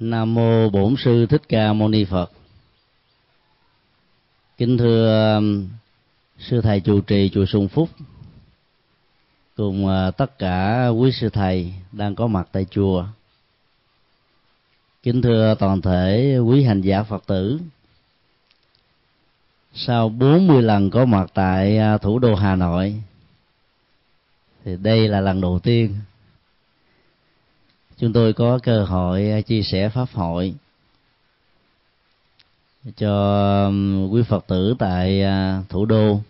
Nam mô Bổn sư Thích Ca Mâu Ni Phật. Kính thưa um, sư thầy chủ trì chùa Xuân Phúc, cùng à, tất cả quý sư thầy đang có mặt tại chùa. Kính thưa toàn thể quý hành giả Phật tử. Sau 40 lần có mặt tại à, thủ đô Hà Nội, thì đây là lần đầu tiên chúng tôi có cơ hội à, chia sẻ pháp hội cho quý phật tử tại à, thủ đô.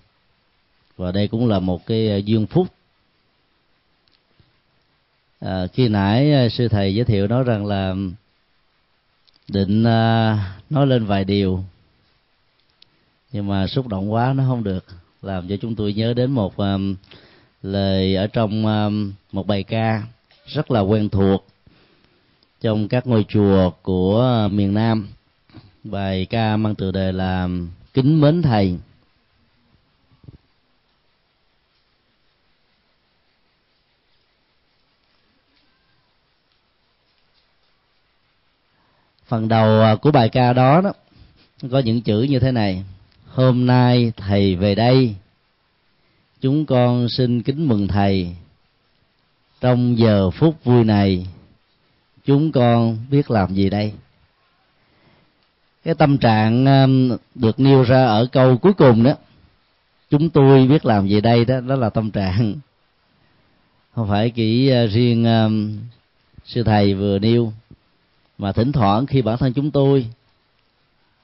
Và đây cũng là một cái à, duyên phúc. À, khi nãy sư thầy giới thiệu nói rằng là định nói lên vài điều. Nhưng mà xúc động quá nó không được làm cho chúng tôi nhớ đến một um, lời ở trong um, một bài ca rất là quen thuộc trong các ngôi chùa của ờ, miền Nam. Bài ca mang tựa đề là kính mến thầy. Phần đầu ờ, của bài ca đó đó, có những chữ như thế này. Hôm nay thầy về đây. Chúng con xin kính mừng thầy. Trong giờ phút vui này chúng con biết làm gì đây? Cái tâm trạng um, được nêu ra ở câu cuối cùng đó chúng tôi biết làm gì đây đó đó là tâm trạng. Không phải chỉ uh, riêng um, sư thầy vừa nêu mà thỉnh thoảng khi bản thân chúng tôi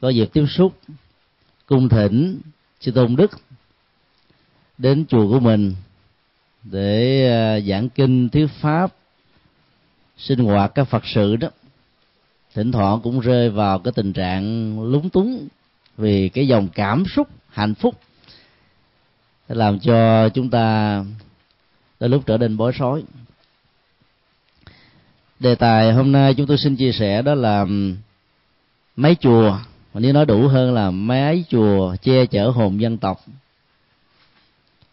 có dịp tiếp xúc cung thỉnh sư tôn đức đến chùa của mình để uh, giảng kinh thuyết pháp sinh hoạt các phật sự đó, thỉnh thoảng cũng rơi vào cái tình trạng lúng túng vì cái dòng cảm xúc hạnh phúc. Làm cho chúng ta đôi lúc trở nên bối rối. Đề tài hôm nay chúng tôi xin chia sẻ đó là mấy chùa. Mà nếu nói đủ hơn là mấy chùa che chở hồn dân tộc.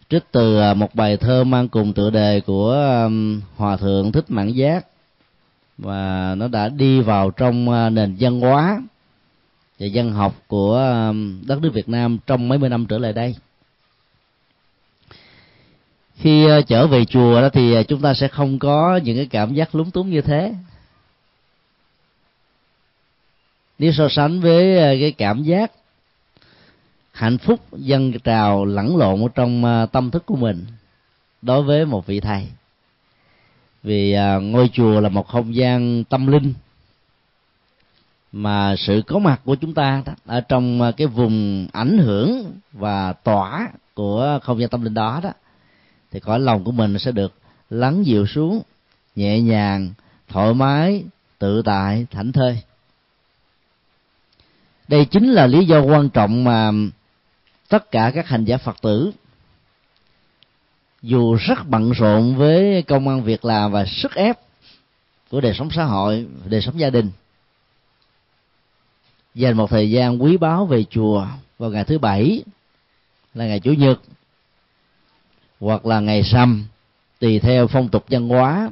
Trích từ à, một bài thơ mang cùng tựa đề của hòa thượng thích mãn giác và nó đã đi vào trong à, nền văn hóa và văn học của à, đất nước Việt Nam trong mấy mươi năm trở lại đây. Khi à, trở về chùa đó thì chúng ta sẽ không có những cái cảm giác lúng túng như thế. Nếu so sánh với cái cảm giác hạnh phúc, dân trào lẫn lộn trong tâm thức của mình đối với một vị thầy vì à, ngôi chùa là một không gian tâm linh mà sự có mặt của chúng ta đó, ở trong à, cái vùng ảnh hưởng và tỏa của không gian tâm linh đó đó thì cõi lòng của mình sẽ được lắng dịu xuống nhẹ nhàng thoải mái tự tại thảnh thơi. Đây chính là lý do quan trọng mà tất cả các hành giả phật tử dù rất bận rộn với công ăn việc làm và sức ép của đời sống xã hội, đời sống gia đình, dành một thời gian quý báu về chùa vào ngày thứ bảy là ngày chủ nhật hoặc là ngày sâm, tùy theo phong tục văn hóa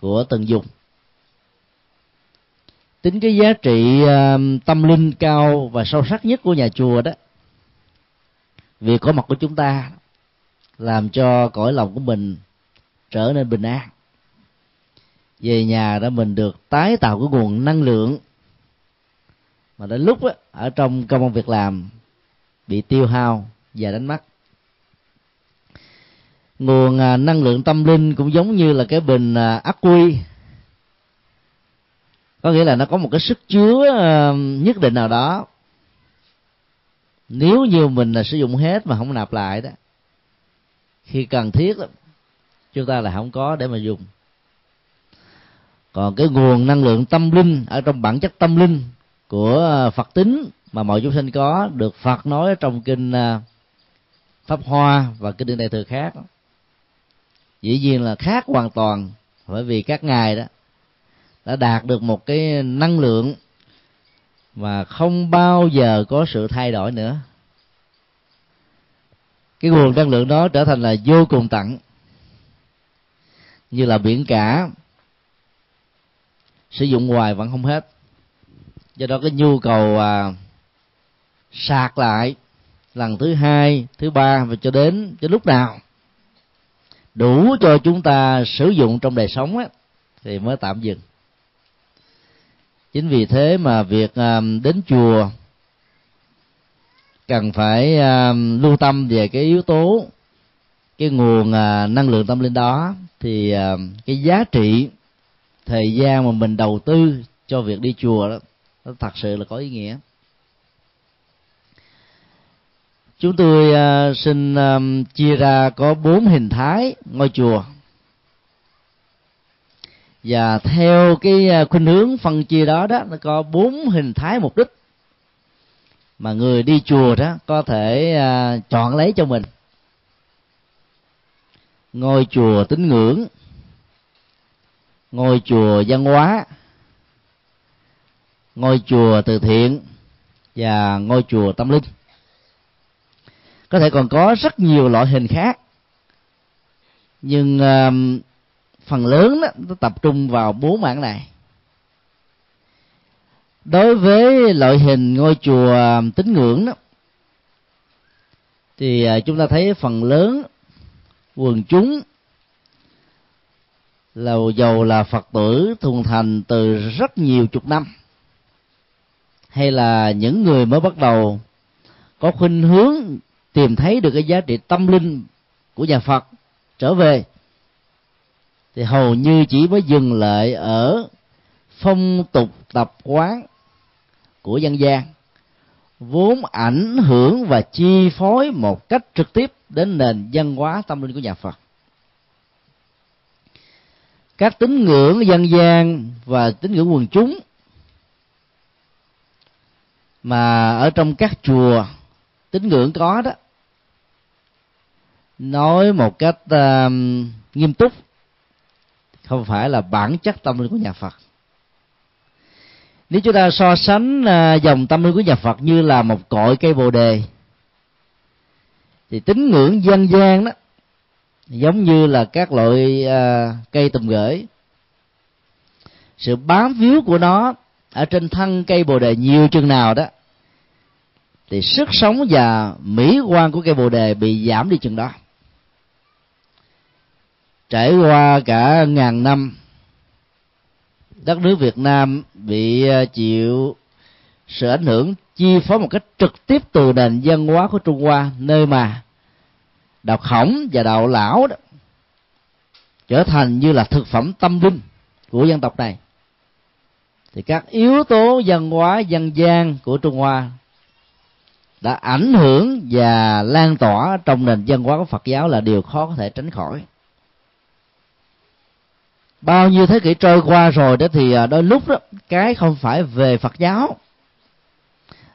của từng vùng. Tính cái giá trị tâm linh cao và sâu sắc nhất của nhà chùa đó việc có mặt của chúng ta làm cho cõi lòng của mình trở nên bình an. Về nhà đó mình được tái tạo cái nguồn năng lượng mà đến lúc á, ở trong công an việc làm bị tiêu hao và đánh mất. Nguồn à, năng lượng tâm linh cũng giống như là cái bình à, ác ắc quy. Có nghĩa là nó có một cái sức chứa à, nhất định nào đó. Nếu như mình là sử dụng hết mà không nạp lại đó khi cần thiết chúng ta là không có để mà dùng. Còn cái nguồn năng lượng tâm linh ở trong bản chất tâm linh của à, phật tính mà mọi chúng sinh có được phật nói trong kinh à, pháp hoa và kinh điển đại thừa khác. Dĩ nhiên là khác hoàn toàn bởi vì các ngài đó đã đạt được một cái năng lượng mà không bao giờ có sự thay đổi nữa cái nguồn năng lượng đó trở thành là vô cùng tận như là biển cả. Sử dụng hoài vẫn không hết. Do đó cái nhu cầu à, sạc lại lần thứ hai thứ ba và cho đến cho lúc nào đủ cho chúng ta sử dụng trong đời sống á, thì mới tạm dừng. Chính vì thế mà việc à, đến chùa cần phải uh, lưu tâm về cái yếu tố cái nguồn uh, năng lượng tâm linh đó. Thì uh, cái giá trị thời gian mà mình đầu tư cho việc đi chùa đó nó thật sự là có ý nghĩa. Chúng tôi uh, xin um, chia ra có bốn hình thái ngôi chùa. Và theo cái khuynh hướng phân chia đó đó nó có bốn hình thái mục đích mà người đi chùa đó có thể à, chọn lấy cho mình. Ngôi chùa tín ngưỡng ngôi chùa văn hóa ngôi chùa từ thiện và ngôi chùa tâm linh. Có thể còn có rất nhiều loại hình khác. Nhưng uh, phần lớn đó, nó tập trung vào bốn mảng này đối với loại hình ngôi chùa tín ngưỡng đó, thì à, chúng ta thấy phần lớn quần chúng là dầu là phật tử thuần thành từ rất nhiều chục năm. Hay là những người mới bắt đầu có khuynh hướng tìm thấy được cái giá trị tâm linh của nhà phật trở về, thì hầu như chỉ mới dừng lại ở phong tục tập quán của dân gian vốn ảnh hưởng và chi phối một cách trực tiếp đến nền văn hóa tâm linh của nhà Phật. Các tín ngưỡng dân gian và tín ngưỡng quần chúng mà ở trong các chùa tín ngưỡng có đó nói một cách uh, nghiêm túc không phải là bản chất tâm linh của nhà Phật nếu chúng ta so sánh à, dòng tâm linh của nhà Phật như là một cội cây bồ đề thì tín ngưỡng dân gian đó giống như là các loại uh, cây tùm gửi. Sự bám víu của nó ở trên thân cây bồ đề nhiều chừng nào đó thì sức sống và mỹ quan của cây bồ đề bị giảm đi chừng đó. Trải qua cả ngàn năm đất nước Việt Nam bị ờ, chịu sự ảnh hưởng, chi phối một cách trực tiếp từ nền văn hóa của Trung Hoa, nơi mà đạo khổng và đạo lão đó trở thành như là thực phẩm tâm linh của dân tộc này. Thì các yếu tố văn hóa, dân gian của Trung Hoa đã ảnh hưởng và lan tỏa trong nền văn hóa của Phật giáo là điều khó có thể tránh khỏi bao nhiêu thế kỷ trôi qua rồi đó thì à, đôi lúc đó, cái không phải về Phật giáo,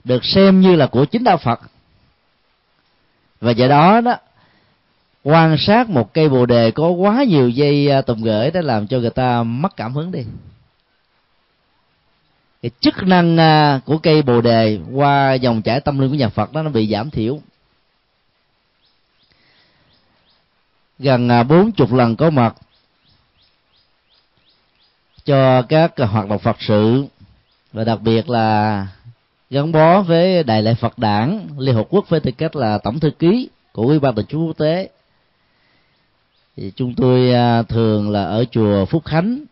được xem như là của chính đạo Phật. Và do đó đó, quan sát một cây bồ đề có quá nhiều dây à, tùng gửi đã làm cho người ta mất cảm hứng đi. Cái chức năng à, của cây bồ đề qua dòng chảy tâm linh của nhà Phật đó nó bị giảm thiểu. Gần bốn chục lần có mặt cho các hoạt động Phật sự và đặc biệt là gắn bó với đại lễ Phật đảng Liên Hợp Quốc với tư cách là tổng thư ký của Ủy ban tổ chức quốc tế. Thì chúng tôi à, thường là ở chùa Phúc Khánh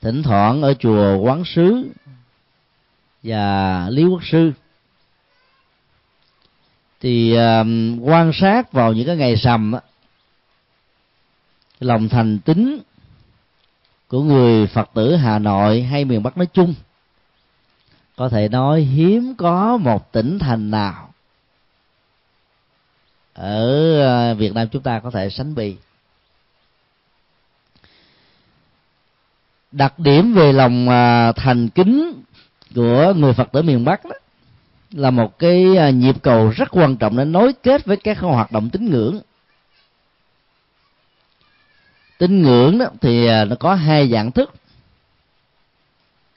thỉnh thoảng ở chùa Quán Sứ và Lý Quốc Sư. Thì um, quan sát vào những cái ngày sầm á, lòng thành tín của người phật tử hà nội hay miền bắc nói chung, có thể nói hiếm có một tỉnh thành nào ở ờ, việt nam chúng ta có thể sánh bì. Đặc điểm về lòng ờ, thành kính của người phật tử miền bắc đó là một cái ờ, nhịp cầu rất quan trọng để nối kết với các hoạt động tín ngưỡng tín ngưỡng đó thì à, nó có hai dạng thức.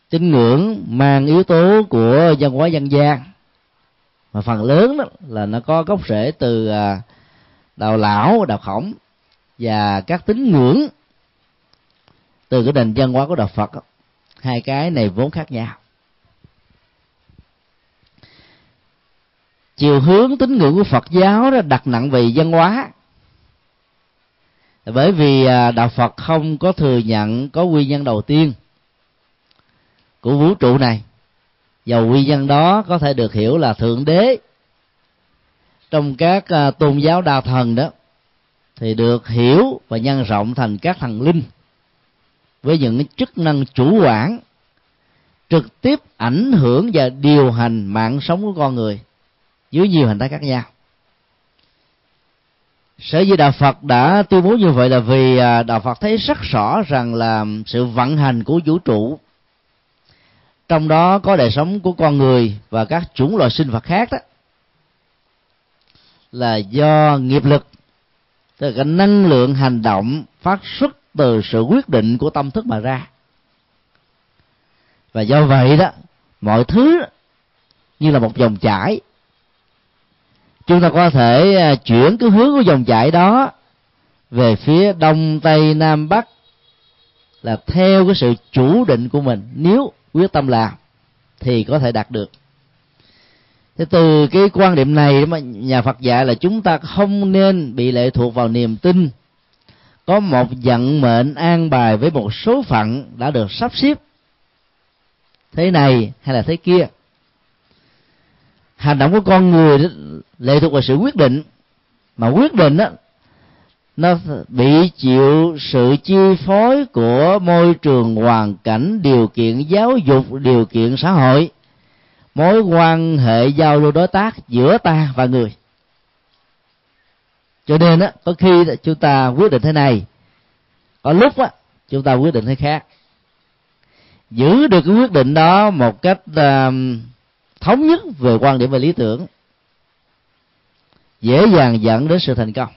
Tín ngưỡng mang yếu tố của văn hóa dân gian. Mà phần lớn đó là nó có gốc rễ từ à, đạo lão đạo khổng và các tín ngưỡng từ cái nền văn hóa của đạo phật đó. hai cái này vốn khác nhau. Chiều hướng tín ngưỡng của phật giáo đó đặt nặng về văn hóa bởi vì à, đạo phật không có thừa nhận có nguyên nhân đầu tiên của vũ trụ này. Và nguyên nhân đó có thể được hiểu là thượng đế trong các à, tôn giáo đa thần đó thì được hiểu và nhân rộng thành các thần linh với những chức năng chủ quản trực tiếp ảnh hưởng và điều hành mạng sống của con người dưới nhiều hình thái khác nhau sở dĩ đạo phật đã tuyên bố như vậy là vì à, đạo phật thấy rất rõ rằng là sự vận hành của vũ trụ, trong đó có đời sống của con người và các chủng loại sinh vật khác đó, là do nghiệp lực, tức là cái năng lượng hành động phát xuất từ sự quyết định của tâm thức mà ra. Và do vậy đó, mọi thứ như là một dòng chảy chúng ta có thể à, chuyển cái hướng của dòng chảy đó về phía đông, tây, nam, bắc là theo cái sự chủ định của mình. Nếu quyết tâm làm thì có thể đạt được. Thế từ cái quan điểm này mà nhà Phật dạy là chúng ta không nên bị lệ thuộc vào niềm tin. Có một vận mệnh an bài với một số phận đã được sắp xếp thế này hay là thế kia hành động của con người lệ thuộc vào sự quyết định. Mà quyết định đó nó bị chịu sự chi phối của môi trường hoàn cảnh điều kiện giáo dục điều kiện xã hội. Mối quan hệ giao lưu đối tác giữa ta và người. Cho nên á có khi chúng ta quyết định thế này có lúc á chúng ta quyết định thế khác. Giữ được cái quyết định đó một cách uh, thống nhất về quan điểm và lý tưởng, dễ dàng dẫn đến sự thành công.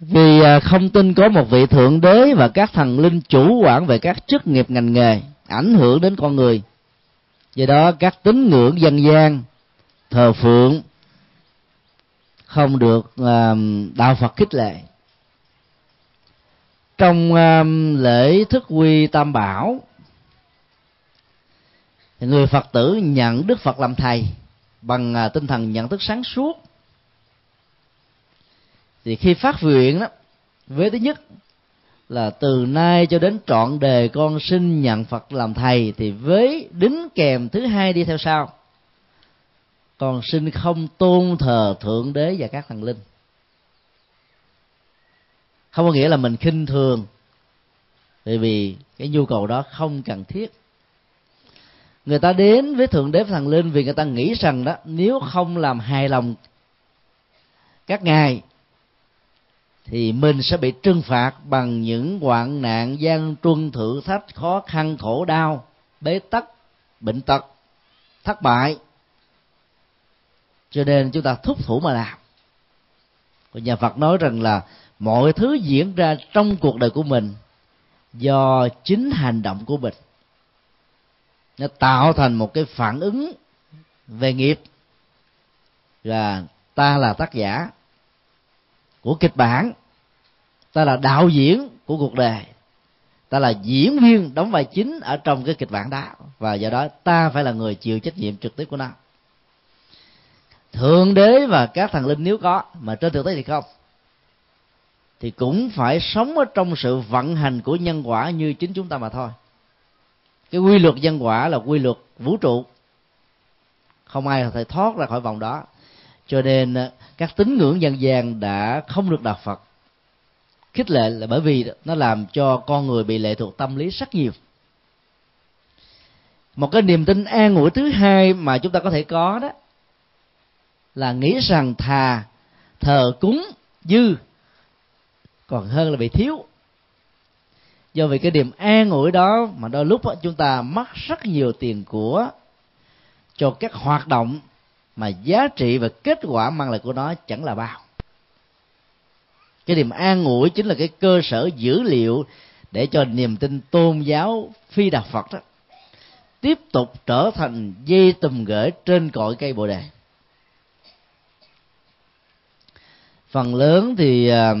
Vì à, không tin có một vị thượng đế và các thần linh chủ quản về các chức nghiệp ngành nghề ảnh hưởng đến con người. Do đó, các tín ngưỡng dân gian, thờ phượng không được à, đạo phật khích lệ. Trong à, lễ thức quy tam bảo người phật tử nhận đức phật làm thầy bằng à, tinh thần nhận thức sáng suốt. Thì khi phát nguyện đó với thứ nhất là từ nay cho đến trọn đề con xin nhận phật làm thầy thì với đính kèm thứ hai đi theo sau. Con xin không tôn thờ thượng đế và các thần linh. Không có nghĩa là mình khinh thường, bởi vì cái nhu cầu đó không cần thiết người ta đến với thượng đế và thần linh vì người ta nghĩ rằng đó, nếu không làm hài lòng các ngài, thì mình sẽ bị trừng phạt bằng những hoạn nạn, gian truân, thử thách, khó khăn, khổ đau, bế tắc, bệnh tật, thất bại. Cho nên chúng ta thúc thủ mà làm. Còn nhà phật nói rằng là mọi thứ diễn ra trong cuộc đời của mình do chính hành động của mình nó tạo thành một cái phản ứng về nghiệp. Là ta là tác giả của kịch bản. Ta là đạo diễn của cuộc đời. Ta là diễn viên đóng vai chính ở trong cái kịch bản đó. Và do đó ta phải là người chịu trách nhiệm trực tiếp của nó. Thượng đế và các thần linh nếu có, mà trên thực tế thì không. Thì cũng phải sống ở trong sự vận hành của nhân quả như chính chúng ta mà thôi cái quy luật nhân quả là quy luật vũ trụ. Không ai có thể thoát ra khỏi vòng đó. Cho nên ờ, các tín ngưỡng dân gian đã không được đạo phật. Khích lệ là bởi vì nó làm cho con người bị lệ thuộc tâm lý rất nhiều. Một cái niềm tin an ủi thứ hai mà chúng ta có thể có đó là nghĩ rằng thà thờ cúng dư, còn hơn là bị thiếu do vì cái niềm an ủi đó mà đôi lúc chúng ta mất rất nhiều tiền của cho các hoạt động mà giá trị và kết quả mang lại của nó chẳng là bao. Cái niềm an ủi chính là cái cơ sở dữ liệu để cho niềm tin tôn giáo phi đạo phật đó tiếp tục trở thành dây tùm gửi trên cội cây bồ đề. Phần lớn thì à,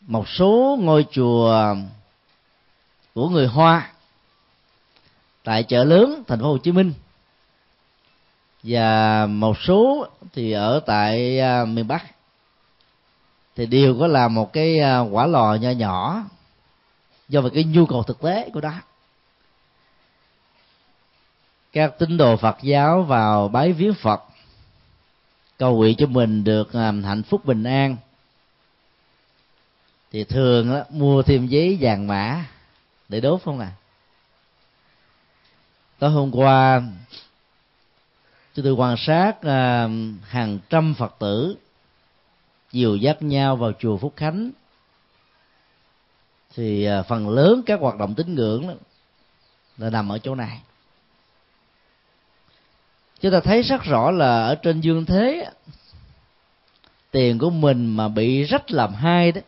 một số ngôi chùa của người hoa tại chợ lớn thành phố Hồ Chí Minh. Và một số thì ở tại à, miền bắc. Thì đều có làm một cái à, quả lò nho nhỏ do về cái nhu cầu thực tế của đó các tín đồ phật giáo vào bái viếng phật cầu nguyện cho mình được à, hạnh phúc bình an. Thì thường đó, mua thêm giấy vàng mã để đốt không à? Tối hôm qua chúng tôi quan sát uh, hàng trăm phật tử dìu dắt nhau vào chùa phúc khánh. Thì uh, phần lớn các hoạt động tín ngưỡng đó là nằm ở chỗ này. Chúng ta thấy rất rõ là ở trên dương thế tiền của mình mà bị rách làm hai đó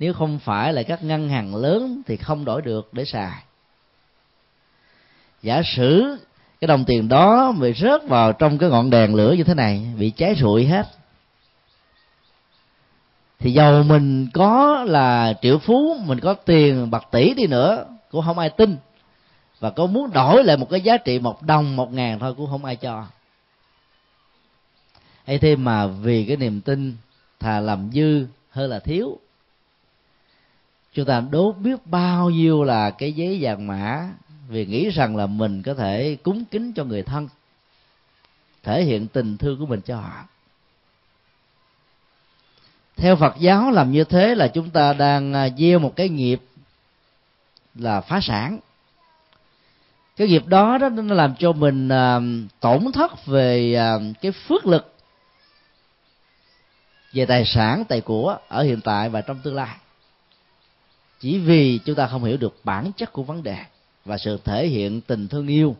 nếu không phải là các ngân hàng lớn thì không đổi được để xài. Giả sử cái đồng tiền đó bị rớt vào trong cái ngọn đèn lửa như thế này, bị cháy rụi hết, thì dầu mình có là triệu phú, mình có tiền bạc tỷ đi nữa, cũng không ai tin. Và có muốn đổi lại một cái giá trị một đồng, một ngàn thôi cũng không ai cho. Hay thêm mà vì cái niềm tin thà làm dư hơn là thiếu chúng ta đốt biết bao nhiêu là cái giấy vàng mã vì nghĩ rằng là mình có thể cúng kính cho người thân, thể hiện tình thương của mình cho họ. Theo phật giáo làm như thế là chúng ta đang à, gieo một cái nghiệp là phá sản. Cái nghiệp đó đó nó làm cho mình à, tổn thất về à, cái phước lực về tài sản, tài của ở hiện tại và trong tương lai chỉ vì chúng ta không hiểu được bản chất của vấn đề và sự thể hiện tình thương yêu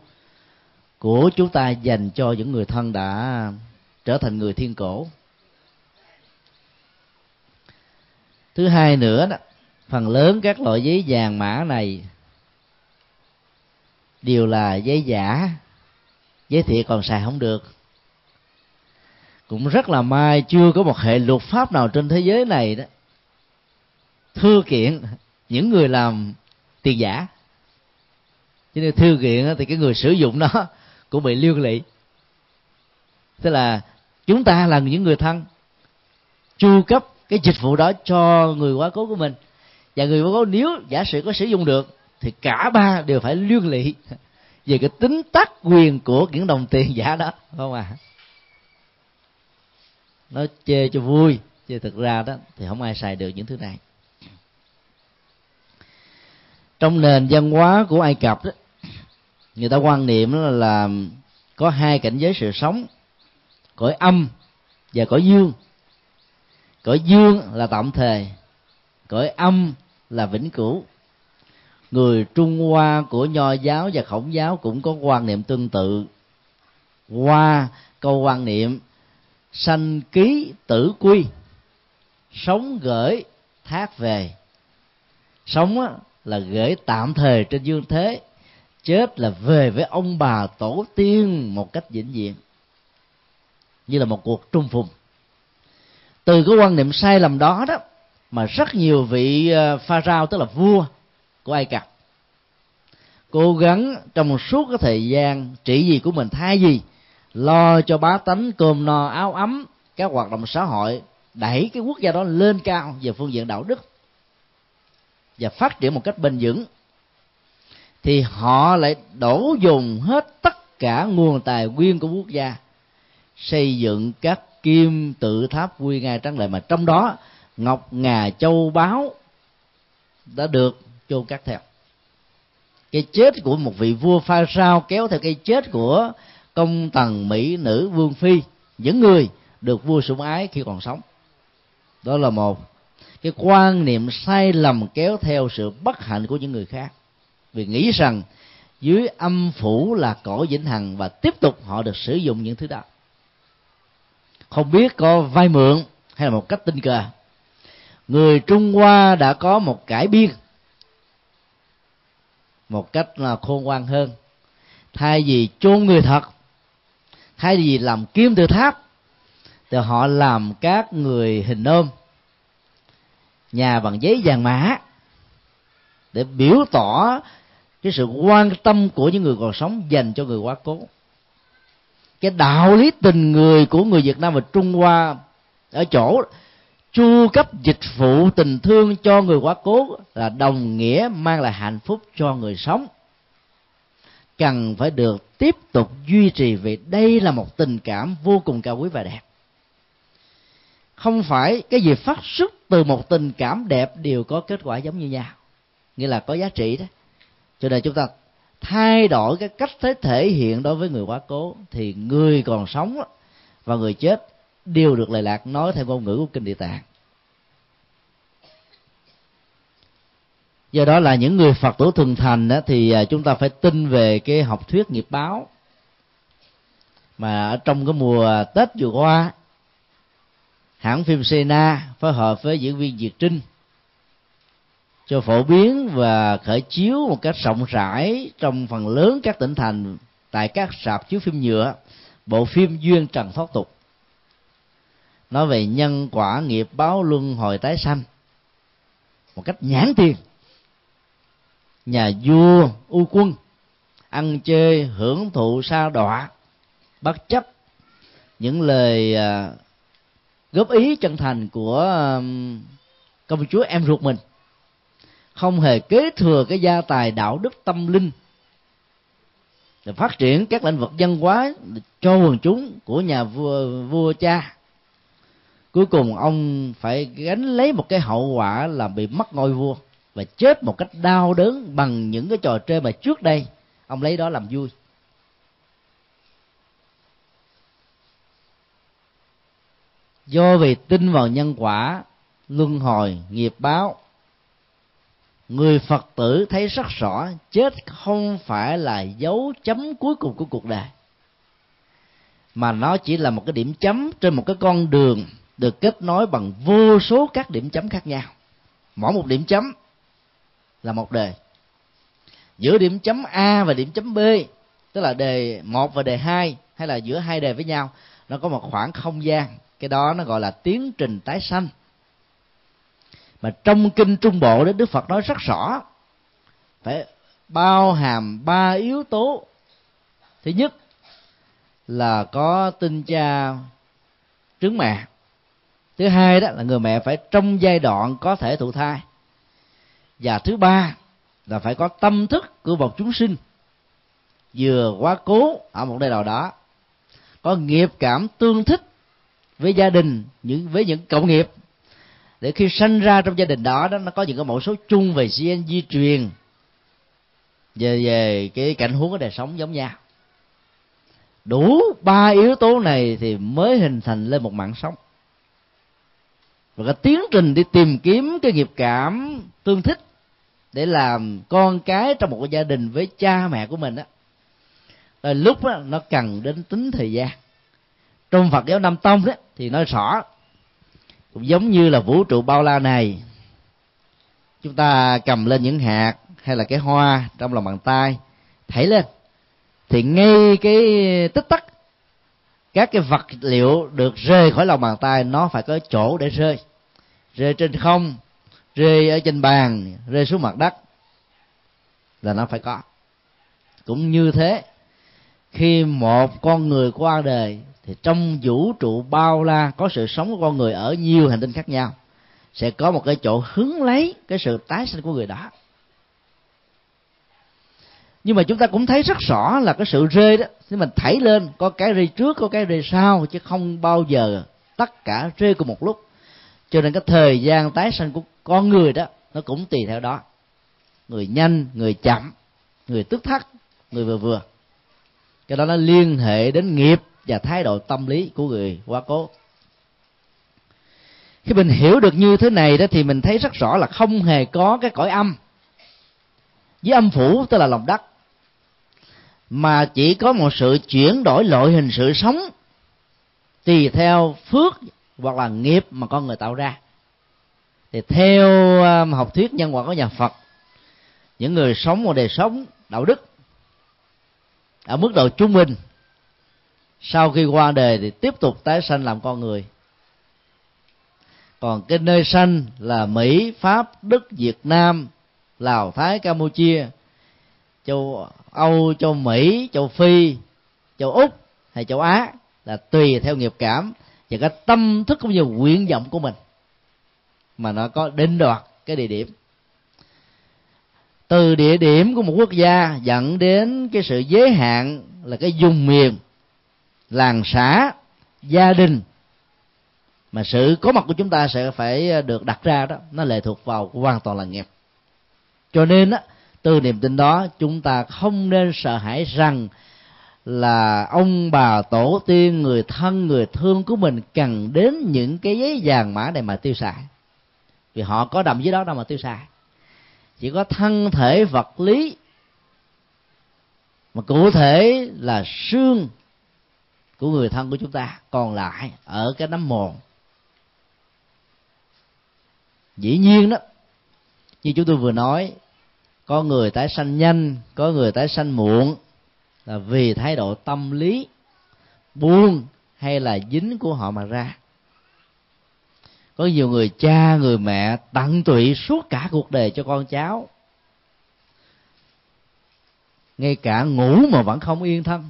của chúng ta dành cho những người thân đã trở thành người thiên cổ. Thứ hai nữa đó, phần lớn các loại giấy vàng mã này đều là giấy giả, giấy thiệt còn xài không được. Cũng rất là may chưa có một hệ luật pháp nào trên thế giới này đó, thư kiện những người làm tiền giả. Cho nên thư kiện thì cái người sử dụng nó cũng bị liên lụy. Tức là chúng ta là những người thân, chu cấp cái dịch vụ đó cho người quá cố của mình. Và người quá cố nếu giả sử có sử dụng được, thì cả ba đều phải liên lụy về cái tính tác quyền của những đồng tiền giả đó không à nó chê cho vui chứ thực ra đó, thì không ai xài được những thứ này trong nền văn hóa của ai cập đó người ta quan niệm là, là có hai cảnh giới sự sống cõi âm và cõi dương. Cõi dương là tạm thời cõi âm là vĩnh cửu. Người trung hoa của nho giáo và khổng giáo cũng có quan niệm tương tự. Qua câu quan niệm sanh ký tử quy sống gửi thác về. Sống là gửi tạm thời trên dương thế, chết là về với ông bà tổ tiên một cách vĩnh viễn. Như là một cuộc trung phùng. Từ cái quan niệm sai lầm đó đó, mà rất nhiều vị ờ, pha rao tức là vua của ai cập, cố gắng trong một suốt cái thời gian trị gì của mình thay gì lo cho bá tánh cơm no áo ấm, các hoạt động xã hội, đẩy cái quốc gia đó lên cao về phương diện đạo đức và phát triển một cách bền vững, thì họ lại đổ dùng hết tất cả nguồn tài nguyên của quốc gia, xây dựng các kim tự tháp quy nga trắng lệ mà trong đó, ngọc ngà châu báu đã được chôn cắt theo. Cái chết của một vị vua pha sao kéo theo cái chết của công tần mỹ nữ vương phi, những người được vua sủng ái khi còn sống. Đó là một cái quan niệm sai lầm kéo theo sự bất hạnh của những người khác. Vì nghĩ rằng dưới âm phủ là cõi vĩnh hằng và tiếp tục họ được sử dụng những thứ đó. Không biết có vay mượn hay là một cách tình cờ. Người trung hoa đã có một cải biên, một cách là khôn ngoan hơn. Thay vì chôn người thật, thay vì làm kim tự tháp, thì họ làm các người hình ôm nhà bằng giấy vàng mã. Để biểu tỏ cái sự quan tâm của những người còn sống dành cho người quá cố. Cái đạo lý tình người của người Việt Nam và Trung Hoa ở chỗ chu cấp dịch vụ tình thương cho người quá cố là đồng nghĩa mang lại hạnh phúc cho người sống. Cần phải được tiếp tục duy trì vì đây là một tình cảm vô cùng cao quý và đẹp. Không phải cái gì phát xuất từ một tình cảm đẹp đều có kết quả giống như nhau. Nghĩa là có giá trị đó. Cho nên chúng ta thay đổi cái cách thế thể hiện đối với người quá cố thì người còn sống và người chết đều được lệ lạc nói theo ngôn ngữ của kinh địa tạng. Do đó là những người phật tử thuần thành đó, thì à, chúng ta phải tin về cái học thuyết nghiệp báo. Mà ở trong cái mùa tết vừa qua hãng phim Sena phối hợp với diễn viên Diệt Trinh cho phổ biến và khởi chiếu một cách rộng rãi trong phần lớn các tỉnh thành tại các sạp chiếu phim nhựa, bộ phim duyên trần thoát tục. Nói về nhân quả nghiệp báo luân hồi tái sanh, một cách nhãn tiền, nhà vua u quân ăn chơi hưởng thụ sa đọa, bất chấp những lời à, góp ý chân thành của um, công chúa em ruột mình. Không hề kế thừa cái gia tài đạo đức tâm linh để phát triển các lĩnh vực văn hóa cho quần chúng của nhà vua vua cha. Cuối cùng ông phải gánh lấy một cái hậu quả là bị mất ngôi vua và chết một cách đau đớn bằng những cái trò chơi mà trước đây ông lấy đó làm vui. Do vì tin vào nhân quả, luân hồi, nghiệp báo. Người phật tử thấy rất rõ, chết không phải là dấu chấm cuối cùng của cuộc đời, mà nó chỉ là một cái điểm chấm trên một cái con đường được kết nối bằng vô số các điểm chấm khác nhau. Mỗi một điểm chấm là một đề. Giữa điểm chấm a và điểm chấm b, tức là đề một và đề hai, hay là giữa hai đề với nhau, nó có một khoảng không gian cái đó nó gọi là tiến trình tái sanh. Mà trong kinh trung bộ đó, đức phật nói rất rõ. Phải bao hàm ba yếu tố. Thứ nhất là có tinh cha trứng mẹ. Thứ hai đó là người mẹ phải trong giai đoạn có thể thụ thai. Và thứ ba là phải có tâm thức của một chúng sinh. Vừa quá cố ở một nơi nào đó, có nghiệp cảm tương thích với gia đình những với những cộng nghiệp. Để khi sanh ra trong gia đình đó đó nó có những cái mẫu số chung về gen di truyền về về cái cảnh huống của đời sống giống nhau. Đủ ba yếu tố này thì mới hình thành lên một mạng sống. Và cái tiến trình đi tìm kiếm cái nghiệp cảm tương thích để làm con cái trong một gia đình với cha mẹ của mình á rồi lúc đó, nó cần đến tính thời gian trong phật giáo nam tông đó thì nói rõ, cũng giống như là vũ trụ bao la này. Chúng ta cầm lên những hạt hay là cái hoa trong lòng bàn tay thảy lên, thì ngay cái tích tắc, các cái vật liệu được rơi khỏi lòng bàn tay, nó phải có chỗ để rơi. Rơi trên không, rơi ở trên bàn, rơi xuống mặt đất, là nó phải có. Cũng như thế, khi một con người qua đời thì trong vũ trụ bao la, có sự sống của con người ở nhiều hành tinh khác nhau, sẽ có một cái chỗ hứng lấy cái sự tái sinh của người đó. Nhưng mà chúng ta cũng thấy rất rõ là cái sự rơi đó thì mình thảy lên, có cái rơi trước, có cái rơi sau, chứ không bao giờ tất cả rơi cùng một lúc. Cho nên cái thời gian tái sinh của con người đó, nó cũng tùy theo đó. Người nhanh, người chậm, người tức thắt, người vừa vừa. Cái đó nó liên hệ đến nghiệp và thái độ tâm lý của người quá cố. Khi mình hiểu được như thế này đó thì mình thấy rất rõ là không hề có cái cõi âm. Với âm phủ tức là lòng đất. Mà chỉ có một sự chuyển đổi loại hình sự sống tùy theo phước hoặc là nghiệp mà con người tạo ra. Thì theo um, học thuyết nhân quả của nhà Phật, những người sống một đời sống đạo đức ở mức độ trung bình sau khi qua đời thì tiếp tục tái sanh làm con người. Còn cái nơi sanh là mỹ, pháp, đức, việt nam, lào, thái, campuchia. Châu âu, châu mỹ, châu phi, châu úc hay châu á là tùy theo nghiệp cảm và cái tâm thức cũng như nguyện vọng của mình mà nó có định đoạt cái địa điểm. Từ địa điểm của một quốc gia dẫn đến cái sự giới hạn là cái dùng miền làng xã gia đình. Mà sự có mặt của chúng ta sẽ phải ờ, được đặt ra đó nó lệ thuộc vào hoàn toàn là nghiệp. Cho nên đó, từ niềm tin đó chúng ta không nên sợ hãi rằng là ông bà tổ tiên người thân người thương của mình cần đến những cái giấy vàng mã này mà tiêu xài. Vì họ có đầm dưới đó đâu mà tiêu xài. Chỉ có thân thể vật lý mà cụ thể là xương của người thân của chúng ta còn lại ở cái nấm mồ dĩ nhiên đó, như chúng tôi vừa nói, có người tái sanh nhanh, có người tái sanh muộn là vì thái độ tâm lý buông hay là dính của họ mà ra. Có nhiều người cha, người mẹ tận tụy suốt cả cuộc đời cho con cháu, ngay cả ngủ mà vẫn không yên thân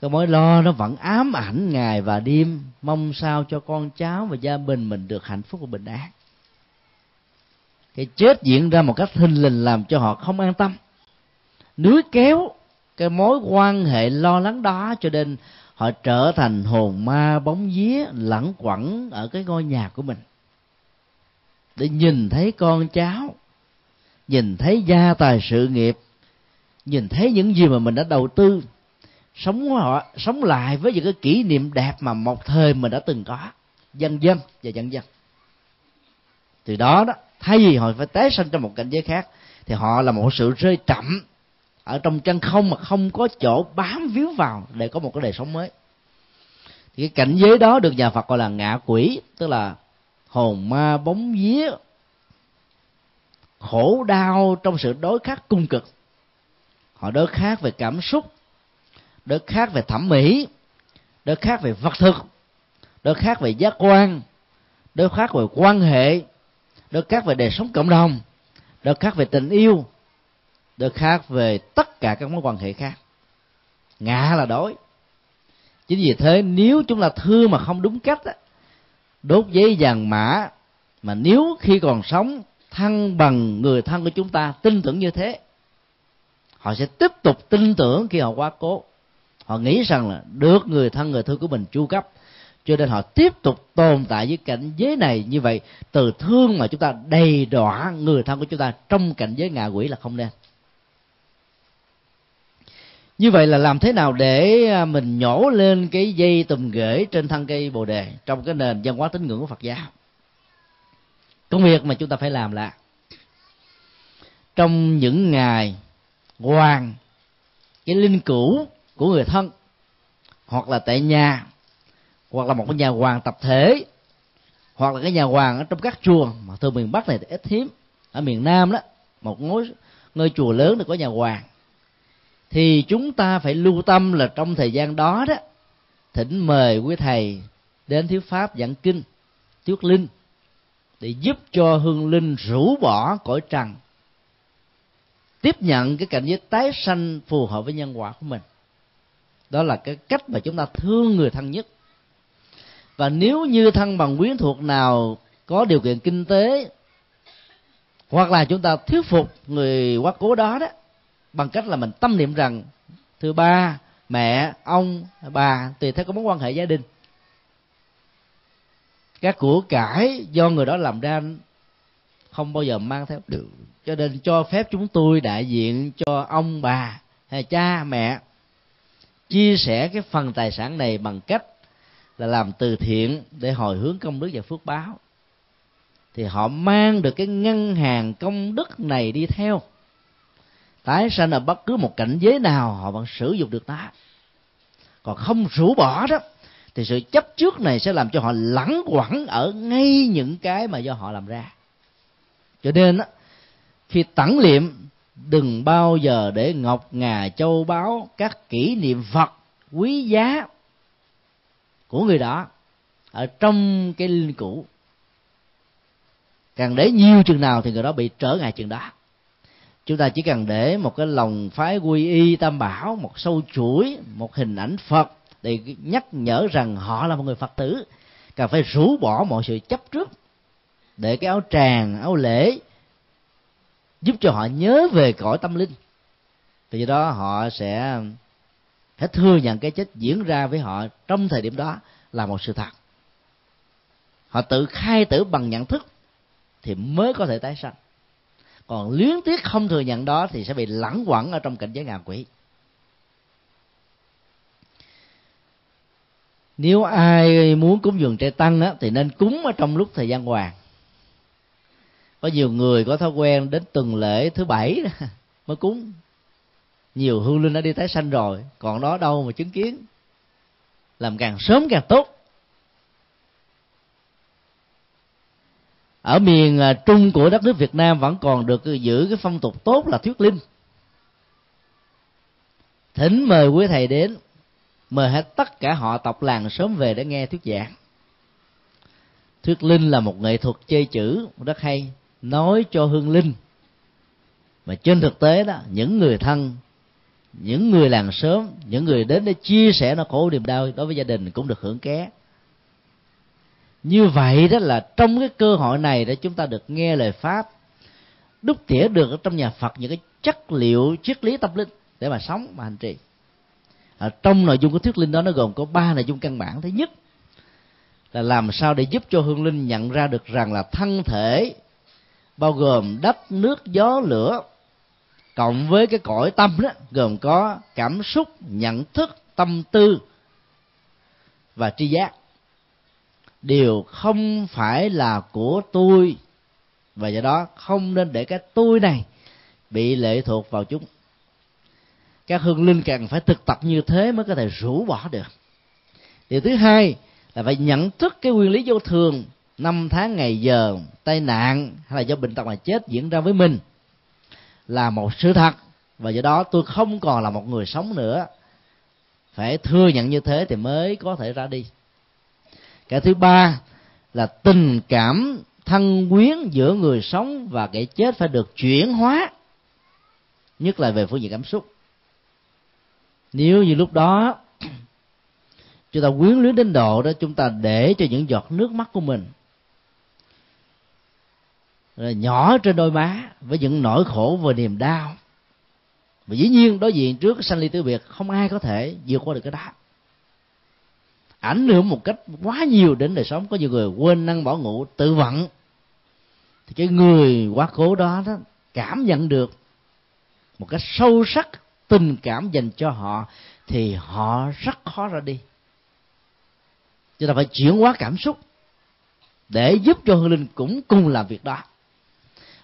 cái mối lo nó vẫn ám ảnh ngày và đêm, mong sao cho con cháu và gia đình mình được hạnh phúc và bình an. Cái chết diễn ra một cách hình lình làm cho họ không an tâm. Núi kéo, cái mối quan hệ lo lắng đó cho nên họ trở thành hồn ma bóng vía, lẩn quẩn ở cái ngôi nhà của mình. Để nhìn thấy con cháu, nhìn thấy gia tài sự nghiệp, nhìn thấy những gì mà mình đã đầu tư sống họ sống lại với những cái kỷ niệm đẹp mà một thời mình đã từng có. Dân dân và dân dân. Từ đó đó, thay vì họ phải tái sinh trong một cảnh giới khác, thì họ là một sự rơi chậm ở trong chân không mà không có chỗ bám víu vào để có một cái đời sống mới. Thì cái cảnh giới đó được nhà Phật gọi là ngạ quỷ, tức là hồn ma bóng vía, khổ đau trong sự đối khắc cung cực. Họ đối khác về cảm xúc đối khác về thẩm mỹ đối khác về vật thực đối khác về giác quan đối khác về quan hệ đối khác về đời sống cộng đồng đối khác về tình yêu đối khác về tất cả các mối quan hệ khác. Ngã là đối chính vì thế nếu chúng ta thương mà không đúng cách á, đốt giấy vàng mã mà nếu khi còn sống thân bằng người thân của chúng ta tin tưởng như thế họ sẽ tiếp tục tin tưởng khi họ quá cố họ nghĩ rằng là được người thân, người thương của mình chu cấp. Cho nên họ tiếp tục tồn tại với cảnh giới này như vậy. Từ thương mà chúng ta đầy đọa người thân của chúng ta trong cảnh giới ngạ quỷ là không nên. Như vậy là làm thế nào để à, mình nhổ lên cái dây tùm ghế trên thân cây bồ đề trong cái nền văn hóa tín ngưỡng của phật giáo? Công việc mà chúng ta phải làm là trong những ngày hoàng, cái linh cữu của người thân, hoặc là tại nhà, hoặc là một cái nhà hoàng tập thể, hoặc là cái nhà hoàng ở trong các chùa. Mà thường miền bắc này thì ít hiếm. Ở miền nam đó, một ngôi ngôi chùa lớn thì có nhà hoàng. Thì chúng ta phải lưu tâm là trong thời gian đó đó, thỉnh mời quý thầy đến thiếu pháp giảng kinh, thuyết linh, để giúp cho hương linh rũ bỏ cõi trần, tiếp nhận cái cảnh giới tái sanh phù hợp với nhân quả của mình đó là cái cách mà chúng ta thương người thân nhất. Và nếu như thân bằng quyến thuộc nào có điều kiện kinh tế hoặc là chúng ta thuyết phục người quá cố đó đó bằng cách là mình tâm niệm rằng thưa ba mẹ ông bà tùy theo có mối quan hệ gia đình. Các của cải do người đó làm ra không bao giờ mang theo. Được. Cho nên cho phép chúng tôi đại diện cho ông bà hay cha mẹ chia sẻ cái phần tài sản này bằng cách là làm từ thiện để hồi hướng công đức và phước báo. Thì họ mang được cái ngân hàng công đức này đi theo. Tái sanh ở bất cứ một cảnh giới nào họ vẫn sử dụng được nó. Còn không rũ bỏ đó thì sự chấp trước này sẽ làm cho họ lẳng quẩn ở ngay những cái mà do họ làm ra. Cho nên đó, khi tẩn liệm đừng bao giờ để ngọc ngà châu báu các kỷ niệm vật quý giá của người đó ở trong cái linh cũ càng để nhiều chừng nào thì người đó bị trở ngại chừng đó. Chúng ta chỉ cần để một cái lòng phái quy y tam bảo, một sâu chuỗi, một hình ảnh phật để nhắc nhở rằng họ là một người phật tử, cần phải rũ bỏ mọi sự chấp trước để cái áo tràng, áo lễ giúp cho họ nhớ về cõi tâm linh. Thì do đó họ sẽ phải thừa nhận cái chết diễn ra với họ trong thời điểm đó là một sự thật. Họ tự khai tử bằng nhận thức thì mới có thể tái sanh. Còn luyến tiếc không thừa nhận đó thì sẽ bị lẳng quẩn ở trong cảnh giới ngạ quỷ. Nếu ai muốn cúng dường trai tăng á, thì nên cúng ở trong lúc thời gian hoàng có nhiều người có thói quen đến tuần lễ thứ bảy mới cúng. Nhiều hương linh đã đi tái sanh rồi, còn đó đâu mà chứng kiến. Làm càng sớm càng tốt. Ở miền à, trung của đất nước Việt Nam vẫn còn được giữ cái phong tục tốt là thuyết linh. Thỉnh mời quý thầy đến, mời hết tất cả họ tộc làng sớm về để nghe thuyết giảng. Thuyết linh là một nghệ thuật chơi chữ, rất hay nói cho hương linh. Mà trên thực tế đó, những người thân, những người làng sớm những người đến để chia sẻ nó khổ niềm đau đối với gia đình cũng được hưởng ké. Như vậy đó là trong cái cơ hội này để chúng ta được nghe lời pháp, đúc tỉa được ở trong nhà phật những cái chất liệu, triết lý tâm linh để mà sống, mà hành trì. Ở trong nội dung của thuyết linh đó nó gồm có ba nội dung căn bản. Thứ nhất là làm sao để giúp cho hương linh nhận ra được rằng là thân thể bao gồm đất, nước, gió, lửa. Cộng với cái cõi tâm đó, gồm có cảm xúc, nhận thức, tâm tư và tri giác. Đều không phải là của tôi, và do đó không nên để cái tôi này bị lệ thuộc vào chúng. Các hương linh cần phải thực tập như thế mới có thể rũ bỏ được. Điều thứ hai là phải nhận thức cái nguyên lý vô thường năm tháng ngày giờ, tai nạn hay là do bệnh tật mà chết diễn ra với mình là một sự thật. Và do đó tôi không còn là một người sống nữa. Phải thừa nhận như thế thì mới có thể ra đi. Cái thứ ba là tình cảm thân quyến giữa người sống và kẻ chết phải được chuyển hóa, nhất là về phương diện cảm xúc. Nếu như lúc đó chúng ta quyến luyến đến độ đó, chúng ta để cho những giọt nước mắt của mình rồi nhỏ trên đôi má với những nỗi khổ và niềm đau. Và dĩ nhiên đối diện trước sanh ly tử biệt, không ai có thể vượt qua được cái đó. Ảnh hưởng một cách quá nhiều đến đời sống. Có nhiều người quên năng bỏ ngủ, tự vận. Thì cái người quá cố đó đó cảm nhận được một cách sâu sắc tình cảm dành cho họ, thì họ rất khó ra đi. Chúng ta phải chuyển hóa cảm xúc để giúp cho hương linh cũng cùng làm việc đó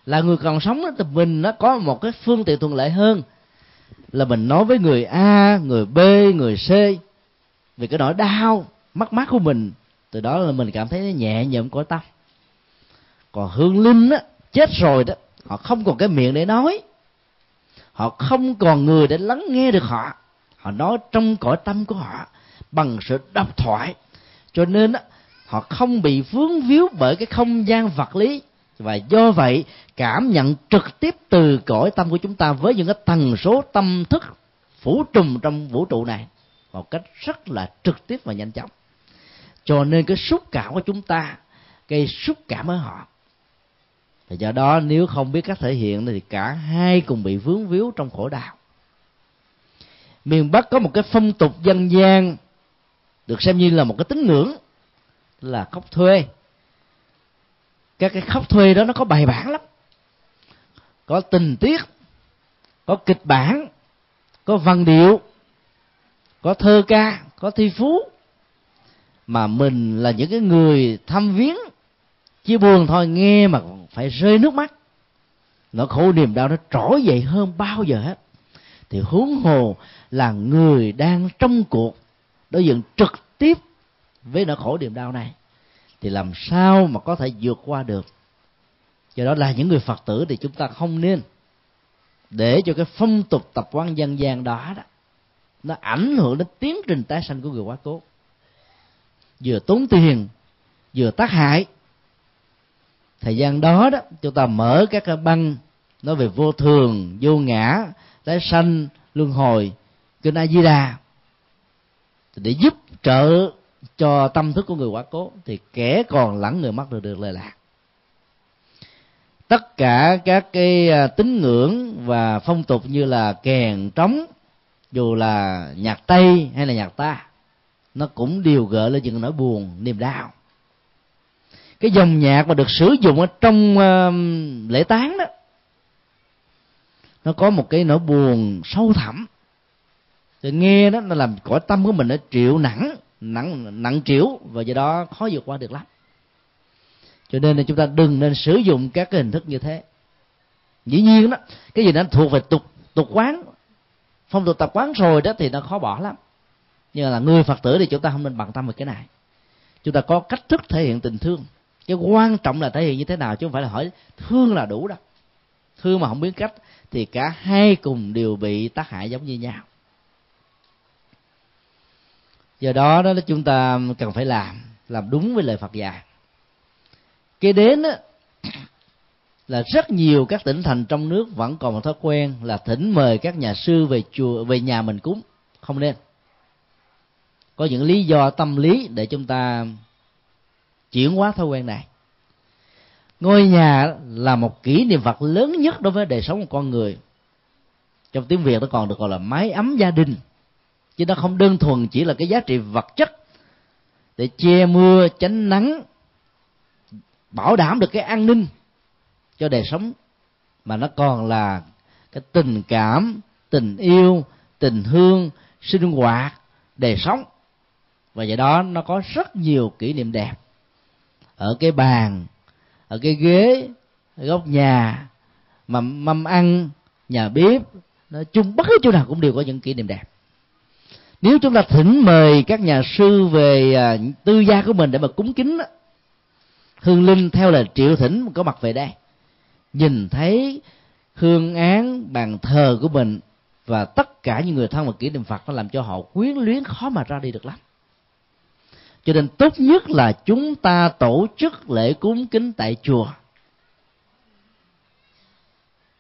là người còn sống đó, thì mình nó có một cái phương tiện thuận lợi hơn. Là mình nói với người a người b người c vì cái nỗi đau mất mát của mình từ đó là mình cảm thấy nó nhẹ nhõm cõi tâm. Còn hương linh á chết rồi đó họ không còn cái miệng để nói. Họ không còn người để lắng nghe được họ. Họ nói trong cõi tâm của họ bằng sự độc thoại. Cho nên á họ không bị vướng víu bởi cái không gian vật lý và do vậy, cảm nhận trực tiếp từ cõi tâm của chúng ta với những cái tần số tâm thức phủ trùm trong vũ trụ này một cách rất là trực tiếp và nhanh chóng. Cho nên cái xúc cảm của chúng ta gây xúc cảm ở họ. Thì do đó, nếu không biết cách thể hiện thì cả hai cùng bị vướng víu trong khổ đau. Miền bắc có một cái phong tục dân gian được xem như là một cái tín ngưỡng là khóc thuê các cái khóc thuê đó nó có bài bản lắm. Có tình tiết, có kịch bản, có văn điệu, có thơ ca, có thi phú. Mà mình là những cái người thăm viếng, chỉ buồn thôi, nghe mà phải rơi nước mắt. Nỗi khổ niềm đau, nó trỗi dậy hơn bao giờ hết. Thì huống hồ là người đang trong cuộc, đối diện trực tiếp với nỗi khổ niềm đau này thì làm sao mà có thể vượt qua được? Do đó là những người phật tử thì chúng ta không nên để cho cái phong tục tập quán dân gian đó đó, nó ảnh hưởng đến tiến trình tái sanh của người quá cố. Vừa tốn tiền, vừa tác hại. Thời gian đó đó, chúng ta mở các cái băng nói về vô thường, vô ngã, tái sanh, luân hồi, kinh a di đà, để giúp trợ cho tâm thức của người quá cố thì kẻ còn lẫn người mất được được lời lạc. Tất cả các cái à, tín ngưỡng và phong tục như là kèn trống dù là nhạc tây hay là nhạc ta nó cũng đều gợi lên những nỗi buồn niềm đau. Cái dòng nhạc mà được sử dụng ở trong uh, lễ táng đó nó có một cái nỗi buồn sâu thẳm. Thì nghe đó nó làm cõi tâm của mình nó chịu nặng nặng nặng kiểu và do đó khó vượt qua được lắm. Cho nên là chúng ta đừng nên sử dụng các cái hình thức như thế. Dĩ nhiên đó, cái gì nó thuộc về tục tục quán, phong tục tập quán rồi đó thì nó khó bỏ lắm. Nhưng là người phật tử thì chúng ta không nên bận tâm về cái này. Chúng ta có cách thức thể hiện tình thương. Cái quan trọng là thể hiện như thế nào chứ không phải là hỏi thương là đủ đâu. Thương mà không biết cách thì cả hai cùng đều bị tác hại giống như nhau do đó đó chúng ta cần phải làm làm đúng với lời phật dạy. Kế đến đó, là rất nhiều các tỉnh thành trong nước vẫn còn một thói quen là thỉnh mời các nhà sư về chùa về nhà mình cúng. Không nên. Có những lý do tâm lý để chúng ta chuyển hóa thói quen này. Ngôi nhà là một kỷ niệm vật lớn nhất đối với đời sống của con người. Trong tiếng việt nó còn được gọi là mái ấm gia đình chứ nó không đơn thuần chỉ là cái giá trị vật chất để che mưa, tránh nắng, bảo đảm được cái an ninh cho đời sống, mà nó còn là cái tình cảm, tình yêu, tình thương, sinh hoạt, đời sống. Và vậy đó nó có rất nhiều kỷ niệm đẹp ở cái bàn, ở cái ghế ở góc nhà mầm mâm ăn, nhà bếp, nói chung bất cứ chỗ nào cũng đều có những kỷ niệm đẹp nếu chúng ta thỉnh mời các nhà sư về à, tư gia của mình để mà cúng kính hương linh theo lời triệu thỉnh có mặt về đây nhìn thấy hương án bàn thờ của mình và tất cả những người thân và kỷ niệm phật nó làm cho họ quyến luyến khó mà ra đi được lắm. Cho nên tốt nhất là chúng ta tổ chức lễ cúng kính tại chùa.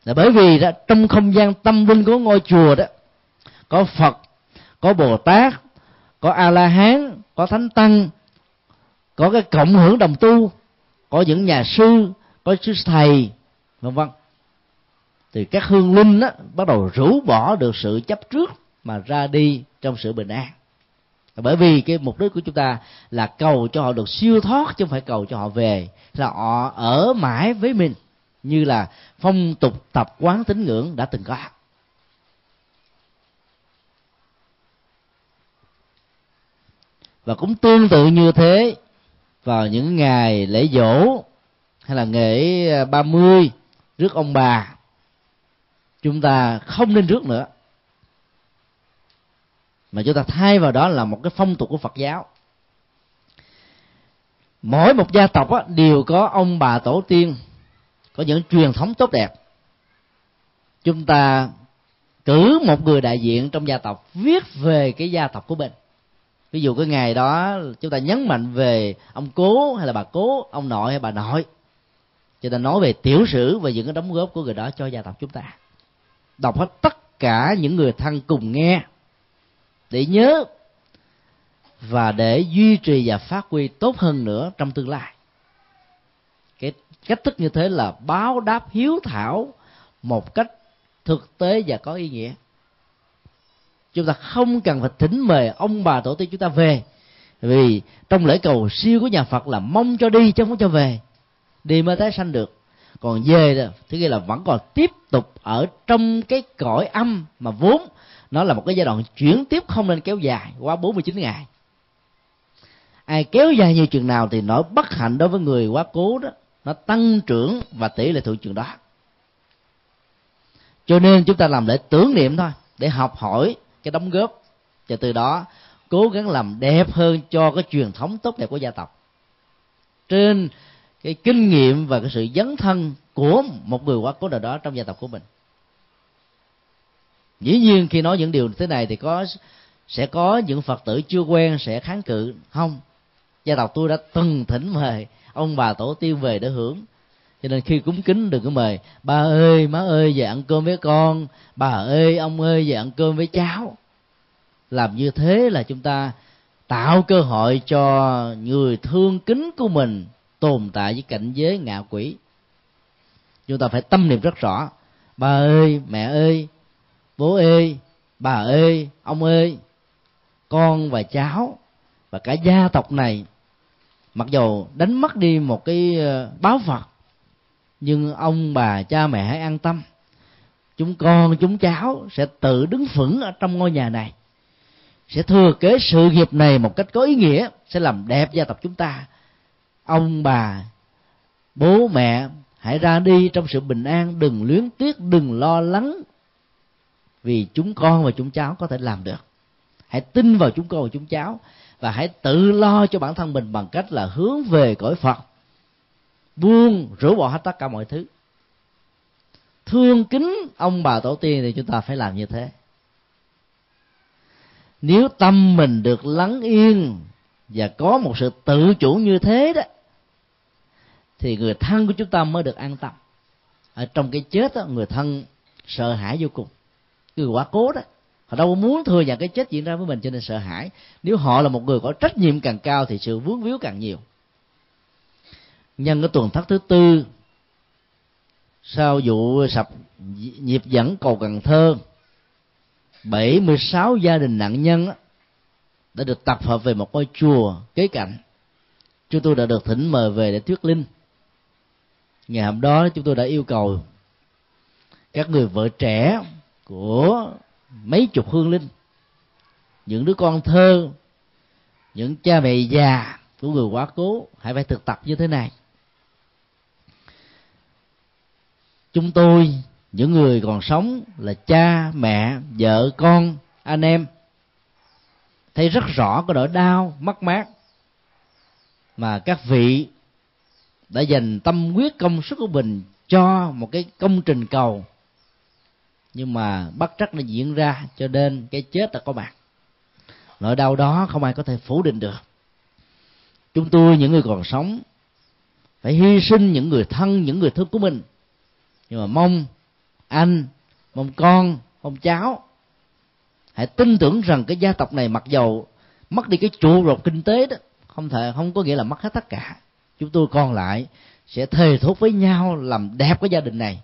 Là bởi vì đó trong không gian tâm linh của ngôi chùa đó có phật có bồ tát có a la hán có thánh tăng có cái cộng hưởng đồng tu có những nhà sư có sư thầy vân vân. Thì các hương linh đó, bắt đầu rũ bỏ được sự chấp trước mà ra đi trong sự bình an. Bởi vì cái mục đích của chúng ta là cầu cho họ được siêu thoát chứ không phải cầu cho họ về là họ ở mãi với mình như là phong tục tập quán tín ngưỡng đã từng có. Và cũng tương tự như thế vào những ngày lễ dỗ hay là ngày ba mươi rước ông bà chúng ta không nên rước nữa. Mà chúng ta thay vào đó là một cái phong tục của phật giáo. Mỗi một gia tộc á, đều có ông bà tổ tiên có những truyền thống tốt đẹp. Chúng ta cử một người đại diện trong gia tộc viết về cái gia tộc của mình ví dụ cái ngày đó, chúng ta nhấn mạnh về ông cố hay là bà cố, ông nội hay bà nội. Chúng ta nói về tiểu sử và những cái đóng góp của người đó cho gia tộc chúng ta. Đọc hết tất cả những người thân cùng nghe để nhớ và để duy trì và phát huy tốt hơn nữa trong tương lai. Cái cách thức như thế là báo đáp hiếu thảo một cách thực tế và có ý nghĩa chúng ta không cần phải thỉnh mời ông bà tổ tiên chúng ta về. Vì trong lễ cầu siêu của nhà phật là mong cho đi chứ không cho về. Đi mới tái sanh được. Còn về đó, thứ kia là vẫn còn tiếp tục ở trong cái cõi âm mà vốn nó là một cái giai đoạn chuyển tiếp không nên kéo dài quá 49 ngày. Ai kéo dài như chừng nào thì nỗi bất hạnh đối với người quá cố đó, nó tăng trưởng và tỷ lệ thụ trường đó. Cho nên chúng ta làm lễ tưởng niệm thôi, để học hỏi cái đóng góp. Và từ đó, cố gắng làm đẹp hơn cho cái truyền thống tốt đẹp của gia tộc. Trên cái kinh nghiệm và cái sự dấn thân của một người quá cố nào đó trong gia tộc của mình. Dĩ nhiên khi nói những điều thế này thì có, sẽ có những phật tử chưa quen, sẽ kháng cự. Không. Gia tộc tôi đã từng thỉnh mời ông bà tổ tiên về để hưởng cho nên khi cúng kính đừng có mời, ba ơi, má ơi, về ăn cơm với con. Bà ơi, ông ơi, về ăn cơm với cháu. Làm như thế là chúng ta tạo cơ hội cho người thương kính của mình tồn tại với cảnh giới ngạ quỷ. Chúng ta phải tâm niệm rất rõ. Ba ơi, mẹ ơi, bố ơi, bà ơi, ông ơi, con và cháu và cả gia tộc này. Mặc dù đánh mất đi một cái ờ, báo phật nhưng ông bà, cha mẹ hãy an tâm. Chúng con, chúng cháu sẽ tự đứng vững ở trong ngôi nhà này. Sẽ thừa kế sự nghiệp này một cách có ý nghĩa, sẽ làm đẹp gia tộc chúng ta. Ông bà, bố mẹ hãy ra đi trong sự bình an, đừng luyến tiếc, đừng lo lắng. Vì chúng con và chúng cháu có thể làm được. Hãy tin vào chúng con và chúng cháu và hãy tự lo cho bản thân mình bằng cách là hướng về cõi phật buông rửa bỏ hết tất cả mọi thứ. Thương kính ông bà tổ tiên thì chúng ta phải làm như thế. Nếu tâm mình được lắng yên và có một sự tự chủ như thế đó thì người thân của chúng ta mới được an tâm. Ở trong cái chết đó, người thân sợ hãi vô cùng. Người quá cố đó họ đâu muốn thừa nhận cái chết diễn ra với mình cho nên sợ hãi. Nếu họ là một người có trách nhiệm càng cao thì sự vướng víu càng nhiều nhân cái tuần thất thứ tư, sau vụ sập nhịp dẫn cầu Cần Thơ 76 gia đình nạn nhân đã được tập hợp về một ngôi chùa kế cạnh. Chúng tôi đã được thỉnh mời về để thuyết linh. Ngày hôm đó chúng tôi đã yêu cầu các người vợ trẻ của mấy chục hương linh, những đứa con thơ, những cha mẹ già của người quá cố, hãy phải thực tập như thế này. Chúng tôi, những người còn sống là cha, mẹ, vợ, con, anh em. Thấy rất rõ cái nỗi đau, mất mát mà các vị đã dành tâm huyết công sức của mình cho một cái công trình cầu. Nhưng mà bất trắc nó diễn ra cho nên cái chết đã có mặt. Nỗi đau đó không ai có thể phủ định được. Chúng tôi, những người còn sống, phải hy sinh những người thân, những người thương của mình nhưng mà mong anh, mong con, mong cháu hãy tin tưởng rằng cái gia tộc này mặc dầu mất đi cái trụ cột kinh tế đó, không thể, không có nghĩa là mất hết tất cả. Chúng tôi còn lại sẽ thề thốt với nhau làm đẹp cái gia đình này.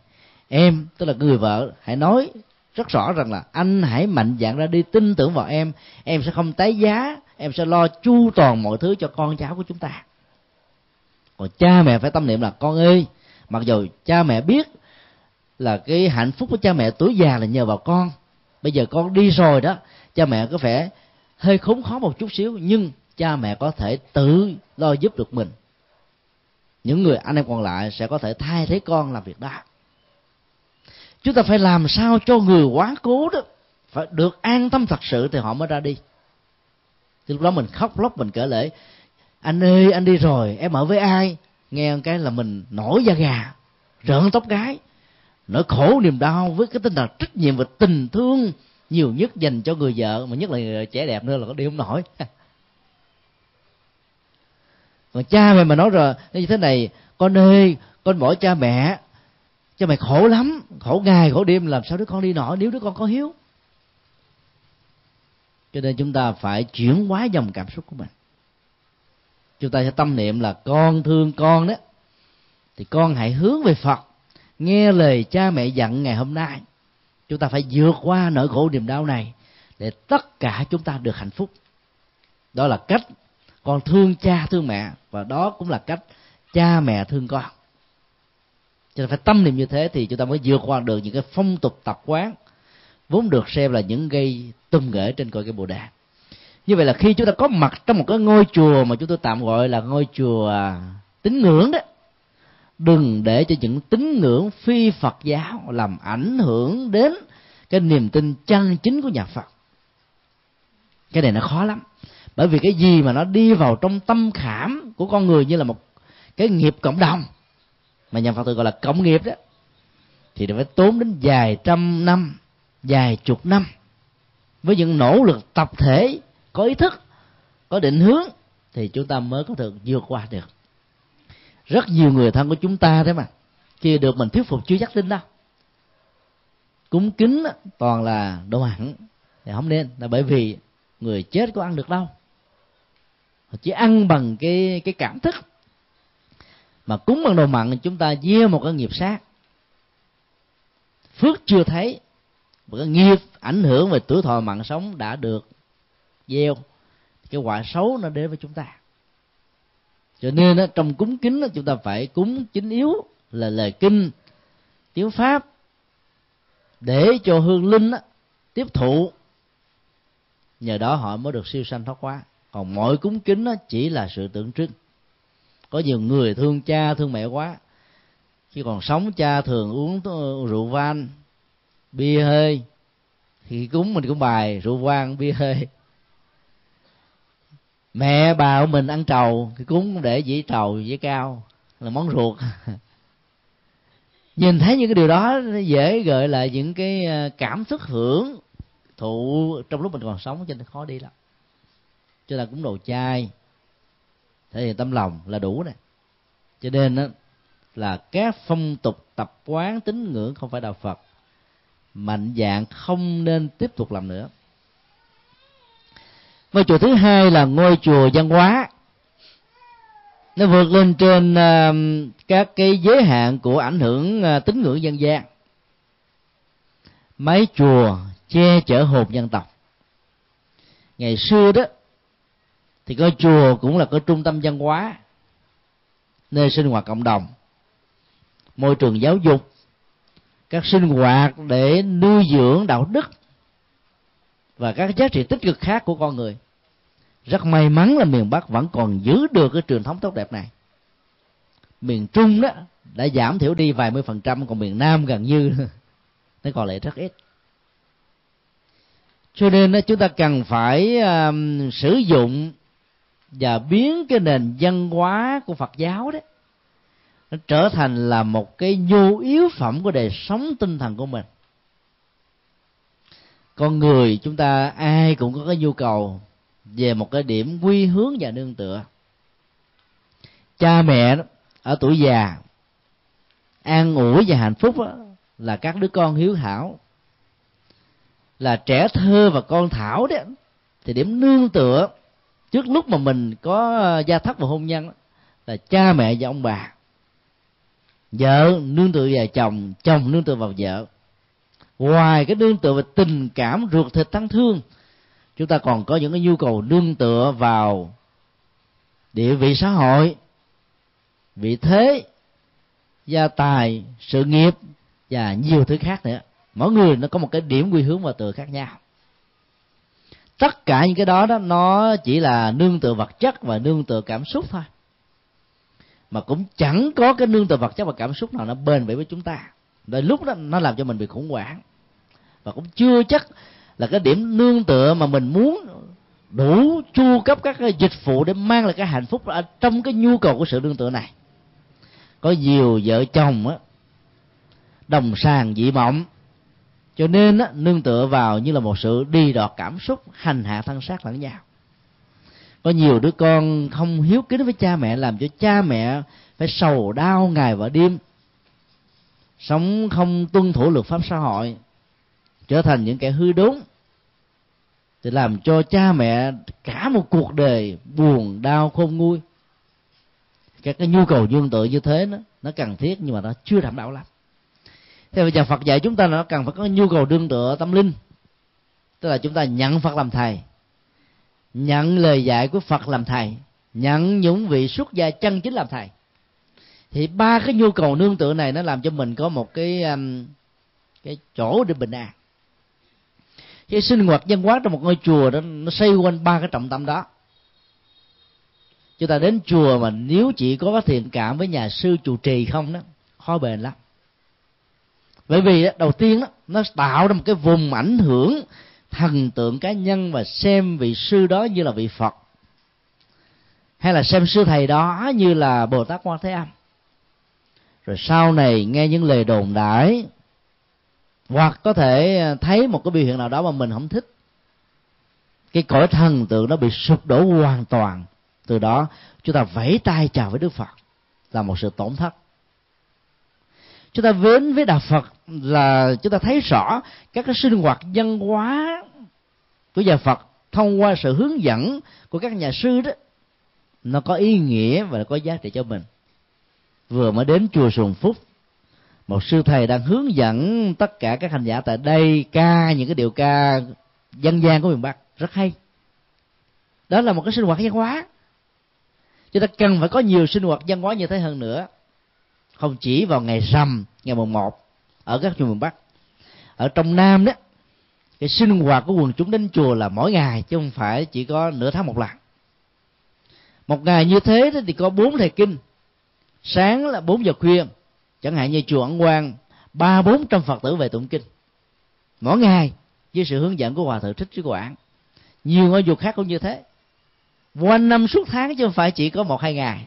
Em, tức là người vợ, hãy nói rất rõ rằng là anh hãy mạnh dạn ra đi tin tưởng vào em. Em sẽ không tái giá, em sẽ lo chu toàn mọi thứ cho con cháu của chúng ta. Còn cha mẹ phải tâm niệm là, con ơi, mặc dù cha mẹ biết là cái hạnh phúc của cha mẹ tuổi già là nhờ vào con. Bây giờ con đi rồi đó, cha mẹ có vẻ hơi khốn khó một chút xíu, nhưng cha mẹ có thể tự lo giúp được mình. Những người anh em còn lại sẽ có thể thay thế con làm việc đó. Chúng ta phải làm sao cho người quá cố đó, phải được an tâm thật sự thì họ mới ra đi. Thì lúc đó mình khóc lóc, mình kể lễ anh ơi, anh đi rồi, em ở với ai? Nghe cái là mình nổi da gà, rợn tóc gái nỗi khổ niềm đau với cái tinh thần trách nhiệm và tình thương nhiều nhất dành cho người vợ, mà nhất là trẻ đẹp nữa là có đi không nổi. Còn cha mẹ mà nói rồi như thế này, con ơi, con bỏ cha mẹ, cha mày khổ lắm, khổ ngày, khổ đêm, làm sao đứa con đi nổi nếu đứa con có hiếu? Cho nên chúng ta phải chuyển hóa dòng cảm xúc của mình. Chúng ta sẽ tâm niệm là con thương con đó, thì con hãy hướng về phật nghe lời cha mẹ dặn ngày hôm nay, chúng ta phải vượt qua nỗi khổ niềm đau này để tất cả chúng ta được hạnh phúc. Đó là cách con thương cha thương mẹ và đó cũng là cách cha mẹ thương con. Cho nên phải tâm niệm như thế thì chúng ta mới vượt qua được những cái phong tục tập quán, vốn được xem là những gây tung nghễ trên cõi cái bồ đề. Như vậy là khi chúng ta có mặt trong một cái ngôi chùa mà chúng tôi tạm gọi là ngôi chùa tín ngưỡng đó đừng để cho những tín ngưỡng phi phật giáo làm ảnh hưởng đến cái niềm tin chân chính của nhà phật. Cái này nó khó lắm. Bởi vì cái gì mà nó đi vào trong tâm khảm của con người như là một cái nghiệp cộng đồng, mà nhà phật tự gọi là cộng nghiệp đó, thì nó phải tốn đến vài trăm năm, vài chục năm với những nỗ lực tập thể, có ý thức, có định hướng, thì chúng ta mới có thể vượt qua được rất nhiều người thân của chúng ta thế mà. Khi được mình thuyết phục, chưa chắc tin đâu. Cúng kính toàn là đồ mặn thì không nên, là bởi vì người chết có ăn được đâu. Chỉ ăn bằng cái cái cảm thức. Mà cúng bằng đồ mặn, chúng ta gieo một cái nghiệp sát. Phước chưa thấy, một cái nghiệp ảnh hưởng về tuổi thọ mạng sống đã được gieo. Cái quả xấu nó đến với chúng ta cho nên đó, trong cúng kính đó, chúng ta phải cúng chính yếu là lời kinh tiếng pháp để cho hương linh đó, tiếp thụ. Nhờ đó họ mới được siêu sanh thoát hóa. Còn mọi cúng kính đó chỉ là sự tượng trưng. Có nhiều người thương cha thương mẹ quá. Khi còn sống cha thường uống ờ, rượu van bia hơi. Thì cúng mình cũng bài rượu vang bia hơi mẹ bà của mình ăn trầu thì cúng để dĩ trầu dĩ cao là món ruột. Nhìn thấy những cái điều đó dễ gợi lại những cái ờ, cảm xúc hưởng thụ trong lúc mình còn sống cho nên khó đi lắm. Cho là cũng đồ chay thể hiện tâm lòng là đủ nè. Cho nên đó, là các phong tục tập quán tín ngưỡng không phải đạo phật mạnh dạng không nên tiếp tục làm nữa ngôi chùa thứ hai là ngôi chùa văn hóa. Nó vượt lên trên ờ, các cái giới hạn của ảnh hưởng ờ, tín ngưỡng dân gian. Mấy chùa che chở hồn dân tộc. Ngày xưa đó, thì ngôi chùa cũng là cái trung tâm văn hóa nơi sinh hoạt cộng đồng. Môi trường giáo dục, các sinh hoạt để nuôi dưỡng đạo đức và các giá trị tích cực khác của con người. Rất may mắn là miền bắc vẫn còn giữ được cái truyền thống tốt đẹp này. Miền trung đó đã giảm thiểu đi vài mươi phần trăm còn miền nam gần như nó còn lại rất ít. Cho nên đó, chúng ta cần phải um, sử dụng và biến cái nền văn hóa của phật giáo đó nó trở thành là một cái nhu yếu phẩm của đời sống tinh thần của mình con người chúng ta ai cũng có cái nhu cầu về một cái điểm quy hướng và nương tựa. Cha mẹ ở tuổi già, an ủi và hạnh phúc là các đứa con hiếu thảo. Là trẻ thơ và con thảo đấy, thì điểm nương tựa trước lúc mà mình có ờ, gia thất và hôn nhân là cha mẹ và ông bà. Vợ nương tựa vào chồng chồng nương tựa vào vợ ngoài cái nương tựa về tình cảm ruột thịt tăng thương, chúng ta còn có những cái nhu cầu nương tựa vào địa vị xã hội, vị thế, gia tài, sự nghiệp và nhiều thứ khác nữa. Mỗi người nó có một cái điểm quy hướng và tựa khác nhau. Tất cả những cái đó đó, nó chỉ là nương tựa vật chất và nương tựa cảm xúc thôi. Mà cũng chẳng có cái nương tựa vật chất và cảm xúc nào nó bền bỉ với chúng ta. Đôi lúc đó, nó làm cho mình bị khủng hoảng và cũng chưa chắc là cái điểm nương tựa mà mình muốn đủ chu cấp các cái dịch vụ để mang lại cái hạnh phúc ở trong cái nhu cầu của sự nương tựa này. Có nhiều vợ chồng á đồng sàng dị mộng cho nên á, nương tựa vào như là một sự đi đọt cảm xúc hành hạ thân xác lẫn nhau. Có nhiều đứa con không hiếu kính với cha mẹ làm cho cha mẹ phải sầu đau ngày và đêm sống không tuân thủ luật pháp xã hội trở thành những kẻ hư đốn thì làm cho cha mẹ cả một cuộc đời buồn, đau, khôn nguôi. Các cái nhu cầu dương tự như thế nó nó cần thiết nhưng mà nó chưa đảm bảo lắm. Theo bây giờ Phật dạy chúng ta là nó cần phải có nhu cầu đương tựa tâm linh. Tức là chúng ta nhận Phật làm thầy, nhận lời dạy của Phật làm thầy, nhận những vị xuất gia chân chính làm thầy. Thì ba cái nhu cầu nương tựa này nó làm cho mình có một cái um, cái chỗ để bình an cái sinh hoạt văn hóa trong một ngôi chùa đó nó xoay quanh ba cái trọng tâm đó. Chúng ta đến chùa mà nếu chỉ có cái thiện cảm với nhà sư chủ trì không đó khó bền lắm. Bởi vì đầu tiên đó, nó tạo ra một cái vùng ảnh hưởng thần tượng cá nhân và xem vị sư đó như là vị phật. Hay là xem sư thầy đó như là bồ tát quan thế âm. Rồi sau này nghe những lời đồn đãi hoặc có thể ờ, thấy một cái biểu hiện nào đó mà mình không thích. Cái cõi thần tượng nó bị sụp đổ hoàn toàn từ đó. Chúng ta vẫy tay chào với đức phật là một sự tổn thất. Chúng ta đến với đạo phật là chúng ta thấy rõ các cái sinh hoạt văn hóa của nhà phật thông qua sự hướng dẫn của các nhà sư đó, nó có ý nghĩa và có giá trị cho mình. Vừa mới đến chùa Sùng Phúc một sư thầy đang hướng dẫn tất cả các hành giả tại đây ca những cái điệu ca dân gian của miền Bắc. Rất hay. Đó là một cái sinh hoạt văn hóa. Chúng ta cần phải có nhiều sinh hoạt văn hóa như thế hơn nữa. Không chỉ vào ngày rằm, ngày mùng một, ở các chùa miền Bắc. Ở trong Nam đó, cái sinh hoạt của quần chúng đến chùa là mỗi ngày, chứ không phải chỉ có nửa tháng một lần. Một ngày như thế thì có bốn thầy kinh. Sáng là bốn giờ khuya chẳng hạn như chùa ẩn quang ba bốn trăm phật tử về tụng kinh. Mỗi ngày dưới sự hướng dẫn của hòa thượng thích trí quảng nhiều ngôi chùa khác cũng như thế. Quanh năm suốt tháng chứ không phải chỉ có một hai ngày.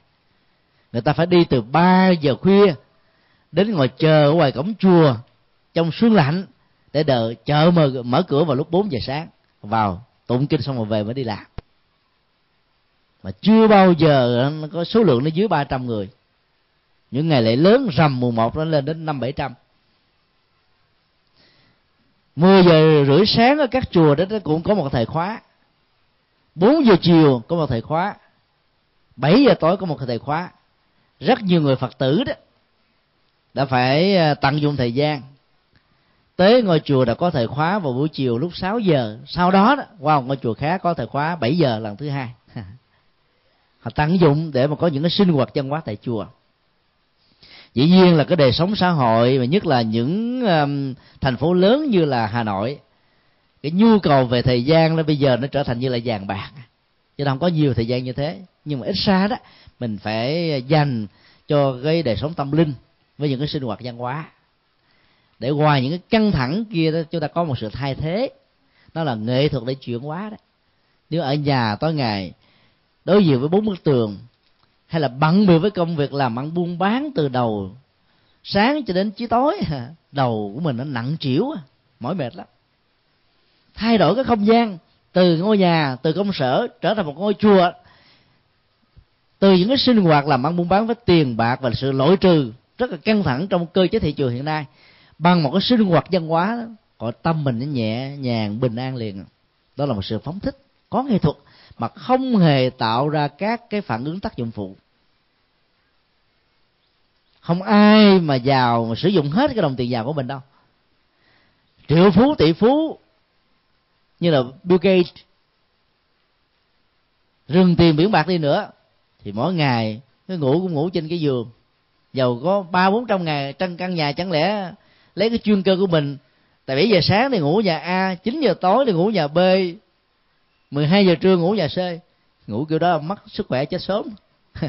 Người ta phải đi từ ba giờ khuya đến ngồi chờ ở ngoài cổng chùa trong sương lạnh để đợi chợ mở, mở cửa vào lúc 4 giờ sáng. Vào tụng kinh xong rồi về mới đi làm. Mà chưa bao giờ nó có số lượng nó dưới 300 người những ngày lễ lớn rằm mùng một nó lên đến năm bảy trăm. Mười giờ rưỡi sáng ở các chùa đó cũng có một thời khóa. Bốn giờ chiều có một thời khóa. Bảy giờ tối có một thời khóa. Rất nhiều người phật tử đó đã phải à, tận dụng thời gian. Tới ngôi chùa đã có thời khóa vào buổi chiều lúc 6 giờ. Sau đó, đó qua một ngôi chùa khác có thời khóa 7 giờ lần thứ hai. Họ tận dụng để mà có những cái sinh hoạt văn hóa tại chùa dĩ nhiên là cái đời sống xã hội và nhất là những um, thành phố lớn như là hà nội cái nhu cầu về thời gian nó bây giờ nó trở thành như là vàng bạc. Chứ không có nhiều thời gian như thế. Nhưng mà ít xa đó mình phải dành cho cái đời sống tâm linh với những cái sinh hoạt văn hóa. Để ngoài những cái căng thẳng kia đó chúng ta có một sự thay thế. Đó là nghệ thuật để chuyển hóa đó. Nếu ở nhà tối ngày đối diện với bốn bức tường hay là bận bịu với công việc làm ăn buôn bán từ đầu sáng cho đến chí tối đầu của mình nó nặng trĩu mỏi mệt lắm. Thay đổi cái không gian từ ngôi nhà từ công sở trở thành một ngôi chùa. Từ những cái sinh hoạt làm ăn buôn bán với tiền bạc và sự lỗi trừ rất là căng thẳng trong cơ chế thị trường hiện nay. Bằng một cái sinh hoạt văn hóa đó, có tâm mình nó nhẹ nhàng bình an liền. Đó là một sự phóng thích có nghệ thuật mà không hề tạo ra các cái phản ứng tác dụng phụ. Không ai mà giàu mà sử dụng hết cái đồng tiền giàu của mình đâu. Triệu phú, tỷ phú, như là Bill Gates, rừng tiền biển bạc đi nữa, thì mỗi ngày cái ngủ cũng ngủ trên cái giường. Giàu có ba, bốn trăm ngày trong căn nhà chẳng lẽ lấy cái chuyên cơ của mình. Tại bảy giờ sáng thì ngủ nhà a, chín giờ tối thì ngủ nhà b 12 giờ trưa ngủ nhà c. Ngủ kiểu đó mất sức khỏe chết sớm.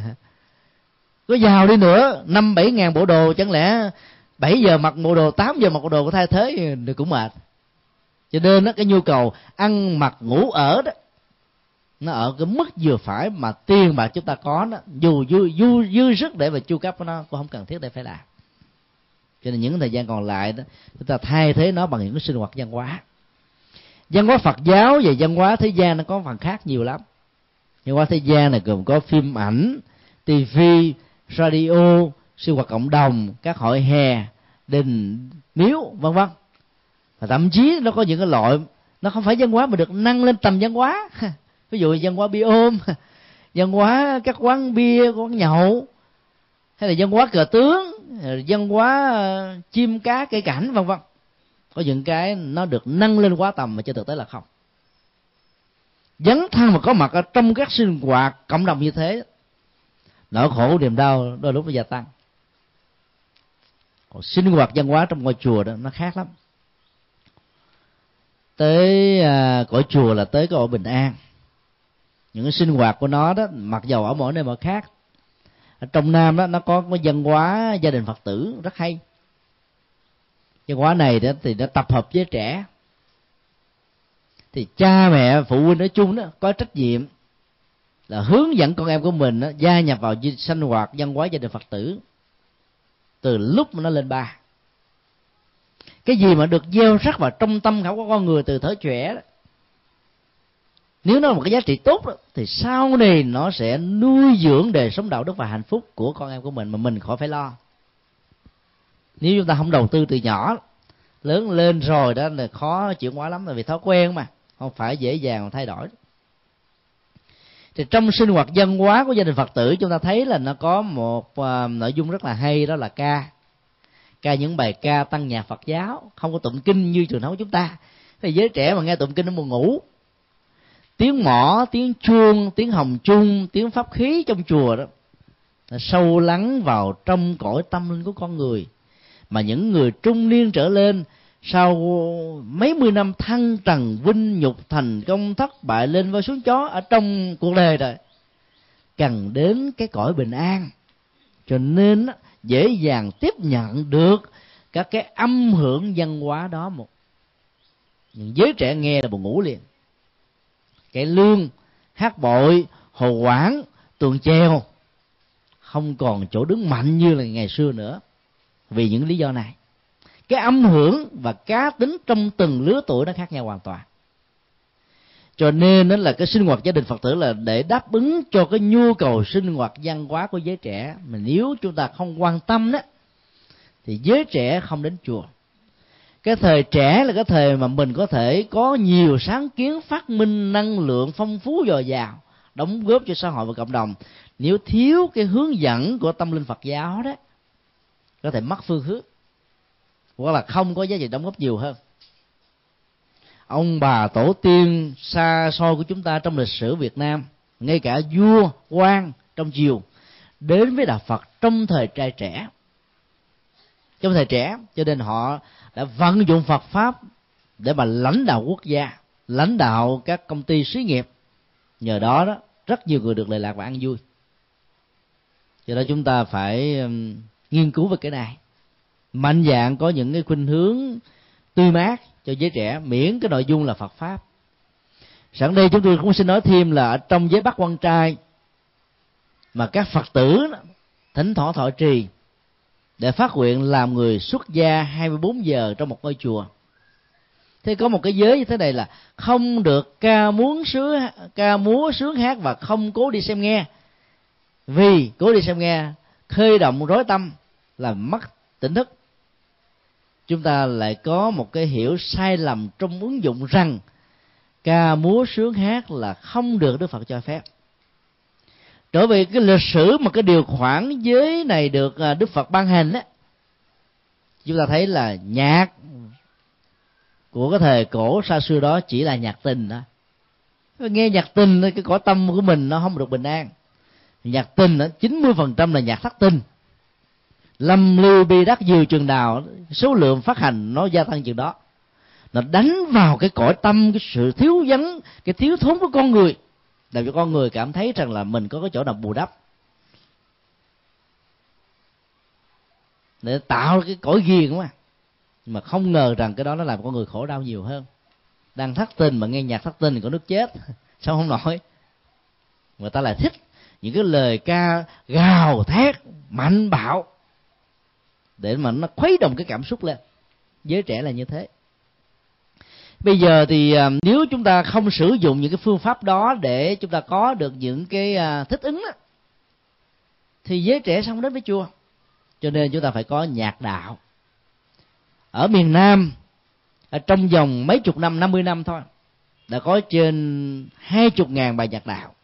Có giàu đi nữa năm bảy ngàn bộ đồ chẳng lẽ 7 giờ mặc bộ đồ 8 giờ mặc bộ đồ có thay thế thì cũng mệt. Cho nên đó, cái nhu cầu ăn mặc ngủ ở đó nó ở cái mức vừa phải mà tiền mà chúng ta có đó dù dư dư, dư sức để mà chu cấp nó cũng không cần thiết để phải làm. Cho nên những thời gian còn lại đó chúng ta thay thế nó bằng những cái sinh hoạt văn hóa văn hóa phật giáo và văn hóa thế gian nó có phần khác nhiều lắm. Văn hóa thế gian này gồm có phim ảnh tv radio, sinh hoạt cộng đồng, các hội hè, đình, miếu, vân vân. Và thậm chí nó có những cái loại, nó không phải văn hóa mà được nâng lên tầm văn hóa. Ví dụ văn hóa bia ôm, văn hóa các quán bia, quán nhậu, hay là văn hóa cờ tướng, văn hóa chim cá cây cảnh, vân vân có những cái nó được nâng lên quá tầm mà trên thực tế là không. Dấn thân mà có mặt ở trong các sinh hoạt cộng đồng như thế nỗi khổ niềm đau đôi lúc nó gia tăng. Còn sinh hoạt văn hóa trong ngôi chùa đó nó khác lắm. Tới à, cõi chùa là tới cõi bình an. Những cái sinh hoạt của nó đó mặc dầu ở mỗi nơi mà khác ở trong nam đó nó có cái văn hóa gia đình phật tử rất hay văn hóa này đó thì nó tập hợp với trẻ. Thì cha mẹ phụ huynh nói chung đó có trách nhiệm là hướng dẫn con em của mình đó, gia nhập vào sinh hoạt văn hóa gia đình phật tử từ lúc mà nó lên ba. Cái gì mà được gieo rắc vào trong tâm khảo của con người từ thở trẻ đó, nếu nó là một cái giá trị tốt đó, thì sau này nó sẽ nuôi dưỡng đời sống đạo đức và hạnh phúc của con em của mình mà mình khỏi phải lo nếu chúng ta không đầu tư từ nhỏ lớn lên rồi đó là khó chuyển hóa lắm là vì thói quen mà không phải dễ dàng thay đổi. Thì trong sinh hoạt văn hóa của gia đình phật tử chúng ta thấy là nó có một uh, nội dung rất là hay đó là ca. Ca những bài ca tăng nhạc phật giáo không có tụng kinh như truyền thống của chúng ta. Thì giới trẻ mà nghe tụng kinh nó buồn ngủ. Tiếng mỏ tiếng chuông tiếng hồng chung tiếng pháp khí trong chùa đó là sâu lắng vào trong cõi tâm linh của con người mà những người trung niên trở lên, sau mấy mươi năm thăng trần, vinh nhục thành công thất bại lên với xuống chó ở trong cuộc đời rồi, cần đến cái cõi bình an. Cho nên dễ dàng tiếp nhận được các cái âm hưởng văn hóa đó một. Những giới trẻ nghe là buồn ngủ liền. Cái lương, hát bội, hồ quảng, tuồng treo không còn chỗ đứng mạnh như là ngày xưa nữa vì những lý do này. Cái âm hưởng và cá tính trong từng lứa tuổi nó khác nhau hoàn toàn. Cho nên đó là cái sinh hoạt gia đình phật tử là để đáp ứng cho cái nhu cầu sinh hoạt văn hóa của giới trẻ. Mà nếu chúng ta không quan tâm đó, thì giới trẻ không đến chùa. Cái thời trẻ là cái thời mà mình có thể có nhiều sáng kiến phát minh năng lượng phong phú dồi dào, đóng góp cho xã hội và cộng đồng. Nếu thiếu cái hướng dẫn của tâm linh phật giáo đó có thể mất phương hướng, hoặc là không có giá trị đóng góp nhiều hơn. Ông bà tổ tiên xa xôi của chúng ta trong lịch sử Việt Nam, ngay cả vua, quan trong triều, đến với đạo Phật trong thời trai trẻ. Trong thời trẻ, cho nên họ đã vận dụng Phật pháp để mà lãnh đạo quốc gia, lãnh đạo các công ty xí nghiệp. Nhờ đó đó, rất nhiều người được lệ lạc và ăn vui. Cho đó chúng ta phải um, nghiên cứu về cái này. Mạnh dạng có những cái khuynh hướng tươi mát cho giới trẻ, miễn cái nội dung là Phật pháp. Sẵn đây chúng tôi cũng xin nói thêm là ở trong giới bắt quan trai mà các Phật tử thỉnh thoảng thọ trì để phát nguyện làm người xuất gia 24 giờ trong một ngôi chùa. Thế có một cái giới như thế này là không được ca muốn sướng, ca múa sướng hát và không cố đi xem nghe. Vì cố đi xem nghe khơi động rối tâm là mất tỉnh thức. Chúng ta lại có một cái hiểu sai lầm trong ứng dụng rằng ca múa sướng hát là không được đức phật cho phép. Trở về cái lịch sử mà cái điều khoản giới này được à, đức phật ban hành á, chúng ta thấy là nhạc của cái thời cổ xa xưa đó chỉ là nhạc tình đó nghe nhạc tình cái cõi tâm của mình nó không được bình an nhạc tin đó, chín mươi phần trăm là nhạc thất tin. Lâm lưu bi đắc dừa chừng nào số lượng phát hành nó gia tăng chừng đó. Nó đánh vào cái cõi tâm, cái sự thiếu vắng, cái thiếu thốn của con người, làm cho con người cảm thấy rằng là mình có cái chỗ nào bù đắp. Để tạo cái cõi ghiền mà. Mà không ngờ rằng cái đó nó làm con người khổ đau nhiều hơn. Đang thất tình mà nghe nhạc thất tình thì có nước chết. Sao không nổi? Người ta lại thích những cái lời ca gào thét mạnh bạo để mà nó khuấy động cái cảm xúc lên. Giới trẻ là như thế. Bây giờ thì à, nếu chúng ta không sử dụng những cái phương pháp đó để chúng ta có được những cái à, thích ứng đó, thì giới trẻ xong đến với chùa cho nên chúng ta phải có nhạc đạo. Ở miền nam ở trong vòng mấy chục năm năm mươi năm thôi đã có trên hai chục ngàn bài nhạc đạo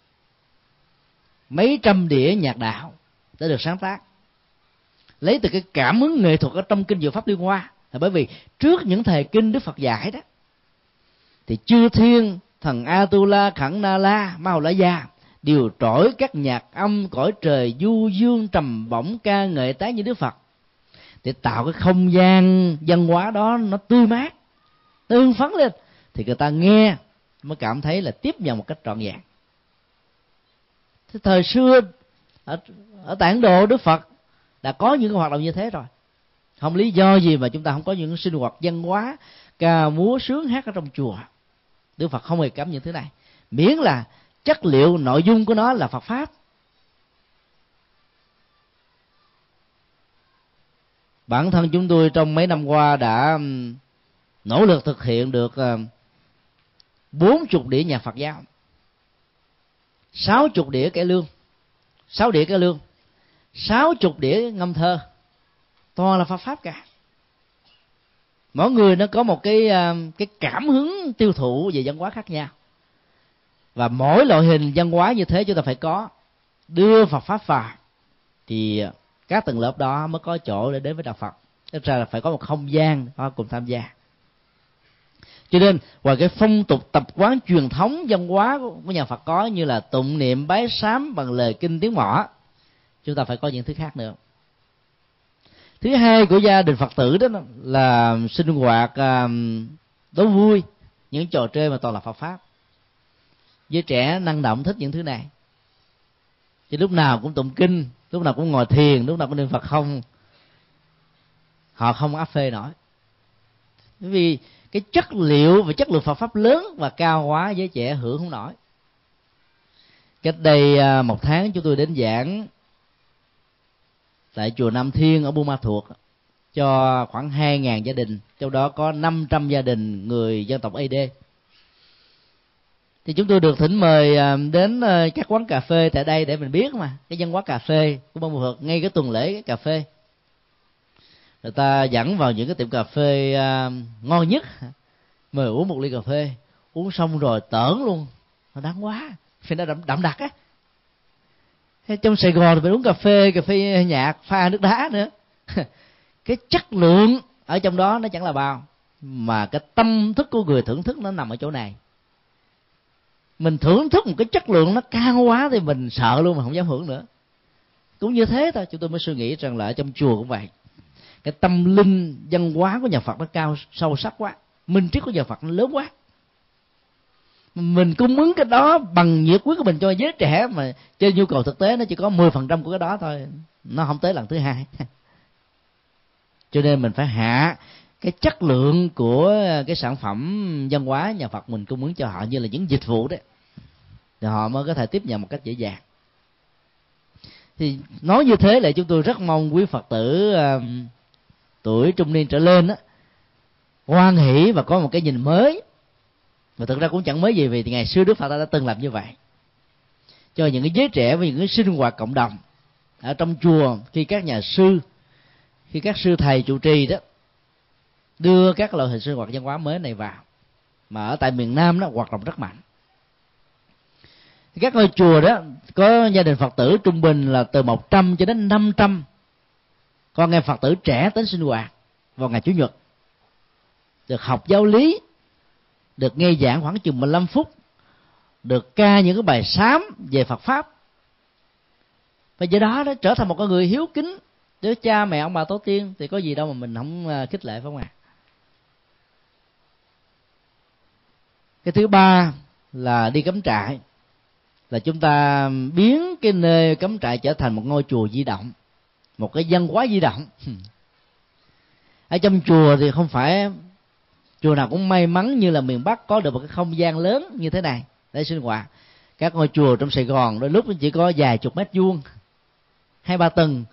mấy trăm đĩa nhạc đạo đã được sáng tác. Lấy từ cái cảm hứng nghệ thuật ở trong kinh diệu pháp liên hoa. Là bởi vì trước những thời kinh đức phật dạy đó, thì chư thiên, thần atula, khẳng na la mau la gia đều trỗi các nhạc âm cõi trời du dương trầm bổng ca ngợi tái như đức phật, để tạo cái không gian văn hóa đó nó tươi mát, tương phấn lên, thì người ta nghe mới cảm thấy là tiếp nhận một cách trọn vẹn thời xưa ở, ở tản độ đức phật đã có những hoạt động như thế rồi. Không lý do gì mà chúng ta không có những sinh hoạt văn hóa ca múa sướng hát ở trong chùa. Đức phật không hề cấm những thứ này. Miễn là chất liệu nội dung của nó là phật pháp. Bản thân chúng tôi trong mấy năm qua đã nỗ lực thực hiện được bốn chục đĩa nhạc phật giáo sáu chục đĩa cải lương. Sáu đĩa cải lương. Sáu chục đĩa ngâm thơ. Toàn là Phật pháp cả. Mỗi người nó có một cái à, cái cảm hứng tiêu thụ về văn hóa khác nhau. Và mỗi loại hình văn hóa như thế chúng ta phải có. Đưa Phật pháp vào, thì các tầng lớp đó mới có chỗ để đến với đạo Phật. Tức ra là phải có một không gian họ cùng tham gia cho nên, ngoài cái phong tục tập quán truyền thống văn hóa của nhà Phật có như là tụng niệm bái sám bằng lời kinh tiếng mỏ, chúng ta phải có những thứ khác nữa. Thứ hai của gia đình phật tử đó là sinh hoạt à, đố vui, những trò chơi mà toàn là phật pháp. Với trẻ năng động thích những thứ này. Thì lúc nào cũng tụng kinh, lúc nào cũng ngồi thiền, lúc nào cũng niệm phật không, họ không áp phê nổi. Bởi vì cái chất liệu và chất lượng Phật pháp lớn và cao quá giới trẻ hưởng không nổi. Cách đây à, một tháng chúng tôi đến giảng tại chùa Nam Thiên ở Buôn Ma Thuột cho khoảng hai ngàn gia đình, trong đó có 500 gia đình người dân tộc AD thì chúng tôi được thỉnh mời à, đến à, các quán cà phê tại đây để mình biết mà, cái dân quán cà phê của Buôn Ma Thuột, ngay cái tuần lễ cái cà phê người ta dẫn vào những cái tiệm cà phê uh, ngon nhất. Mời uống một ly cà phê uống xong rồi tởn luôn. Nó đáng quá. Phải nó đậm, đậm đặc á. Trong sài gòn thì phải uống cà phê cà phê nhạt pha nước đá nữa. Cái chất lượng ở trong đó nó chẳng là bao mà cái tâm thức của người thưởng thức nó nằm ở chỗ này. Mình thưởng thức một cái chất lượng nó cao quá thì mình sợ luôn mà không dám hưởng nữa. Cũng như thế thôi chúng tôi mới suy nghĩ rằng là ở trong chùa cũng vậy cái tâm linh văn hóa của nhà phật nó cao, sâu sắc quá. Minh triết của nhà phật nó lớn quá. Mình cung ứng cái đó bằng nhiệt quyết của mình cho giới trẻ mà trên nhu cầu thực tế nó chỉ có 10% của cái đó thôi. Nó không tới lần thứ hai. Cho nên mình phải hạ cái chất lượng của cái sản phẩm văn hóa nhà Phật mình cung ứng cho họ như là những dịch vụ đấy. Thì họ mới có thể tiếp nhận một cách dễ dàng. Thì nói như thế là chúng tôi rất mong quý Phật tử ờ, tuổi trung niên trở lên á, hoan hỷ và có một cái nhìn mới. Mà thực ra cũng chẳng mới gì vì ngày xưa đức phật ta đã từng làm như vậy. Cho những cái giới trẻ với những cái sinh hoạt cộng đồng ở trong chùa, khi các nhà sư, khi các sư thầy trụ trì đó, đưa các loại hình sinh hoạt văn hóa mới này vào, mà ở tại miền nam đó hoạt động rất mạnh. Các ngôi chùa đó, có gia đình phật tử trung bình là từ 100 cho đến 500 con em phật tử trẻ đến sinh hoạt vào ngày chủ nhật. Được học giáo lý, được nghe giảng khoảng chừng 15 phút, được ca những cái bài sám về Phật pháp. Và do đó nó trở thành một con người hiếu kính. Với cha mẹ ông bà tổ tiên thì có gì đâu mà mình không à, khích lệ phải không ạ? À? cái thứ ba là đi cắm trại. Là chúng ta biến cái nơi cắm trại trở thành một ngôi chùa di động một cái văn hóa di động ở trong chùa thì không phải chùa nào cũng may mắn như là miền bắc có được một cái không gian lớn như thế này để sinh hoạt. Các ngôi chùa trong sài gòn đôi lúc chỉ có vài chục mét vuông, hai ba tầng.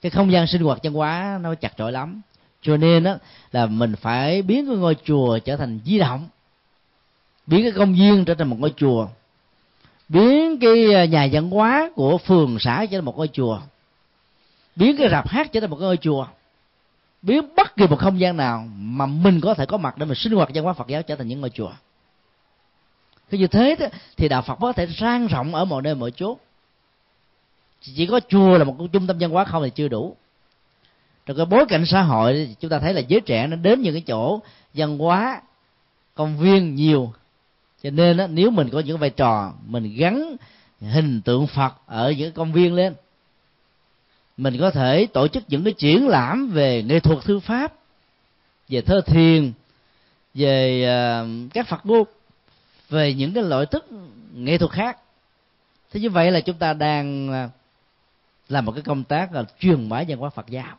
Cái không gian sinh hoạt văn hóa nó chặt chội lắm. Cho nên đó là mình phải biến cái ngôi chùa trở thành di động. Biến cái công viên trở thành một ngôi chùa. Biến cái à, nhà văn hóa của phường xã trở thành một ngôi chùa biến cái rạp hát trở thành một ngôi chùa. Biến bất kỳ một không gian nào mà mình có thể có mặt để mình sinh hoạt văn hóa Phật giáo trở thành những ngôi chùa. Khi như thế đó, thì đạo Phật có thể sang rộng ở mọi nơi mọi chốt chỉ có chùa là một trung tâm văn hóa không thì chưa đủ. Trong cái bối cảnh xã hội chúng ta thấy là giới trẻ nó đến những cái chỗ văn hóa công viên nhiều. Cho nên đó, nếu mình có những vai trò mình gắn hình tượng Phật ở những công viên lên mình có thể tổ chức những cái triển lãm về nghệ thuật thư pháp, về thơ thiền, về à, các phật ngôn, về những cái loại thức nghệ thuật khác. Thế như vậy là chúng ta đang à, làm một cái công tác là truyền bá văn hóa phật giáo.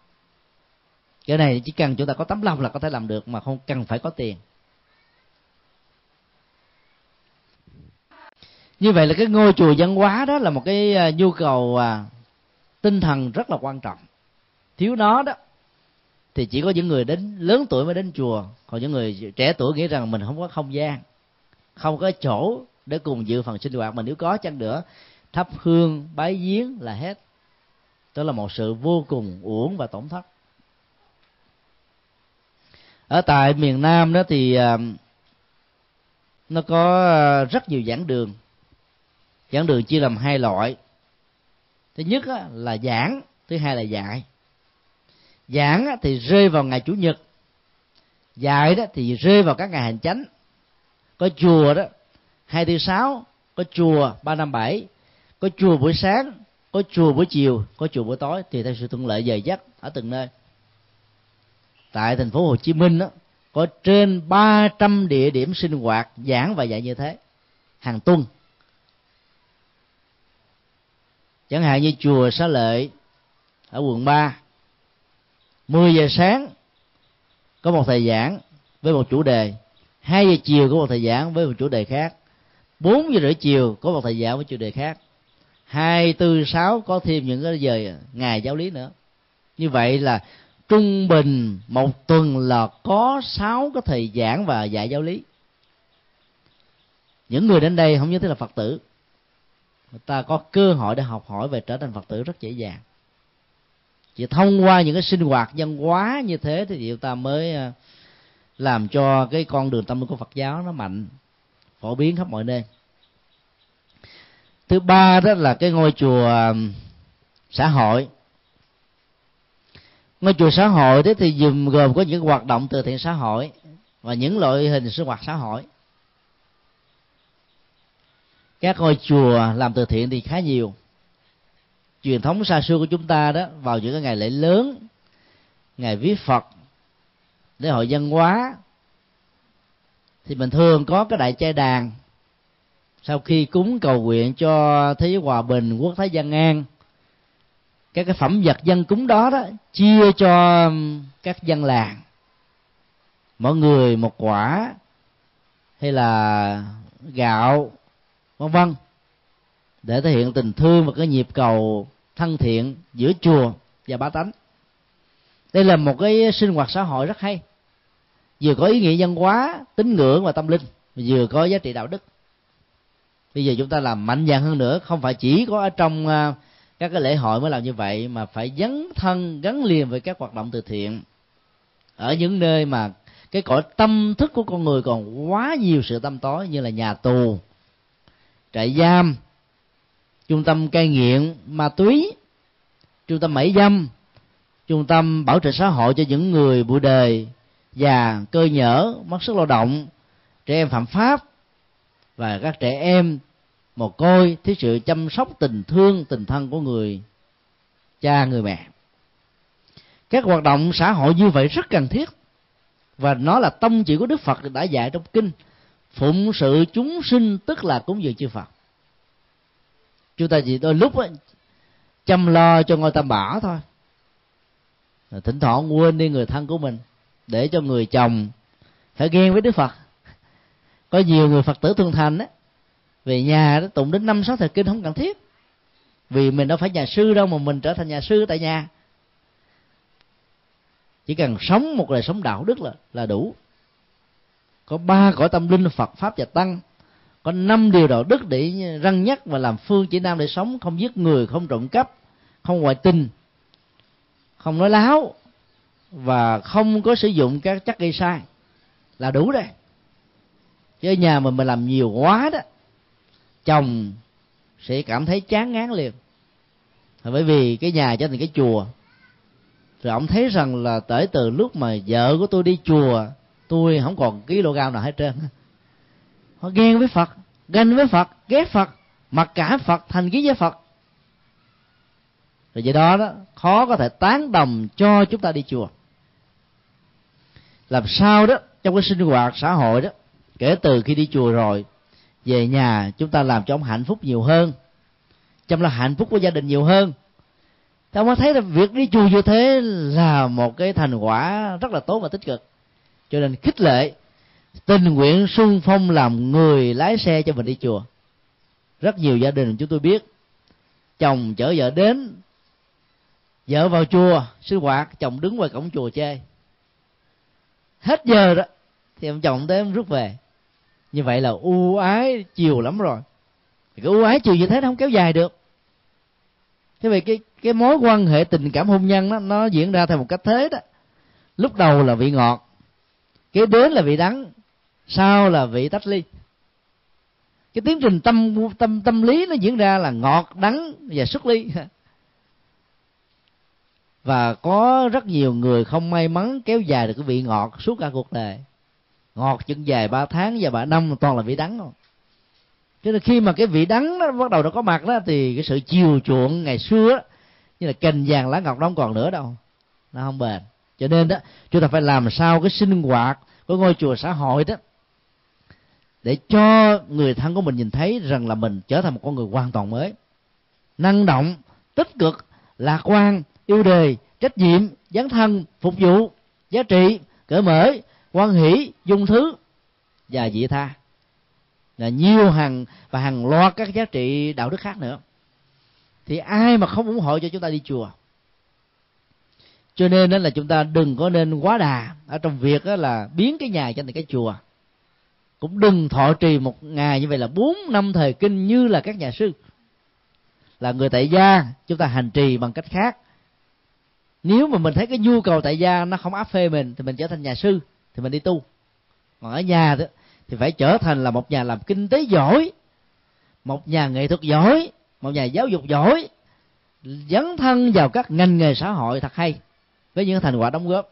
Cái này chỉ cần chúng ta có tấm lòng là có thể làm được mà không cần phải có tiền. Như vậy là cái ngôi chùa văn hóa đó là một cái à, nhu cầu tinh thần rất là quan trọng. Thiếu nó đó, thì chỉ có những người đến, lớn tuổi mới đến chùa. Còn những người trẻ tuổi nghĩ rằng mình không có không gian, không có chỗ để cùng dự phần sinh hoạt. Mà nếu có chăng nữa, thắp hương, bái giếng là hết. Đó là một sự vô cùng uổng và tổn thất. Ở tại miền nam đó thì à, nó có à, rất nhiều giảng đường. Giảng đường chia làm hai loại thứ nhất là giảng thứ hai là dạy. Giảng thì rơi vào ngày chủ nhật. Dạy đó thì rơi vào các ngày hành chánh. Có chùa đó hai thứ sáu có chùa ba năm bảy có chùa buổi sáng có chùa buổi chiều có chùa buổi tối. Thì theo sự thuận lợi giờ giấc ở từng nơi. Tại thành phố Hồ Chí Minh đó, có trên 300 địa điểm sinh hoạt giảng và dạy như thế hàng tuần. Chẳng hạn như chùa Xá Lợi ở quận 3 10 giờ sáng có một thầy giảng với một chủ đề. 2 giờ chiều có một thầy giảng với một chủ đề khác. 4 giờ rưỡi chiều có một thầy giảng với chủ đề khác. Hai tư sáu có thêm những cái giờ ngày giáo lý nữa. Như vậy là trung bình một tuần là có 6 cái thầy giảng và dạy giáo lý. Những người đến đây không nhất thiết là phật tử người ta có cơ hội để học hỏi về trở thành phật tử rất dễ dàng. Chỉ thông qua những cái sinh hoạt văn hóa như thế thì chúng ta mới ờ, làm cho cái con đường tâm linh của Phật giáo nó mạnh, phổ biến khắp mọi nơi. Thứ ba đó là cái ngôi chùa xã hội. Ngôi chùa xã hội đấy thì dùm gồm có những hoạt động từ thiện xã hội và những loại hình sinh hoạt xã hội các ngôi chùa làm từ thiện thì khá nhiều. Truyền thống xa xưa của chúng ta đó, vào những cái ngày lễ lớn, ngày viết phật, lễ hội văn hóa, thì mình thường có cái đại trai đàn. Sau khi cúng cầu nguyện cho thế giới hòa bình, quốc thái dân an, các cái phẩm vật dân cúng đó đó, chia cho um, các dân làng. Mỗi người một quả hay là gạo vân vân. Để thể hiện tình thương và cái nhịp cầu thân thiện giữa chùa và bá tánh. Đây là một cái sinh hoạt xã hội rất hay. Vừa có ý nghĩa văn hóa, tín ngưỡng và tâm linh vừa có giá trị đạo đức. Bây giờ chúng ta làm mạnh dạn hơn nữa, không phải chỉ có ở trong à, các cái lễ hội mới làm như vậy, mà phải dấn thân, gắn liền với các hoạt động từ thiện. Ở những nơi mà cái cõi tâm thức của con người còn quá nhiều sự tâm tối như là nhà tù trại giam, trung tâm cai nghiện ma túy, trung tâm mảy dâm, trung tâm bảo trợ xã hội cho những người bụi đời già cơ nhở mất sức lao động, trẻ em phạm pháp và các trẻ em một côi thiếu sự chăm sóc tình thương, tình thân của người cha, người mẹ. Các hoạt động xã hội như vậy rất cần thiết và nó là tông chỉ của đức phật đã dạy trong kinh phụng sự chúng sinh tức là cúng dường chư phật. Chúng ta chỉ đôi lúc ấy, chăm lo cho ngôi tam bảo thôi. Thỉnh thoảng quên đi người thân của mình để cho người chồng phải ghen với đức phật. Có nhiều người phật tử thuần thành á về nhà đó tụng đến năm sáu thời kinh không cần thiết. Vì mình đâu phải nhà sư đâu mà mình trở thành nhà sư tại nhà. Chỉ cần sống một đời sống đạo đức là là đủ có ba cõi tâm linh phật, pháp và tăng. Có năm điều đạo đức để răng nhắc và làm phương chỉ nam để sống, không giết người, không trộm cắp, không ngoại tình, không nói láo và không có sử dụng các chất gây sai là đủ đây chứ ở nhà mà mình làm nhiều quá đó, chồng sẽ cảm thấy chán ngán liền. Bởi vì cái nhà trở thành cái chùa, rồi ông thấy rằng là tới từ lúc mà vợ của tôi đi chùa tôi không còn kg nào hết trơn. Họ ghen với phật, ganh với phật, ghét phật, mặc cả phật thành kiến với phật. Rồi vậy đó đó, khó có thể tán đồng cho chúng ta đi chùa. Làm sao đó, trong cái sinh hoạt xã hội đó, kể từ khi đi chùa rồi, về nhà chúng ta làm cho ông hạnh phúc nhiều hơn, chăm lo hạnh phúc của gia đình nhiều hơn. Ta ông thấy là việc đi chùa như thế là một cái thành quả rất là tốt và tích cực cho nên khích lệ, tình nguyện sung phong làm người lái xe cho mình đi chùa. Rất nhiều gia đình chúng tôi biết, chồng chở vợ đến, vợ vào chùa sinh hoạt, chồng đứng ngoài cổng chùa chơi. Hết giờ đó, thì ông chồng tới ông rút về. Như vậy là ưu ái chiều lắm rồi. Cái ưu ái chiều như thế nó không kéo dài được. Thế vì cái cái mối quan hệ tình cảm hôn nhân đó, nó diễn ra theo một cách thế đó. Lúc đầu là vị ngọt kế đến là vị đắng sau là vị tách ly. Cái tiến trình tâm tâm tâm lý nó diễn ra là ngọt đắng và xuất ly. Và có rất nhiều người không may mắn kéo dài được cái vị ngọt suốt cả cuộc đời. Ngọt chừng dài ba tháng và ba năm toàn là vị đắng không cho nên khi mà cái vị đắng nó bắt đầu nó có mặt đó thì cái sự chiều chuộng ngày xưa đó, như là cành vàng lá ngọc nó không còn nữa đâu. Nó không bền cho nên đó, chúng ta phải làm sao cái sinh hoạt của ngôi chùa xã hội đó để cho người thân của mình nhìn thấy rằng là mình trở thành một con người hoàn toàn mới. Năng động, tích cực, lạc quan, yêu đề, trách nhiệm, dấn thân, phục vụ, giá trị, cởi mở quan hỷ, dung thứ và dị tha. Là nhiều hàng và hàng loạt các giá trị đạo đức khác nữa. Thì ai mà không ủng hộ cho chúng ta đi chùa? Cho nên đó là chúng ta đừng có nên quá đà. Ở trong việc đó là biến cái nhà cho thành cái chùa. Cũng đừng thọ trì một ngày như vậy là bốn năm thời kinh như là các nhà sư. Là người tại gia, chúng ta hành trì bằng cách khác. Nếu mà mình thấy cái nhu cầu tại gia nó không áp phê mình, thì mình trở thành nhà sư, thì mình đi tu. Còn ở nhà đó thì phải trở thành là một nhà làm kinh tế giỏi, một nhà nghệ thuật giỏi, một nhà giáo dục giỏi, dấn thân vào các ngành nghề xã hội. Thật hay với những thành quả đóng góp.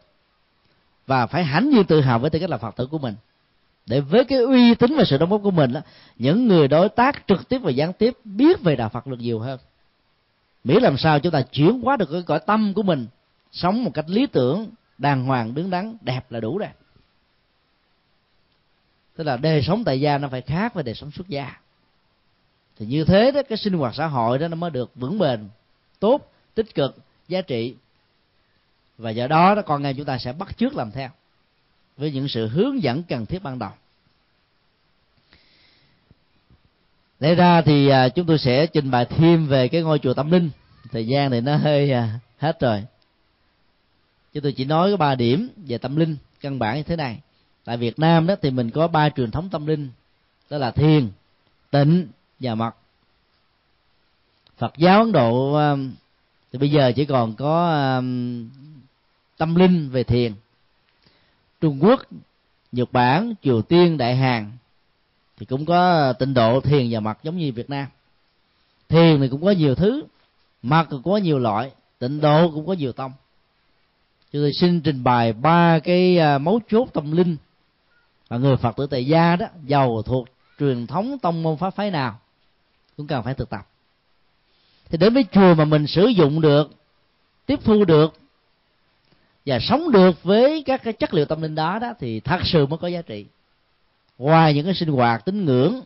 Và phải hãnh nhiên tự hào với tư cách là phật tử của mình. Để với cái uy tín và sự đóng góp của mình đó, những người đối tác trực tiếp và gián tiếp biết về đạo phật được nhiều hơn. Miễn làm sao chúng ta chuyển hóa được cái cõi tâm của mình sống một cách lý tưởng đàng hoàng đứng đắn đẹp là đủ rồi. Tức là đời sống tại gia nó phải khác với đời sống xuất gia. Thì như thế đó cái sinh hoạt xã hội đó nó mới được vững bền tốt tích cực giá trị và do đó đó, con em chúng ta sẽ bắt chước làm theo với những sự hướng dẫn cần thiết ban đầu. Lẽ ra thì à, chúng tôi sẽ trình bày thêm về cái ngôi chùa tâm linh. Thời gian thì nó hơi à, hết rồi. Chúng tôi chỉ nói có ba điểm về tâm linh, căn bản như thế này. Tại việt nam đó thì mình có ba truyền thống tâm linh, đó là thiền, tịnh và mật. Phật giáo ấn độ à, thì bây giờ chỉ còn có tâm linh về thiền. Trung quốc, nhật bản, triều tiên, đại hàn thì cũng có tịnh độ thiền và mật giống như việt nam. Thiền thì cũng có nhiều thứ mật cũng có nhiều loại, tịnh độ cũng có nhiều tông. Chúng tôi xin trình bày ba cái à, mấu chốt tâm linh và người phật tử tại gia đó, giàu thuộc truyền thống tông môn pháp phái nào cũng cần phải thực tập. Thì đến với chùa mà mình sử dụng được, tiếp thu được và sống được với các cái chất liệu tâm linh đó đó thì thật sự mới có giá trị. Ngoài những cái sinh hoạt tín ngưỡng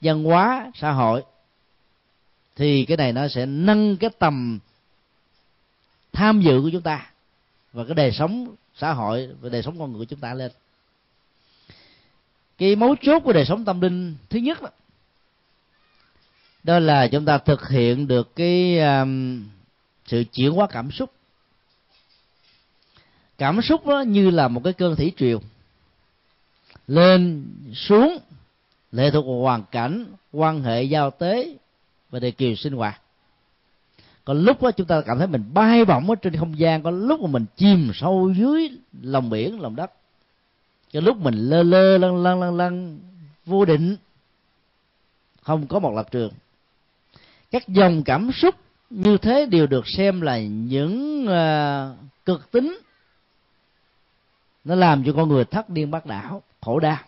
văn hóa xã hội thì cái này nó sẽ nâng cái tầm tham dự của chúng ta và cái đời sống xã hội và đời sống con người của chúng ta lên. Cái mấu chốt của đời sống tâm linh thứ nhất đó, đó là chúng ta thực hiện được cái um, sự chuyển hóa cảm xúc cảm xúc đó như là một cái cơn thủy triều. Lên xuống lệ thuộc vào hoàn cảnh quan hệ giao tế và đề kiều sinh hoạt. Còn lúc đó chúng ta cảm thấy mình bay bổng ở trên không gian có lúc mà mình chìm sâu dưới lòng biển lòng đất. Cho lúc mình lơ lơ lăn lăn lăn lăn vô định không có một lập trường. Các dòng cảm xúc như thế đều được xem là những uh, cực tính nó làm cho con người thất điên bác đảo khổ đau.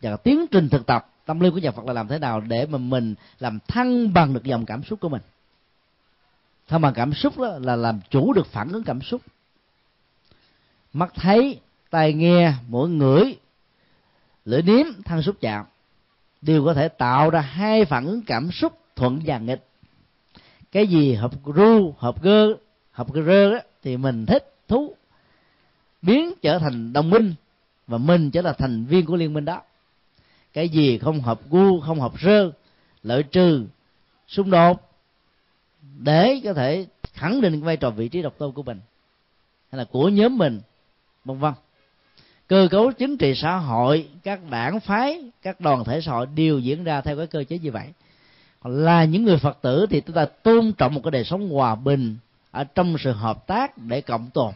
Và tiến trình thực tập tâm linh của nhà Phật là làm thế nào để mà mình làm thăng bằng được dòng cảm xúc của mình? Thăng bằng cảm xúc đó là làm chủ được phản ứng cảm xúc. Mắt thấy tai nghe mũi ngửi lưỡi nếm thân xúc chạm đều có thể tạo ra hai phản ứng cảm xúc thuận và nghịch. Cái gì hợp ru hợp gơ hợp rơ đó, thì mình thích thú biến trở thành đồng minh và mình trở thành thành viên của liên minh đó. Cái gì không hợp gu, không hợp rơ, lợi trừ, xung đột, để có thể khẳng định vai trò vị trí độc tôn của mình hay là của nhóm mình, vân vân. Cơ cấu chính trị xã hội, các đảng phái, các đoàn thể xã hội đều diễn ra theo cái cơ chế như vậy. Còn là những người phật tử thì chúng ta tôn trọng một cái đời sống hòa bình ở trong sự hợp tác để cộng tồn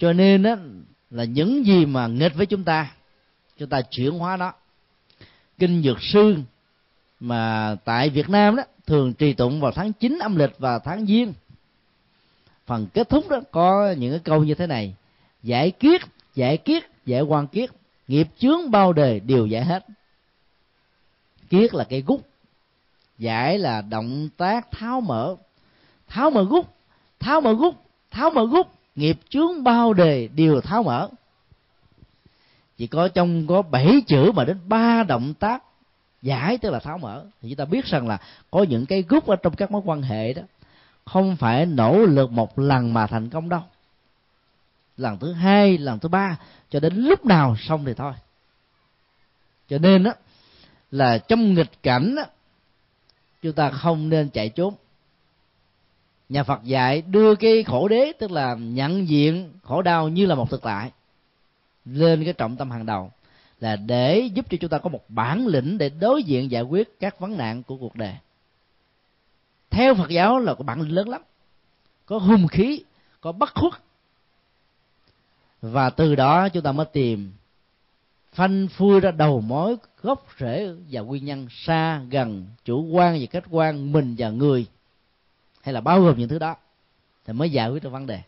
cho nên đó, là những gì mà nghịch với chúng ta chúng ta chuyển hóa nó. Kinh dược sư mà tại Việt Nam đó thường trì tụng vào tháng 9 âm lịch và tháng giêng. Phần kết thúc đó có những cái câu như thế này. Giải kiết giải kiết giải quan kiết. Nghiệp chướng bao đời đều giải hết. Kiết là cây gút giải là động tác tháo mở. Tháo mở gút tháo mở gút tháo mở gút nghiệp chướng bao đề đều tháo mở. Chỉ có trong có bảy chữ mà đến ba động tác giải tức là tháo mở. Thì chúng ta biết rằng là có những cái gút ở trong các mối quan hệ đó không phải nỗ lực một lần mà thành công đâu. Lần thứ hai lần thứ ba cho đến lúc nào xong thì thôi. Cho nên đó là trong nghịch cảnh đó, chúng ta không nên chạy trốn nhà phật dạy đưa cái khổ đế, tức là nhận diện khổ đau như là một thực tại, lên cái trọng tâm hàng đầu, là để giúp cho chúng ta có một bản lĩnh để đối diện giải quyết các vấn nạn của cuộc đời. Theo phật giáo là có bản lĩnh lớn lắm, có hung khí, có bất khuất. Và từ đó chúng ta mới tìm phanh phui ra đầu mối gốc rễ và nguyên nhân xa gần chủ quan và khách quan mình và người hay là bao gồm những thứ đó thì mới giải quyết được vấn đề.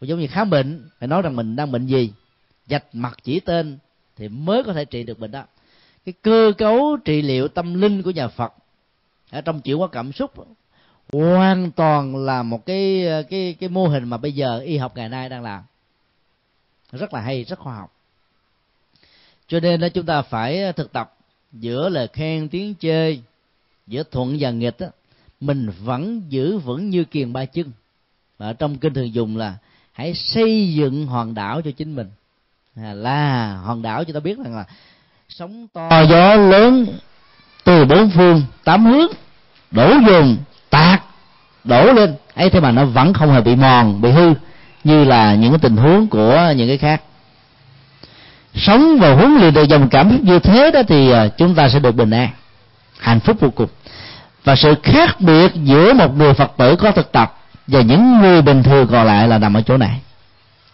Cũng giống như khám bệnh phải nói rằng mình đang bệnh gì dạch mặt chỉ tên thì mới có thể trị được bệnh đó. Cái cơ cấu trị liệu tâm linh của nhà Phật ở trong chuyển hóa cảm xúc hoàn toàn là một cái cái cái mô hình mà bây giờ y học ngày nay đang làm. Rất là hay rất khoa học. Cho nên là chúng ta phải thực tập giữa lời khen tiếng chê giữa thuận và nghịch đó, mình vẫn giữ vững như kiền ba chân. Ở trong kinh thường dùng là hãy xây dựng hòn đảo cho chính mình. À, là hòn đảo chúng ta biết rằng là sóng to gió lớn từ bốn phương tám hướng đổ dồn tạc đổ lên. Ấy thế mà nó vẫn không hề bị mòn bị hư như là những cái tình huống của những cái khác. Sống và huấn luyện được dòng cảm xúc như thế đó thì à, chúng ta sẽ được bình an hạnh phúc vô cùng và sự khác biệt giữa một người phật tử có thực tập và những người bình thường còn lại là nằm ở chỗ này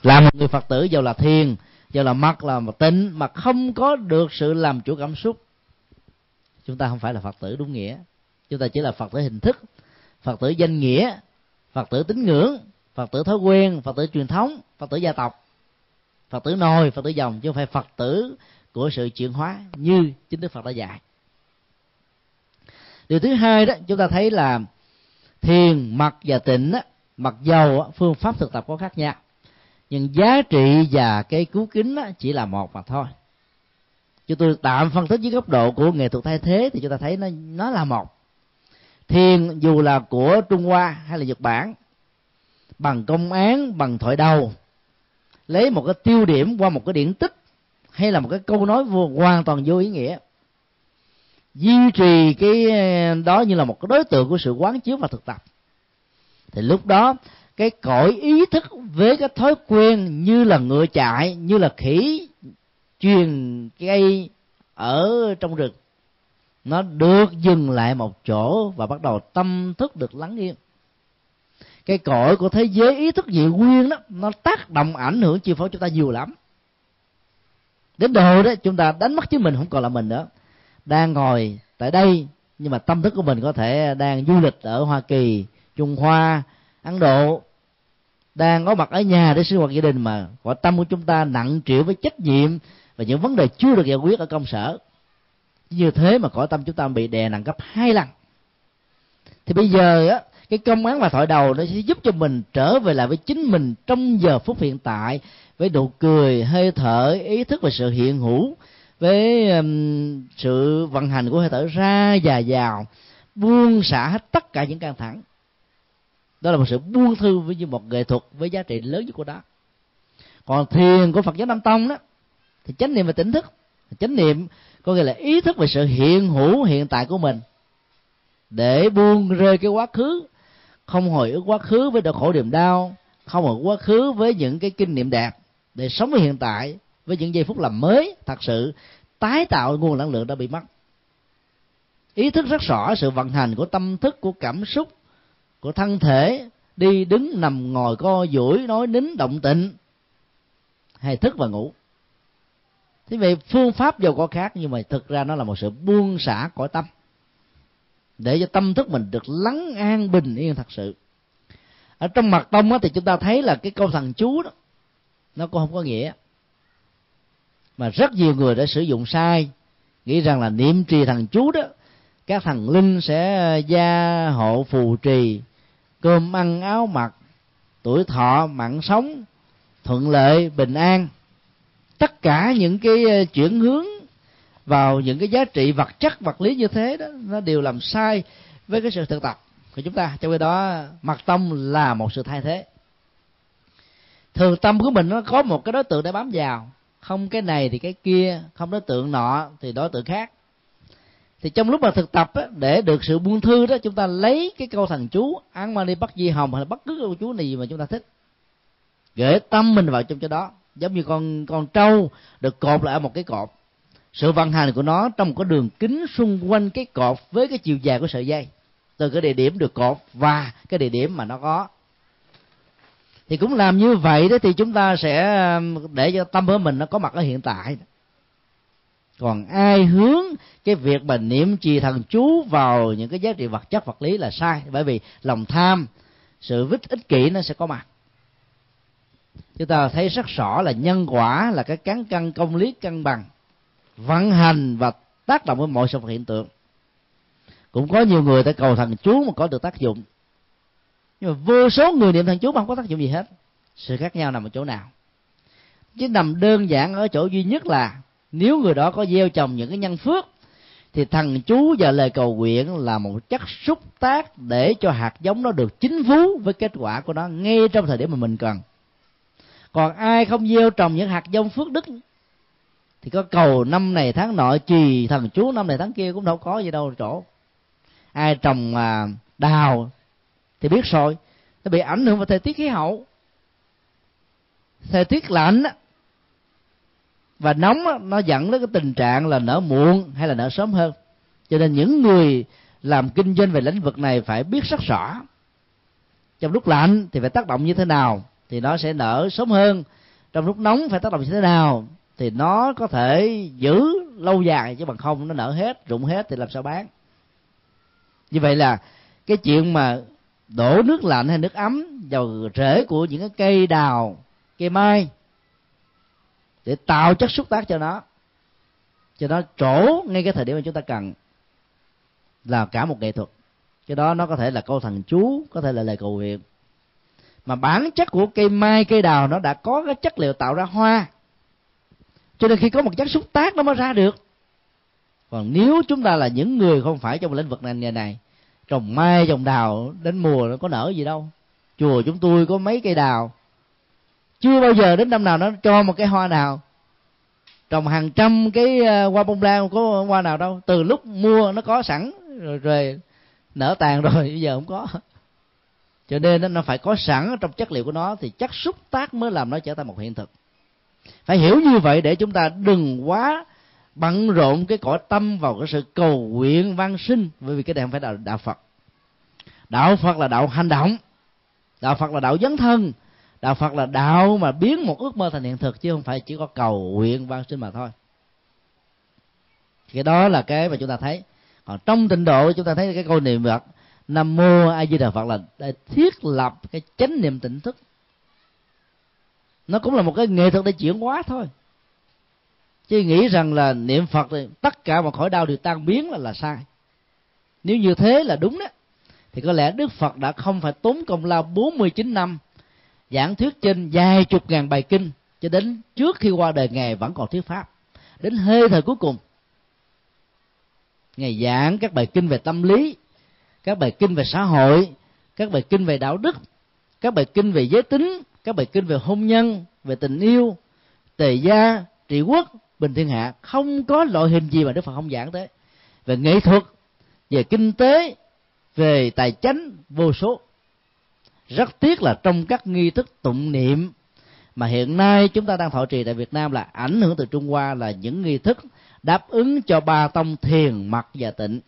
là một người phật tử giàu là thiền giàu là mắt là một tính mà không có được sự làm chủ cảm xúc chúng ta không phải là phật tử đúng nghĩa chúng ta chỉ là phật tử hình thức phật tử danh nghĩa phật tử tín ngưỡng phật tử thói quen phật tử truyền thống phật tử gia tộc phật tử nồi phật tử dòng chứ không phải phật tử của sự chuyển hóa như chính đức phật đã dạy điều thứ hai đó chúng ta thấy là thiền mặt và tịnh á, mặc dầu phương pháp thực tập có khác nhau. Nhưng giá trị và cái cứu kính chỉ là một mà thôi. Chúng tôi tạm phân tích dưới góc độ của nghệ thuật thay thế thì chúng ta thấy nó nó là một. Thiền dù là của trung hoa hay là nhật bản bằng công án bằng thoại đầu lấy một cái tiêu điểm qua một cái điển tích hay là một cái câu nói vô, hoàn toàn vô ý nghĩa duy trì cái ờ, đó như là một cái đối tượng của sự quán chiếu và thực tập. Thì lúc đó, cái cõi ý thức với cái thói quen như là ngựa chạy, như là khỉ truyền cây ở trong rừng, nó được dừng lại một chỗ và bắt đầu tâm thức được lắng yên cái cõi của thế giới ý thức dị nguyên đó, nó tác động ảnh hưởng chi phối chúng ta nhiều lắm. Đến độ đó, chúng ta đánh mất chính mình không còn là mình nữa đang ngồi tại đây, nhưng mà tâm thức của mình có thể đang du lịch ở hoa kỳ, trung hoa, ấn độ, đang có mặt ở nhà để sinh hoạt gia đình mà gọi tâm của chúng ta nặng trĩu với trách nhiệm và những vấn đề chưa được giải quyết ở công sở. Như thế mà cõi tâm chúng ta bị đè nặng gấp hai lần. Thì bây giờ á, cái công án và thoại đầu nó sẽ giúp cho mình trở về lại với chính mình trong giờ phút hiện tại, với nụ cười, hơi thở, ý thức và sự hiện hữu với um, sự vận hành của hơi thở ra và vào buông xả hết tất cả những căng thẳng. Đó là một sự buông thư với như một nghệ thuật với giá trị lớn nhất của đó còn thiền của phật giáo nam tông đó thì chánh niệm và tỉnh thức. Chánh niệm có nghĩa là ý thức về sự hiện hữu hiện tại của mình. Để buông rơi cái quá khứ không hồi ức quá khứ với đau khổ niềm đau không hồi quá khứ với những cái kinh nghiệm đẹp để sống với hiện tại với những giây phút làm mới, thật sự tái tạo nguồn năng lượng đã bị mất. Ý thức rất rõ sự vận hành của tâm thức, của cảm xúc, của thân thể, đi đứng, nằm, ngồi, co, duỗi, nói, nín, động tịnh hay thức và ngủ. Thế vậy phương pháp giàu có khác, nhưng mà thực ra nó là một sự buông xả cõi tâm, để cho tâm thức mình được lắng an bình yên thật sự. Ở trong mặt tông thì chúng ta thấy là cái câu thần chú đó, nó cũng không có nghĩa mà rất nhiều người đã sử dụng sai. Nghĩ rằng là niệm trì thằng chú đó, các thần linh sẽ ờ, gia hộ phù trì. Cơm ăn áo mặc, tuổi thọ, mạng sống, thuận lợi, bình an. Tất cả những cái ờ, chuyển hướng vào những cái giá trị vật chất, vật lý như thế đó, nó đều làm sai với cái sự thực tập của chúng ta. Trong khi đó, mặt tâm là một sự thay thế. Thường tâm của mình nó có một cái đối tượng để bám vào không cái này thì cái kia không đối tượng nọ thì đối tượng khác. Thì trong lúc mà thực tập á, để được sự buông thư đó chúng ta lấy cái câu thần chú án mani bắt di hồng hay là bất cứ câu chú này gì mà chúng ta thích gửi tâm mình vào trong chỗ đó. Giống như con con trâu được cột lại ở một cái cột. Sự vận hành của nó trong một cái đường kính xung quanh cái cột với cái chiều dài của sợi dây. Từ cái địa điểm được cột và cái địa điểm mà nó có thì cũng làm như vậy đó thì chúng ta sẽ um, để cho tâm của mình nó có mặt ở hiện tại. Còn ai hướng cái việc mà niệm trì thần chú vào những cái giá trị vật chất vật lý là sai. Bởi vì lòng tham, sự vích ích kỷ nó sẽ có mặt. Chúng ta thấy rất rõ là nhân quả là cái cán cân công lý cân bằng, vận hành và tác động với mọi sự hiện tượng. Cũng có nhiều người ta cầu thần chú mà có được tác dụng nhưng mà vô số người niệm thần chú mà không có tác dụng gì hết. Sự khác nhau nằm ở chỗ nào? Chứ nằm đơn giản ở chỗ duy nhất là nếu người đó có gieo trồng những cái nhân phước, thì thần chú và lời cầu nguyện là một chất xúc tác để cho hạt giống nó được chính vú với kết quả của nó ngay trong thời điểm mà mình cần. Còn ai không gieo trồng những hạt giống phước đức, thì có cầu năm này tháng nọ trì thần chú năm này tháng kia cũng đâu có gì đâu chỗ. Ai trồng à, đào thì biết rồi. Nó bị ảnh hưởng vào thời tiết khí hậu. Thời tiết lạnh và nóng nó dẫn đến cái tình trạng là nở muộn hay là nở sớm hơn. Cho nên những người làm kinh doanh về lĩnh vực này phải biết rất rõ. Trong lúc lạnh thì phải tác động như thế nào thì nó sẽ nở sớm hơn. Trong lúc nóng phải tác động như thế nào thì nó có thể giữ lâu dài, chứ bằng không nó nở hết, rụng hết thì làm sao bán. Như vậy là cái chuyện mà đổ nước lạnh hay nước ấm vào rễ của những cái cây đào cây mai để tạo chất xúc tác cho nó. Cho nó trổ ngay cái thời điểm mà chúng ta cần là cả một nghệ thuật. Cái đó nó có thể là câu thần chú có thể là lời cầu nguyện. Mà bản chất của cây mai cây đào nó đã có cái chất liệu tạo ra hoa. Cho nên khi có một chất xúc tác nó mới ra được. Còn nếu chúng ta là những người không phải trong lĩnh vực này này, này trồng mai trồng đào đến mùa nó có nở gì đâu. Chùa chúng tôi có mấy cây đào. Chưa bao giờ đến năm nào nó cho một cái hoa nào. Trồng hàng trăm cái ờ, hoa bông lan có hoa nào đâu. Từ lúc mua nó có sẵn rồi, rồi nở tàn rồi bây giờ không có. Cho nên nó phải có sẵn trong chất liệu của nó thì chất xúc tác mới làm nó trở thành một hiện thực. Phải hiểu như vậy để chúng ta đừng quá bận rộn cái cõi tâm vào cái sự cầu nguyện văn sinh bởi vì cái này không phải là đạo phật. Đạo phật là đạo hành động, đạo phật là đạo dấn thân, đạo phật là đạo mà biến một ước mơ thành hiện thực, chứ không phải chỉ có cầu nguyện văn sinh mà thôi. Cái đó là cái mà chúng ta thấy. Còn trong tịnh độ chúng ta thấy cái câu niệm phật nam mô a di đà phật là để thiết lập cái chánh niệm tỉnh thức. Nó cũng là một cái nghệ thuật để chuyển hóa thôi chứ nghĩ rằng là niệm phật thì tất cả mọi khỏi đau đều tan biến là là sai. Nếu như thế là đúng đó, thì có lẽ đức phật đã không phải tốn công lao 49 năm giảng thuyết trên vài chục ngàn bài kinh cho đến trước khi qua đời ngài vẫn còn thuyết pháp. Đến hơi thời cuối cùng, ngài giảng các bài kinh về tâm lý, các bài kinh về xã hội, các bài kinh về đạo đức, các bài kinh về giới tính, các bài kinh về hôn nhân, về tình yêu, tề gia, trị quốc bình thiên hạ, không có loại hình gì mà đức phật không giảng tới. Về nghệ thuật, về kinh tế, về tài chánh, vô số. Rất tiếc là trong các nghi thức tụng niệm mà hiện nay chúng ta đang thọ trì tại Việt Nam là ảnh hưởng từ Trung Hoa là những nghi thức đáp ứng cho ba tông thiền mặt và tịnh.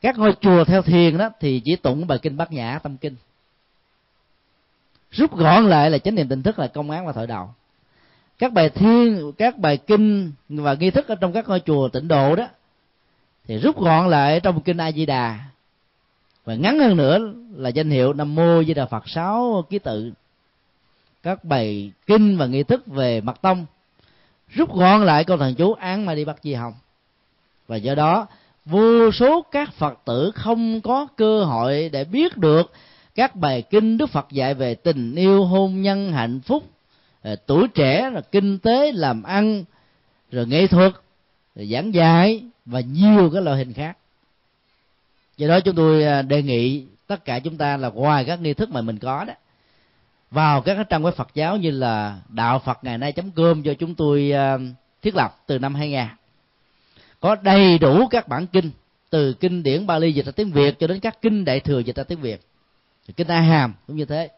Các ngôi chùa theo thiền đó thì chỉ tụng bài kinh bát nhã, tâm kinh. Rút gọn lại là chánh niệm tỉnh thức là công án và thổi đầu các bài thiên, các bài kinh và nghi thức ở trong các ngôi chùa tịnh độ đó, thì rút gọn lại trong kinh a di đà. Và ngắn hơn nữa là danh hiệu nam mô di đà phật sáu ký tự. Các bài kinh và nghi thức về mật tông rút gọn lại câu thần chú án mà đi bắt di hồng. Và do đó, vô số các phật tử không có cơ hội để biết được các bài kinh đức phật dạy về tình yêu hôn nhân hạnh phúc Ờ, tuổi trẻ là kinh tế, làm ăn, rồi nghệ thuật, rồi giảng dạy và nhiều cái loại hình khác. Do đó chúng tôi ờ, đề nghị tất cả chúng ta là ngoài các nghi thức mà mình có đó, vào các trang web Phật giáo như là đạo Phật ngày nay com do chúng tôi ờ, thiết lập từ năm 2000 có đầy đủ các bản kinh, từ kinh điển Bali dịch ra tiếng Việt cho đến các kinh đại thừa dịch ra tiếng Việt. Kinh A Hàm cũng như thế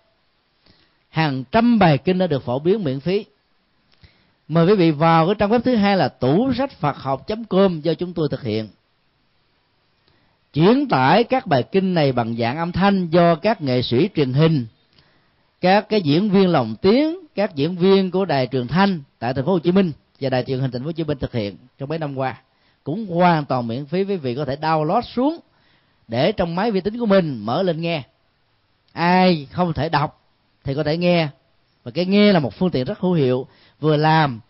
hàng trăm bài kinh đã được phổ biến miễn phí. Mời quý vị vào cái trang web thứ hai là tủ sách Phật học com do chúng tôi thực hiện. Chuyển tải các bài kinh này bằng dạng âm thanh do các nghệ sĩ truyền hình, các cái diễn viên lồng tiếng, các diễn viên của đài truyền thanh tại thành phố Hồ Chí Minh và đài truyền hình thành phố Hồ Chí Minh thực hiện trong mấy năm qua, cũng hoàn toàn miễn phí. Quý vị có thể download xuống để trong máy vi tính của mình mở lên nghe. Ai không thể đọc thì có thể nghe. Và cái nghe là một phương tiện rất hữu hiệu, vừa làm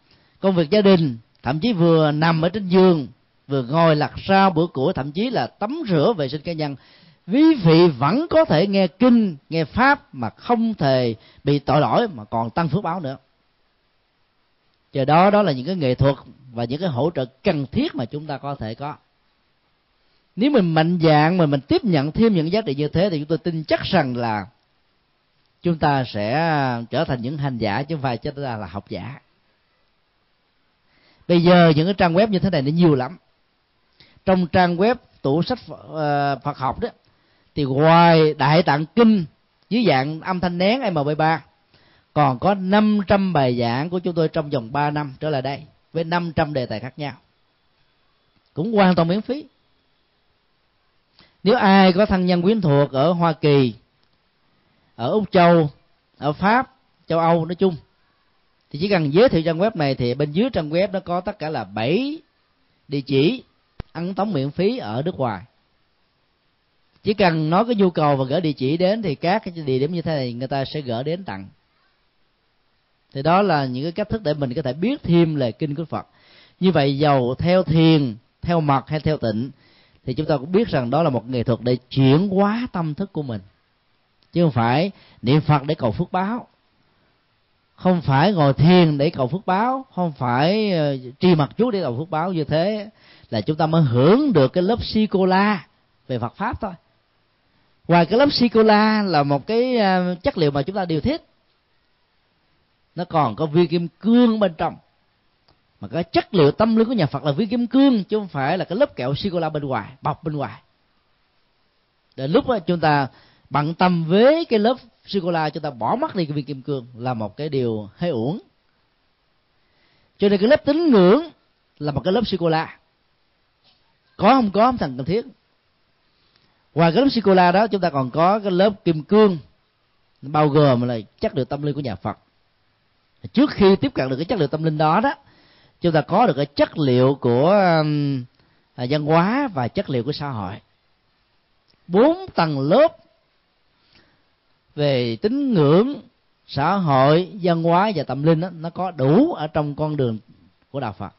công việc gia đình, thậm chí vừa nằm ở trên giường, vừa ngồi lặt rau bữa của thậm chí là tắm rửa vệ sinh cá nhân. Quý vị vẫn có thể nghe kinh, nghe pháp mà không thể bị tội lỗi mà còn tăng phước báo nữa. Chờ đó đó là những cái nghệ thuật và những cái hỗ trợ cần thiết mà chúng ta có thể có. Nếu mình mạnh dạng mà mình tiếp nhận thêm những giá trị như thế thì chúng tôi tin chắc rằng là chúng ta sẽ à, trở thành những hành giả, chứ không phải chúng ta là học giả. Bây giờ những cái trang web như thế này nó nhiều lắm. Trong trang web tủ sách ờ, Phật học đó, thì ngoài đại tạng kinh dưới dạng âm thanh nén MP3 còn có 500 bài giảng của chúng tôi trong vòng 3 năm trở lại đây, với 500 đề tài khác nhau. Cũng hoàn toàn miễn phí. Nếu ai có thân nhân quyến thuộc ở Hoa Kỳ ở Úc Châu, ở Pháp, châu Âu nói chung. Thì chỉ cần giới thiệu trang web này thì bên dưới trang web nó có tất cả là 7 địa chỉ ăn tống miễn phí ở nước ngoài. Chỉ cần nói cái nhu cầu và gửi địa chỉ đến thì các cái địa điểm như thế này người ta sẽ gửi đến tặng. Thì đó là những cái cách thức để mình có thể biết thêm lời kinh của phật. Như vậy giàu theo thiền, theo mật hay theo tịnh thì chúng ta cũng biết rằng đó là một nghệ thuật để chuyển hóa tâm thức của mình chứ không phải niệm phật để cầu phước báo. Không phải ngồi thiền để cầu phước báo. Không phải ờ, tri mặt chú để cầu phước báo. Như thế là chúng ta mới hưởng được cái lớp si cô la về Phật pháp thôi. Ngoài cái lớp si cô la là một cái ờ, chất liệu mà chúng ta điều thiết nó còn có viên kim cương bên trong. Mà cái chất liệu tâm linh của nhà Phật là viên kim cương, chứ không phải là cái lớp kẹo sô cô la bên ngoài, bọc bên ngoài. Đến lúc đó chúng ta bận tâm với cái lớp sô cô la chúng ta bỏ mất đi cái viên kim cương là một cái điều hơi uổng. Cho nên cái lớp tín ngưỡng là một cái lớp sô cô la. Có không có không thành cần thiết. Ngoài cái lớp sô cô la đó chúng ta còn có cái lớp kim cương bao gồm là chất liệu tâm linh của nhà Phật. Trước khi tiếp cận được cái chất liệu tâm linh đó đó chúng ta có được cái chất liệu của um, à, văn hóa và chất liệu của xã hội. Bốn tầng lớp về tín ngưỡng xã hội văn hóa và tâm linh đó, nó có đủ ở trong con đường của đạo phật.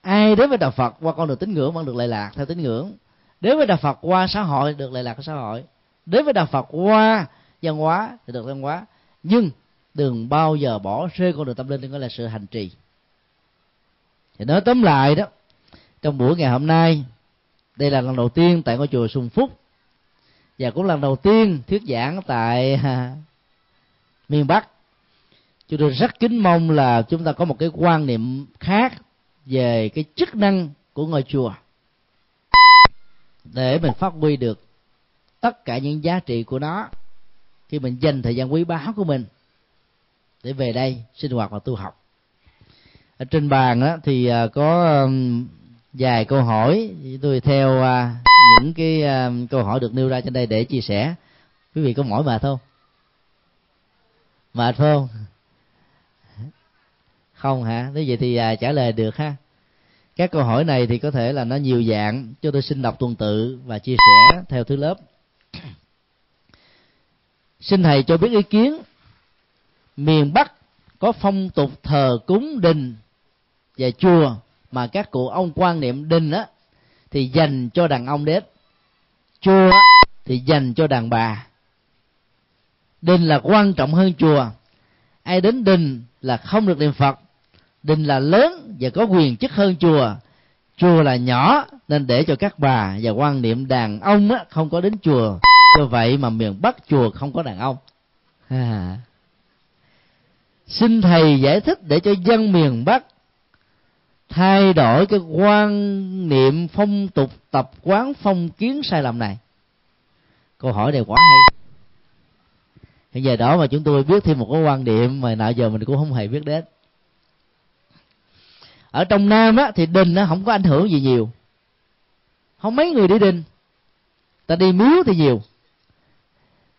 Ai đến với đạo phật qua con đường tín ngưỡng vẫn được lệ lạc theo tín ngưỡng. Đến với đạo phật qua xã hội được lệ lạc của xã hội. Đến với đạo phật qua văn hóa thì được văn hóa. Nhưng đừng bao giờ bỏ rơi con đường tâm linh gọi là sự hành trì. Thì nói tóm lại đó trong buổi ngày hôm nay đây là lần đầu tiên tại ngôi chùa Sùng Phúc và cũng lần đầu tiên thuyết giảng tại miền Bắc. Chúng tôi rất kính mong là chúng ta có một cái quan niệm khác về cái chức năng của ngôi chùa. Để mình phát huy được tất cả những giá trị của nó khi mình dành thời gian quý báu của mình để về đây sinh hoạt và tu học. Ở trên bàn á, thì à, có vài câu hỏi. Tôi theo à, những cái uh, câu hỏi được nêu ra trên đây để chia sẻ. Quý vị có mỏi mệt không mệt không không hả? Thế vậy thì à, trả lời được ha. Các câu hỏi này thì có thể là nó nhiều dạng cho tôi xin đọc tuần tự và chia sẻ theo thứ lớp. Xin thầy cho biết ý kiến. Miền bắc có phong tục thờ cúng đình và chùa mà các cụ ông quan niệm đình á thì dành cho đàn ông đến chùa thì dành cho đàn bà. Đình là quan trọng hơn chùa. Ai đến đình là không được niệm phật. Đình là lớn và có quyền chức hơn chùa. Chùa là nhỏ nên để cho các bà và quan niệm đàn ông á, không có đến chùa. Do vậy mà miền bắc chùa không có đàn ông. À. xin thầy giải thích để cho dân miền bắc thay đổi cái quan niệm phong tục tập quán phong kiến sai lầm này. Câu hỏi này quá hay. Hiện giờ đó mà chúng tôi biết thêm một cái quan điểm mà nào giờ mình cũng không hề biết đến. Ở trong nam á thì đình nó không có ảnh hưởng gì nhiều. Không mấy người đi đình. Ta đi miếu thì nhiều.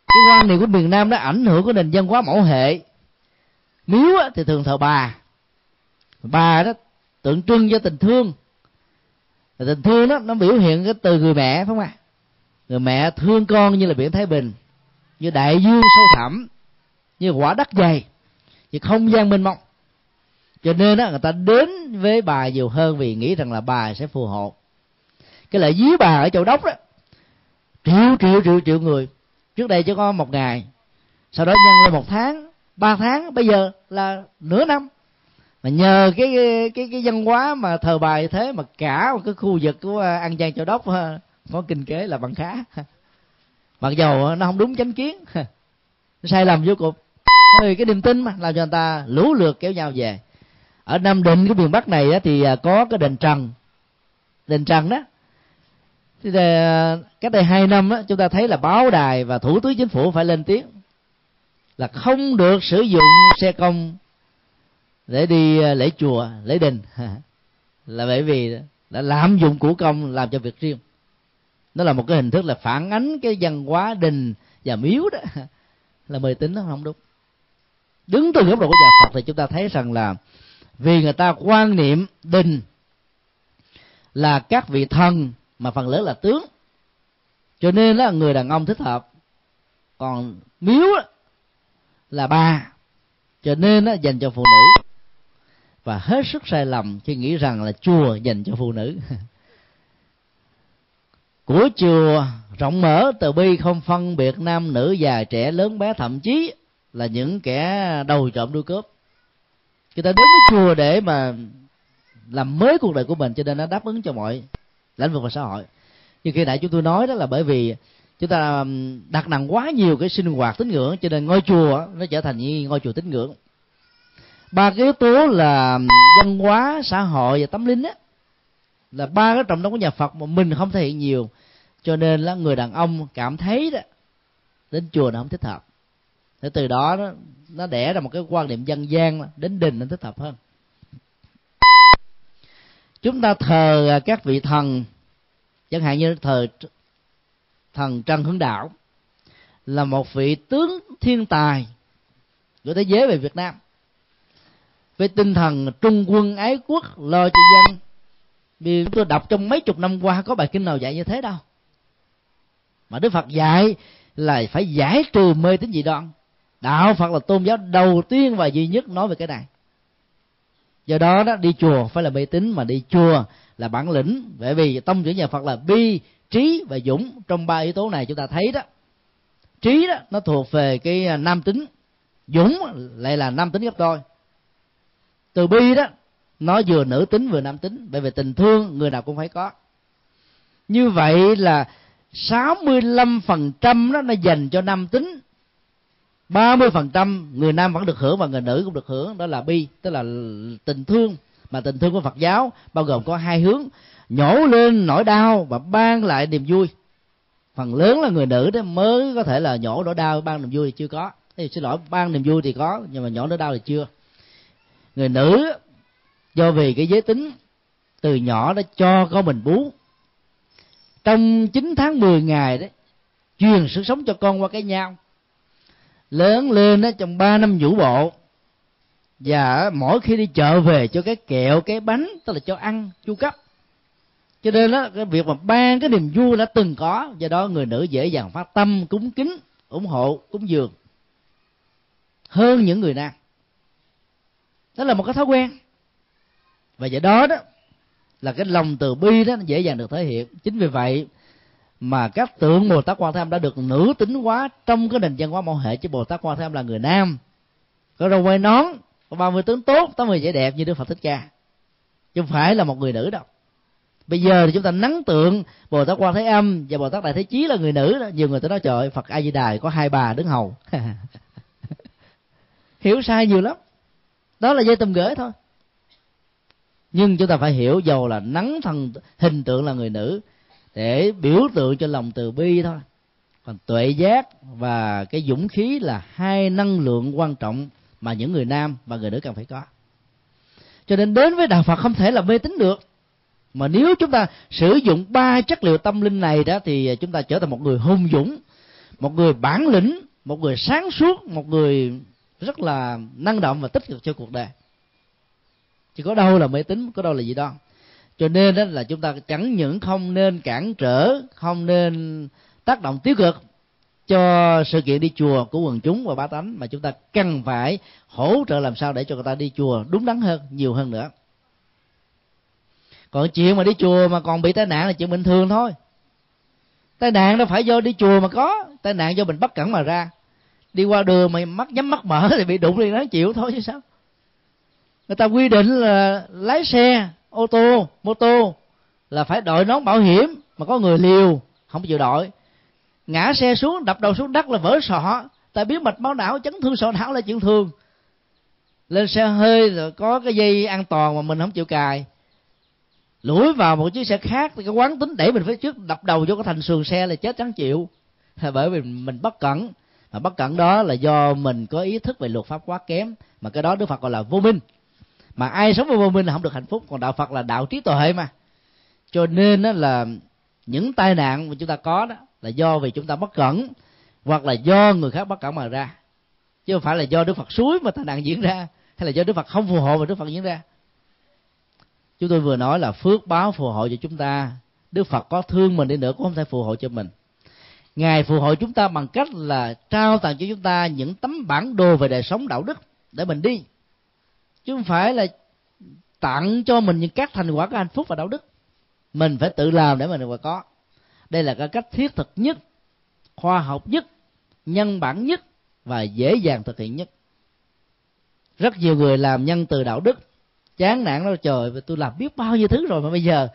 Cái quan niệm của miền nam đó ảnh hưởng của nền văn hóa mẫu hệ. Miếu á, thì thường thờ bà. Bà đó tượng trưng cho tình thương. Tình thương đó, nó biểu hiện cái từ người mẹ, phải không ạ? Người mẹ thương con như là biển thái bình, như đại dương sâu thẳm, như quả đất dày, như không gian mênh mông. Cho nên đó, người ta đến với bà nhiều hơn vì nghĩ rằng là bà sẽ phù hộ. Cái lợi dí bà ở châu đốc đó, triệu triệu triệu triệu người. Trước đây chỉ có một ngày, sau đó nhân lên một tháng, ba tháng, bây giờ là nửa năm mà nhờ cái cái cái văn hóa mà thờ bài thế mà cả một cái khu vực của à, an giang châu đốc à, có kinh kế là bằng khá. Mặc dầu à, nó không đúng chánh kiến. Nó sai lầm vô cùng vì cái niềm tin mà, làm cho người ta lũ lượt kéo nhau về. Ở nam định, cái miền bắc này thì có cái đền trần. Đền trần đó. Thì cách đây hai năm chúng ta thấy là báo đài và thủ tướng chính phủ phải lên tiếng là không được sử dụng xe công để đi ờ, lễ chùa, lễ đình. Là bởi vì đã lạm dụng của công làm cho việc riêng. Nó là một cái hình thức là phản ánh cái văn hóa đình và miếu đó. Là mê tín nó không đúng. Đứng từ góc độ của nhà phật thì chúng ta thấy rằng là vì người ta quan niệm đình là các vị thần mà phần lớn là tướng. Cho nên là người đàn ông thích hợp. Còn miếu là bà. Cho nên là dành cho phụ nữ và hết sức sai lầm khi nghĩ rằng là chùa dành cho phụ nữ. Của chùa rộng mở từ bi không phân biệt nam nữ già trẻ lớn bé, thậm chí là những kẻ đầu trộm đuôi cướp. Người ta đến với chùa để mà làm mới cuộc đời của mình cho nên nó đáp ứng cho mọi lĩnh vực và xã hội. Như khi nãy chúng tôi nói đó là bởi vì chúng ta đặt nặng quá nhiều cái sinh hoạt tín ngưỡng cho nên ngôi chùa nó trở thành như ngôi chùa tín ngưỡng ba cái yếu tố là văn hóa xã hội và tâm linh á. Là ba cái trọng tâm của nhà Phật mà mình không thể hiện nhiều. Cho nên là người đàn ông cảm thấy đó đến chùa nó không thích hợp. Để từ đó nó, nó đẻ ra một cái quan niệm dân gian đến đình nó thích hợp hơn. Chúng ta thờ các vị thần chẳng hạn như thờ thần trần hướng đạo là một vị tướng thiên tài của thế giới về việt nam với tinh thần trung quân ái quốc, lo cho dân. Vì chúng tôi đọc trong mấy chục năm qua, có bài kinh nào dạy như thế đâu. Mà đức phật dạy là phải giải trừ mê tín dị đoan. Đạo phật là tôn giáo đầu tiên và duy nhất nói về cái này. Do đó đó, đi chùa phải là mê tín, mà đi chùa là bản lĩnh. Bởi vì tông chữ nhà phật là bi, trí và dũng. Trong ba yếu tố này chúng ta thấy đó, trí đó, nó thuộc về cái à, nam tính dũng lại là nam tính gấp đôi từ bi đó, nó vừa nữ tính vừa nam tính, bởi vì tình thương người nào cũng phải có. Như vậy là 65% đó nó dành cho nam tính 30% người nam vẫn được hưởng và người nữ cũng được hưởng. Đó là bi, tức là tình thương, mà tình thương của Phật giáo bao gồm có hai hướng. Nhổ lên nỗi đau và ban lại niềm vui. Phần lớn là người nữ đó mới có thể là nhổ nỗi đau ban niềm vui thì chưa có. Thì xin lỗi, ban niềm vui thì có, nhưng mà nhổ nỗi đau thì chưa người nữ, do vì cái giới tính, từ nhỏ đã cho con mình bú. Trong 9 tháng 10 ngày đấy truyền sự sống cho con qua cái nhau. Lớn lên đó, trong 3 năm vũ bộ, và mỗi khi đi chợ về cho cái kẹo, cái bánh, tức là cho ăn, chu cấp. Cho nên đó, cái việc mà ban cái niềm vui đã từng có, do đó người nữ dễ dàng phát tâm, cúng kính, ủng hộ, cúng dường hơn những người nam đó là một cái thói quen. Và vậy đó đó, là cái lòng từ bi đó dễ dàng được thể hiện. Chính vì vậy mà các tượng bồ tát quan thế âm đã được nữ tính hóa trong cái nền văn hóa mẫu hệ, chứ bồ tát quan thế âm là người nam. Có râu quay nón, có ba mươi tướng tốt, tám mươi vẻ đẹp như đức phật thích ca. Chứ không phải là một người nữ đâu. Bây giờ thì chúng ta nắng tượng bồ tát quan thế âm và bồ tát đại thế chí là người nữ đó. Nhiều người ta nói, trời phật a di đà, có hai bà đứng hầu. Hiểu sai nhiều lắm đó là dây tùm gửi thôi. Nhưng chúng ta phải hiểu dầu là nắng thần, hình tượng là người nữ để biểu tượng cho lòng từ bi thôi. Còn tuệ giác và cái dũng khí là hai năng lượng quan trọng mà những người nam và người nữ cần phải có. Cho nên đến với đạo phật không thể là mê tín được. Mà nếu chúng ta sử dụng ba chất liệu tâm linh này đó thì chúng ta trở thành một người hùng dũng, một người bản lĩnh, một người sáng suốt, một người rất là năng động và tích cực cho cuộc đời. Chỉ có đâu là mê tín, có đâu là gì đó. Cho nên đó là chúng ta chẳng những không nên cản trở, không nên tác động tiêu cực cho sự kiện đi chùa của quần chúng và bá tánh, mà chúng ta cần phải hỗ trợ làm sao để cho người ta đi chùa đúng đắn hơn, nhiều hơn nữa. Còn chuyện mà đi chùa mà còn bị tai nạn là chuyện bình thường thôi. Tai nạn đâu phải do đi chùa mà có, tai nạn do mình bất cẩn mà ra đi qua đường mà mắt, nhắm mắt mở thì bị đụng thì nó chịu thôi chứ sao? Người ta quy định là lái xe, ô tô, mô tô là phải đội nón bảo hiểm mà có người liều, không chịu đội. Ngã xe xuống, đập đầu xuống đất là vỡ sọ. Tại biết mạch máu não, chấn thương sọ não là chuyện thường lên xe hơi rồi có cái dây an toàn mà mình không chịu cài. Lủi vào một chiếc xe khác thì cái quán tính đẩy mình phía trước, đập đầu vô cái thành sườn xe là chết chẳng chịu. Là bởi vì mình bất cẩn mà bất cẩn đó là do mình có ý thức về luật pháp quá kém, mà cái đó đức phật gọi là vô minh. Mà ai sống với vô minh là không được hạnh phúc, còn đạo phật là đạo trí tuệ mà. Cho nên đó là những tai nạn mà chúng ta có đó là do vì chúng ta bất cẩn, hoặc là do người khác bất cẩn mà ra. Chứ không phải là do đức phật suối mà tai nạn diễn ra, hay là do đức phật không phù hộ mà đức phật diễn ra. Chúng tôi vừa nói là phước báo phù hộ cho chúng ta, đức phật có thương mình đi nữa cũng không thể phù hộ cho mình ngài phù hộ chúng ta bằng cách là trao tặng cho chúng ta những tấm bản đồ về đời sống đạo đức để mình đi. Chứ không phải là tặng cho mình những các thành quả của hạnh phúc và đạo đức. Mình phải tự làm để mình có. Đây là cái cách thiết thực nhất, khoa học nhất, nhân bản nhất và dễ dàng thực hiện nhất. Rất nhiều người làm nhân từ đạo đức. Chán nản nó trời tôi làm biết bao nhiêu thứ rồi mà bây giờ.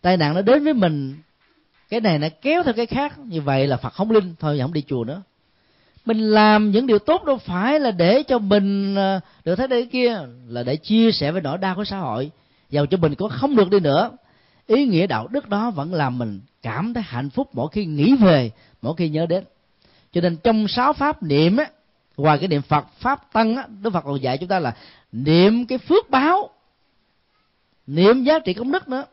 Tai nạn nó đến với mình cái này nó kéo theo cái khác, như vậy là phật không linh, thôi không đi chùa nữa. Mình làm những điều tốt đâu phải là để cho mình à, được thế đây kia, là để chia sẻ với nỗi đau của xã hội. Giàu cho mình có không được đi nữa, ý nghĩa đạo đức đó vẫn làm mình cảm thấy hạnh phúc mỗi khi nghĩ về, mỗi khi nhớ đến. Cho nên trong sáu pháp niệm á, ngoài cái niệm phật, pháp tăng á, đức phật còn dạy chúng ta là niệm cái phước báo, niệm giá trị công đức nữa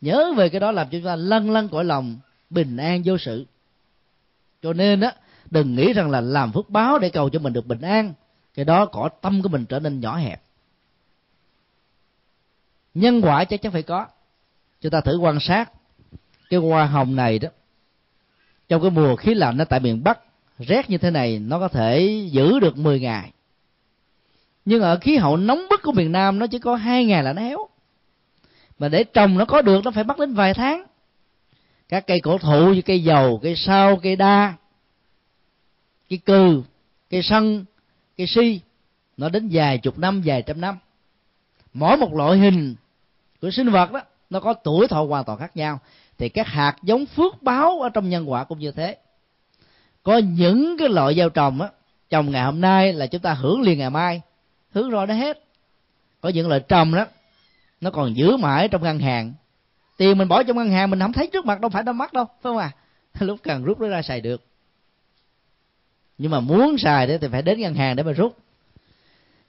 nhớ về cái đó làm cho chúng ta lân lân cõi lòng, bình an vô sự. Cho nên á, đừng nghĩ rằng là làm phước báo để cầu cho mình được bình an. Cái đó cõi tâm của mình trở nên nhỏ hẹp. Nhân quả chắc chắn phải có. Chúng ta thử quan sát cái hoa hồng này đó. Trong cái mùa khí lạnh nó tại miền bắc, rét như thế này nó có thể giữ được 10 ngày. Nhưng ở khí hậu nóng bức của miền nam nó chỉ có hai ngày là nó héo mà để trồng nó có được, nó phải mất đến vài tháng. Các cây cổ thụ như cây dầu, cây sao, cây đa, cây cừ, cây sân, cây si, nó đến vài chục năm, vài trăm năm. Mỗi một loại hình của sinh vật đó, nó có tuổi thọ hoàn toàn khác nhau. Thì các hạt giống phước báo ở trong nhân quả cũng như thế. Có những cái loại gieo trồng á trồng ngày hôm nay là chúng ta hưởng liền ngày mai. Hưởng rồi nó hết. Có những loại trồng đó nó còn giữ mãi trong ngân hàng. Tiền mình bỏ trong ngân hàng, mình không thấy trước mặt đâu phải đâu mắt đâu, phải không à? Lúc cần rút nó ra xài được. Nhưng mà muốn xài đó thì phải đến ngân hàng để mà rút.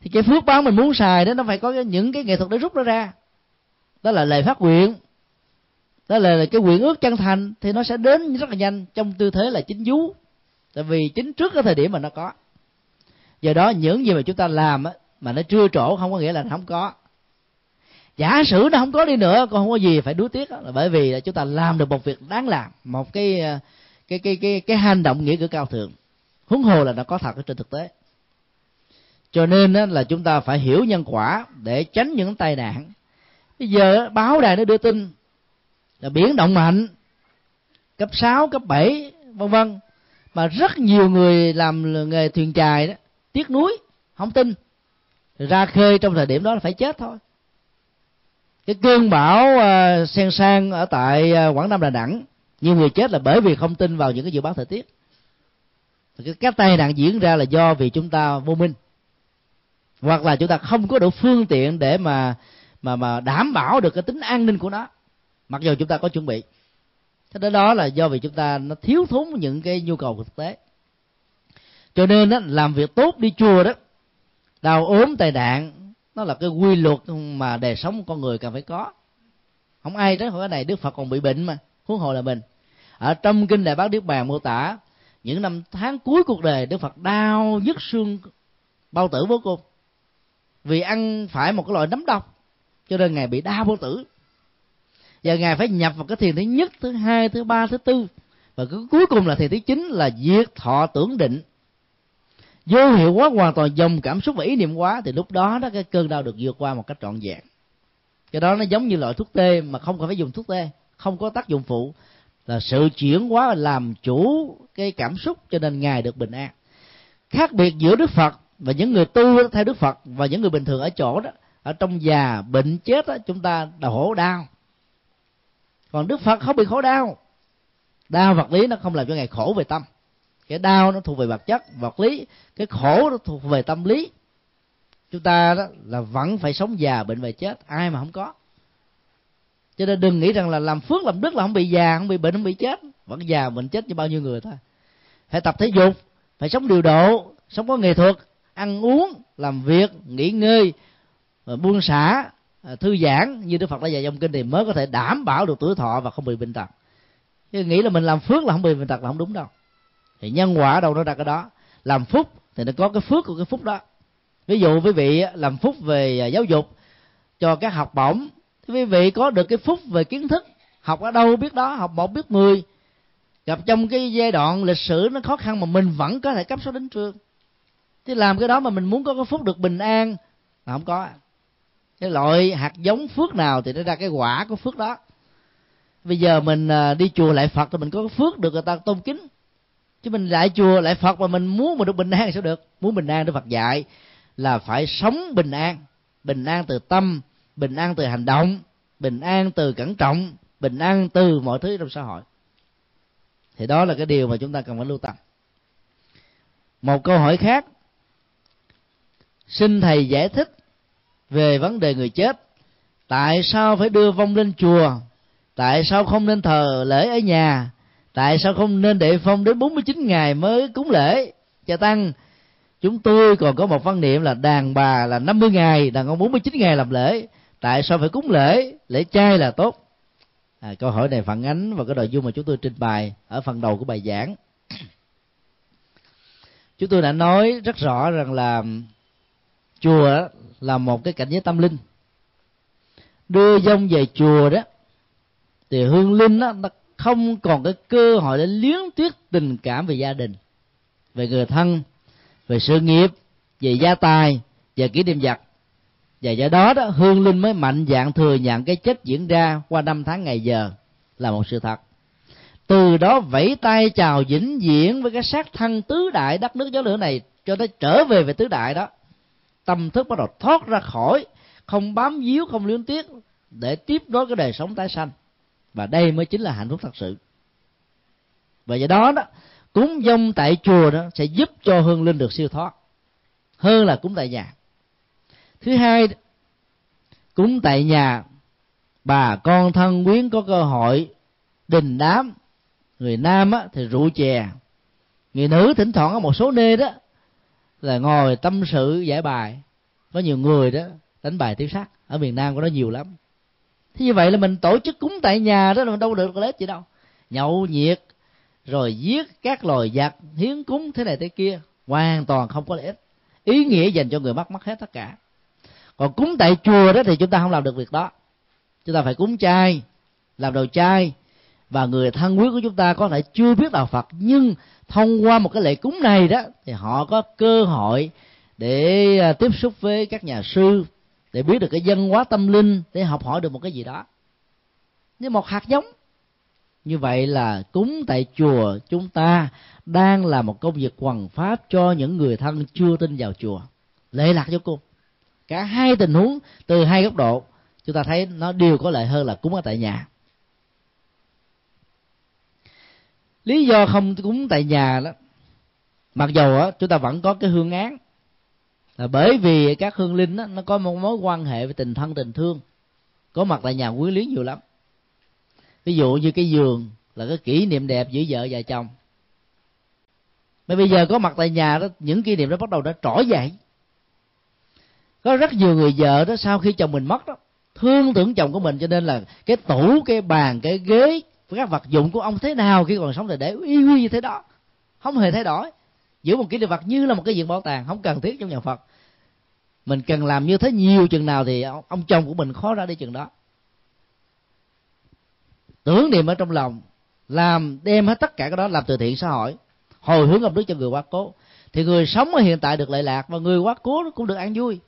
Thì cái phước báo mình muốn xài đó, nó phải có những cái nghệ thuật để rút nó ra. Đó là lời phát nguyện. Đó là cái nguyện ước chân thành thì nó sẽ đến rất là nhanh trong tư thế là chính vú. Tại vì chính trước cái thời điểm mà nó có. Do đó những gì mà chúng ta làm á, mà nó chưa trổ không có nghĩa là nó không có giả sử nó không có đi nữa còn không có gì phải đuối tiếc đó, là bởi vì là chúng ta làm được một việc đáng làm một cái ờ, cái cái cái cái hành động nghĩa cử cao thượng. Huống hồ là nó có thật ở trên thực tế. Cho nên đó là chúng ta phải hiểu nhân quả để tránh những tai nạn. Bây giờ báo đài nó đưa tin là biển động mạnh cấp 6, cấp 7 vân vân. Mà rất nhiều người làm nghề thuyền chài đó tiếc nuối không tin. Ra khơi trong thời điểm đó là phải chết thôi cái cơn bão uh, sen sang ở tại uh, quảng nam đà nẵng nhiều người chết là bởi vì không tin vào những cái dự báo thời tiết. Cái, cái tai nạn diễn ra là do vì chúng ta vô minh. Hoặc là chúng ta không có đủ phương tiện để mà mà mà đảm bảo được cái tính an ninh của nó mặc dù chúng ta có chuẩn bị. Thế đó, đó là do vì chúng ta nó thiếu thốn những cái nhu cầu thực tế. Cho nên đó, làm việc tốt đi chùa đó đau ốm tai nạn nó là cái quy luật mà đời sống con người cần phải có. Không ai đó cái này đức phật còn bị bệnh mà, huống hồ là mình. Ở trong kinh đại bác niết bàn mô tả, những năm tháng cuối cuộc đời, đức phật đau nhức xương, bao tử vô cùng. Vì ăn phải một cái loại nấm độc, cho nên ngài bị đau bao tử. Và ngài phải nhập vào cái thiền thứ nhất, thứ hai, thứ ba, thứ tư. Và cái cuối cùng là thiền thứ chín là diệt thọ tưởng định vô hiệu quá hoàn toàn dòng cảm xúc và ý niệm quá thì lúc đó đó cái cơn đau được vượt qua một cách trọn vẹn. Cái đó nó giống như loại thuốc tê mà không cần phải dùng thuốc tê không có tác dụng phụ. Là sự chuyển hóa làm chủ cái cảm xúc cho nên ngài được bình an. Khác biệt giữa đức phật và những người tu theo đức phật và những người bình thường ở chỗ đó ở trong già bệnh chết đó, chúng ta đau đau. Còn đức phật không bị khổ đau. Đau vật lý nó không làm cho ngài khổ về tâm cái đau nó thuộc về vật chất, vật lý. Cái khổ nó thuộc về tâm lý. Chúng ta đó là vẫn phải sống già bệnh về chết, ai mà không có. Cho nên đừng nghĩ rằng là làm phước làm đức là không bị già, không bị bệnh, không bị chết. Vẫn già, bệnh, chết như bao nhiêu người thôi. Phải tập thể dục, phải sống điều độ, sống có nghệ thuật, ăn uống, làm việc, nghỉ ngơi ờ, buông xả ờ, thư giãn như đức phật đã dạy trong kinh thì mới có thể đảm bảo được tuổi thọ và không bị bệnh tật. Chứ nghĩ là mình làm phước là không bị bệnh tật là không đúng đâu thì nhân quả đâu nó ra cái đó. Làm phúc thì nó có cái phước của cái phúc đó. Ví dụ quý vị làm phúc về à, giáo dục cho các học bổng, thì quý vị có được cái phúc về kiến thức, học ở đâu biết đó, học một biết mười. Gặp trong cái giai đoạn lịch sử nó khó khăn mà mình vẫn có thể cấp số đến trường. Thì làm cái đó mà mình muốn có cái phúc được bình an, là không có. Cái loại hạt giống phước nào thì nó ra cái quả của phước đó. Bây giờ mình à, đi chùa lại phật thì mình có cái phước được người ta tôn kính chứ mình lại chùa, lại phật mà mình muốn mà được bình an sao được? Muốn bình an đức phật dạy là phải sống bình an. Bình an từ tâm, bình an từ hành động, bình an từ cẩn trọng, bình an từ mọi thứ trong xã hội. Thì đó là cái điều mà chúng ta cần phải lưu tâm. Một câu hỏi khác. Xin thầy giải thích về vấn đề người chết. Tại sao phải đưa vong lên chùa? Tại sao không nên thờ lễ ở nhà? Tại sao không nên đệ phong đến 49 ngày mới cúng lễ? Cha tăng chúng tôi còn có một văn niệm là đàn bà là 50 ngày đàn ông 49 ngày làm lễ. Tại sao phải cúng lễ? Lễ chay là tốt. À, câu hỏi này phản ánh vào cái nội dung mà chúng tôi trình bày ở phần đầu của bài giảng. Chúng tôi đã nói rất rõ rằng là chùa là một cái cảnh giới tâm linh. Đưa dông về chùa đó thì hương linh đó, nó không còn cái cơ hội để liếng tuyết tình cảm về gia đình, về người thân, về sự nghiệp, về gia tài, về kỷ niệm vật. Và do đó đó, hương linh mới mạnh dạng thừa nhận cái chết diễn ra qua năm tháng ngày giờ là một sự thật. Từ đó vẫy tay chào vĩnh viễn với cái xác thân tứ đại đất nước gió lửa này cho nó trở về về tứ đại đó. Tâm thức bắt đầu thoát ra khỏi, không bám víu, không luyến tiếc để tiếp nối cái đời sống tái sanh và đây mới chính là hạnh phúc thật sự. Và do đó đó cúng dông tại chùa đó sẽ giúp cho hương linh được siêu thoát hơn là cúng tại nhà. Thứ hai cúng tại nhà bà con thân quyến có cơ hội đình đám. Người nam á, thì rượu chè người nữ thỉnh thoảng ở một số nơi đó là ngồi tâm sự giải bài. Có nhiều người đó đánh bài tiếng sắt ở miền nam có nó nhiều lắm thế như vậy là mình tổ chức cúng tại nhà đó là mình đâu được lết gì đâu. Nhậu nhiệt, rồi giết các loài giặc hiến cúng thế này thế kia, hoàn toàn không có lợi ích ý nghĩa dành cho người mất mất hết tất cả. Còn cúng tại chùa đó thì chúng ta không làm được việc đó. Chúng ta phải cúng chay, làm đồ chay. Và người thân quý của chúng ta có thể chưa biết đạo Phật, nhưng thông qua một cái lễ cúng này đó, thì họ có cơ hội để à, tiếp xúc với các nhà sư để biết được cái dân hóa tâm linh để học hỏi được một cái gì đó. Như một hạt giống như vậy là cúng tại chùa chúng ta đang là một công việc quần pháp cho những người thân chưa tin vào chùa. Lệ lạc vô cùng. Cả hai tình huống từ hai góc độ chúng ta thấy nó đều có lợi hơn là cúng ở tại nhà. Lý do không cúng tại nhà đó mặc dầu đó, chúng ta vẫn có cái hương án là bởi vì các hương linh đó, nó có một mối quan hệ về tình thân tình thương. Có mặt tại nhà quý luyến nhiều lắm. Ví dụ như cái giường là cái kỷ niệm đẹp giữa vợ và chồng. Mà bây giờ có mặt tại nhà đó những kỷ niệm đó bắt đầu đã trỗi dậy. Có rất nhiều người vợ đó sau khi chồng mình mất đó thương tưởng chồng của mình cho nên là cái tủ cái bàn cái ghế các vật dụng của ông thế nào khi còn sống thì để y như thế đó. Không hề thay đổi giữ một kỷ niệm vật như là một cái diện bảo tàng không cần thiết trong nhà phật. Mình cần làm như thế nhiều chừng nào thì ông, ông chồng của mình khó ra đi chừng đó. Tưởng niệm ở trong lòng làm đem hết tất cả cái đó làm từ thiện xã hội hồi hướng công đức cho người quá cố. Thì người sống ở hiện tại được lợi lạc và người quá cố cũng được ăn vui.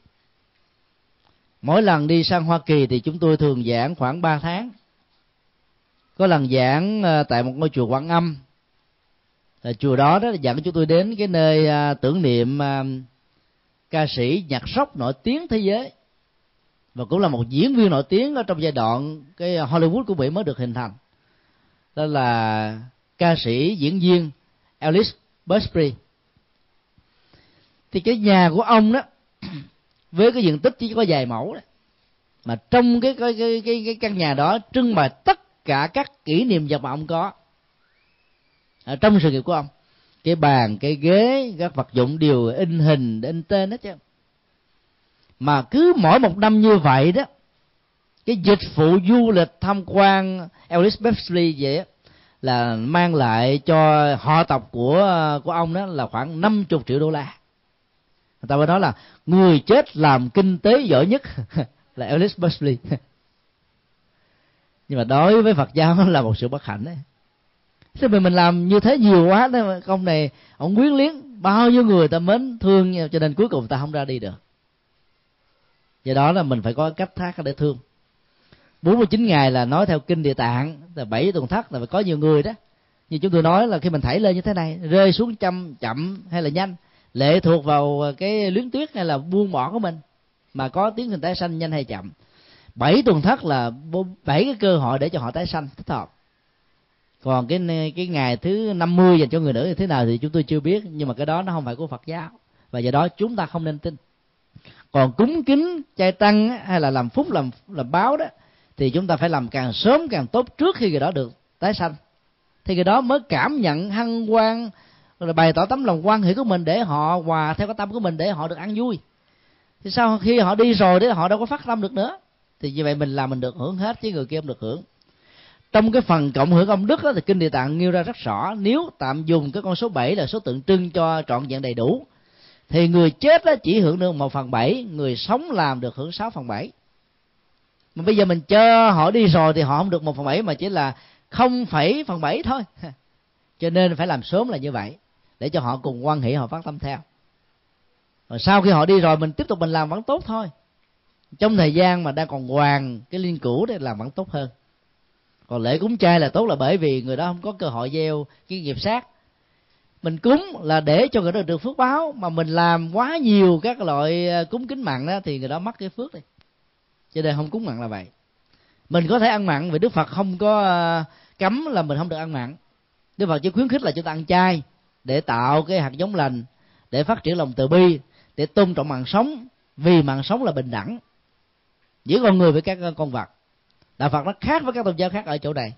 Mỗi lần đi sang hoa kỳ thì chúng tôi thường giảng khoảng 3 tháng. Có lần giảng ờ, tại một ngôi chùa quảng âm là chùa đó đó dẫn chúng tôi đến cái nơi à, tưởng niệm à, ca sĩ nhạc rock nổi tiếng thế giới. Và cũng là một diễn viên nổi tiếng ở trong giai đoạn cái Hollywood của Mỹ mới được hình thành. Đó là ca sĩ diễn viên Elvis Presley. Thì cái nhà của ông đó với cái diện tích chỉ có vài mẫu đó, mà trong cái cái cái cái, cái căn nhà đó trưng bày tất cả các kỷ niệm vật mà ông có ở trong sự nghiệp của ông, cái bàn, cái ghế, các vật dụng đều in hình in tên hết chứ. Mà cứ mỗi một năm như vậy đó, cái dịch vụ du lịch tham quan Elvis Presley vậy là mang lại cho họ tộc của của ông đó là khoảng 50 triệu đô la. Người ta mới nói là người chết làm kinh tế giỏi nhất là Elvis Presley. Nhưng mà đối với Phật giáo là một sự bất hạnh đấy thế mà mình làm như thế nhiều quá đó công này, ông quyến liếng, bao nhiêu người ta mến, thương cho nên cuối cùng ta không ra đi được. Do đó là mình phải có cách thác để thương. 49 ngày là nói theo kinh địa tạng là bảy tuần thất là phải có nhiều người đó. Như chúng tôi nói là khi mình thảy lên như thế này, rơi xuống chậm chậm hay là nhanh, lệ thuộc vào cái luyến tuyết hay là buông bỏ của mình, mà có tiếng hình tái sanh nhanh hay chậm. Bảy tuần thất là bảy cái cơ hội để cho họ tái sanh, thích hợp còn cái cái ngày thứ 50 dành cho người nữ như thế nào thì chúng tôi chưa biết, nhưng mà cái đó nó không phải của Phật giáo. Và do đó chúng ta không nên tin. Còn cúng kính chay tăng hay là làm phúc, làm làm báo đó, thì chúng ta phải làm càng sớm càng tốt trước khi người đó được tái sanh. Thì người đó mới cảm nhận hăng quan rồi bày tỏ tấm lòng quan hệ của mình để họ hòa theo cái tâm của mình để họ được ăn vui. Thì sau khi họ đi rồi đấy, họ đâu có phát tâm được nữa. Thì như vậy mình làm mình được hưởng hết chứ người kia không được hưởng trong cái phần cộng hưởng công đức đó, thì kinh địa tạng nêu ra rất rõ nếu tạm dùng cái con số 7 là số tượng trưng cho trọn vẹn đầy đủ thì người chết đó chỉ hưởng được một phần bảy người sống làm được hưởng sáu phần bảy. Mà bây giờ mình cho họ đi rồi thì họ không được một phần bảy mà chỉ là không phẩy phần bảy thôi. Cho nên phải làm sớm là như vậy để cho họ cùng quan hệ họ phát tâm theo. Rồi sau khi họ đi rồi mình tiếp tục mình làm vẫn tốt thôi. Trong thời gian mà đang còn hoàng cái liên cũ để làm vẫn tốt hơn còn lễ cúng chay là tốt là bởi vì người đó không có cơ hội gieo cái nghiệp sát. Mình cúng là để cho người đó được phước báo, mà mình làm quá nhiều các loại ờ, cúng kính mặn đó thì người đó mất cái phước đi. Cho nên không cúng mặn là vậy. Mình có thể ăn mặn vì đức phật không có ờ, cấm là mình không được ăn mặn đức phật chỉ khuyến khích là chúng ta ăn chay để tạo cái hạt giống lành, để phát triển lòng từ bi, để tôn trọng mạng sống, vì mạng sống là bình đẳng. Giữa con người với các con vật đạo phật nó khác với các tôn giáo khác ở chỗ này.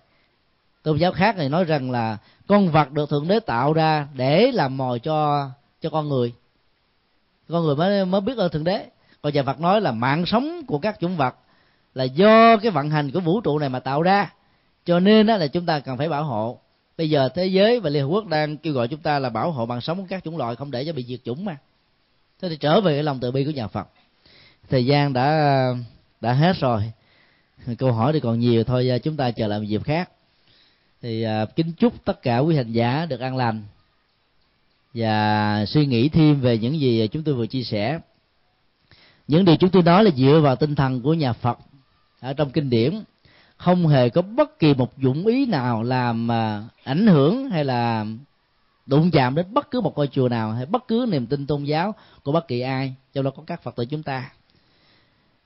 Tôn giáo khác thì nói rằng là con vật được thượng đế tạo ra để làm mồi cho cho con người. Con người mới mới biết ơn thượng đế. Còn nhà phật nói là mạng sống của các chủng vật là do cái vận hành của vũ trụ này mà tạo ra. Cho nên đó là chúng ta cần phải bảo hộ. Bây giờ thế giới và liên hợp quốc đang kêu gọi chúng ta là bảo hộ mạng sống của các chủng loại không để cho bị diệt chủng mà. Thế thì trở về cái lòng từ bi của nhà phật. Thời gian đã đã hết rồi câu hỏi thì còn nhiều thôi à, chúng ta chờ lại một dịp khác. Thì uh, kính chúc tất cả quý hành giả được an lành. Và suy nghĩ thêm về những gì chúng tôi vừa chia sẻ. Những điều chúng tôi nói là dựa vào tinh thần của nhà phật ở trong kinh điển. Không hề có bất kỳ một dụng ý nào làm uh, ảnh hưởng hay là đụng chạm đến bất cứ một ngôi chùa nào hay bất cứ niềm tin tôn giáo của bất kỳ ai trong đó có các phật tử chúng ta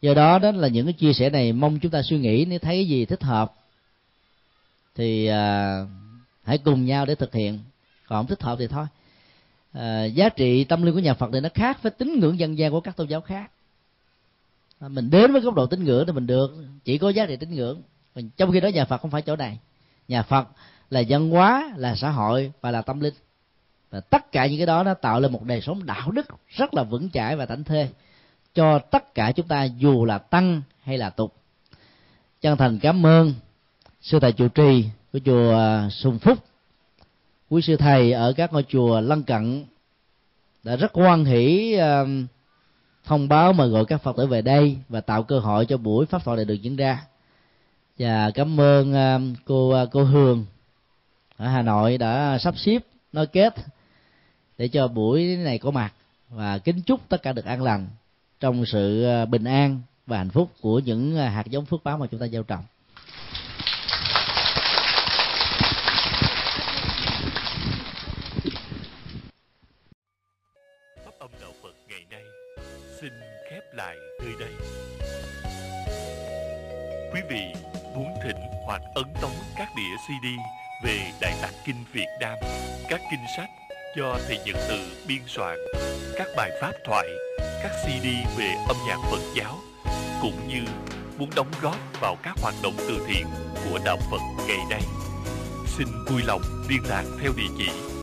do đó đó là những cái chia sẻ này mong chúng ta suy nghĩ nếu thấy cái gì thích hợp. Thì à, hãy cùng nhau để thực hiện. Còn không thích hợp thì thôi. À, giá trị tâm linh của nhà phật thì nó khác với tín ngưỡng dân gian của các tôn giáo khác. À, mình đến với góc độ tín ngưỡng thì mình được. Chỉ có giá trị tín ngưỡng. Trong khi đó nhà phật không phải chỗ này. Nhà phật là văn hóa là xã hội và là tâm linh. Và tất cả những cái đó nó tạo lên một đời sống đạo đức rất là vững chãi và thảnh thê cho tất cả chúng ta dù là tăng hay là tục. Chân thành cảm ơn sư thầy trụ trì của chùa à, sùng phúc. Quý sư thầy ở các ngôi chùa lân cận đã rất hoan hỷ à, thông báo mời gọi các phật tử về đây và tạo cơ hội cho buổi pháp thoại này được diễn ra. Và cảm ơn à, cô cô Hương ở Hà Nội đã sắp xếp, nói kết để cho buổi này có mặt và kính chúc tất cả được an lành trong sự ờ, bình an và hạnh phúc của những ờ, hạt giống phước báo mà chúng ta gieo trồng pháp âm đạo Phật ngày nay xin khép lại nơi đây. Quý vị muốn thỉnh hoặc ấn tống các đĩa CD về Đại Tạng Kinh Việt Nam, các kinh sách do thầy Nhật Từ biên soạn, các bài pháp thoại các CD về âm nhạc Phật giáo, cũng như muốn đóng góp vào các hoạt động từ thiện của đạo Phật ngày nay. Xin vui lòng liên lạc theo địa chỉ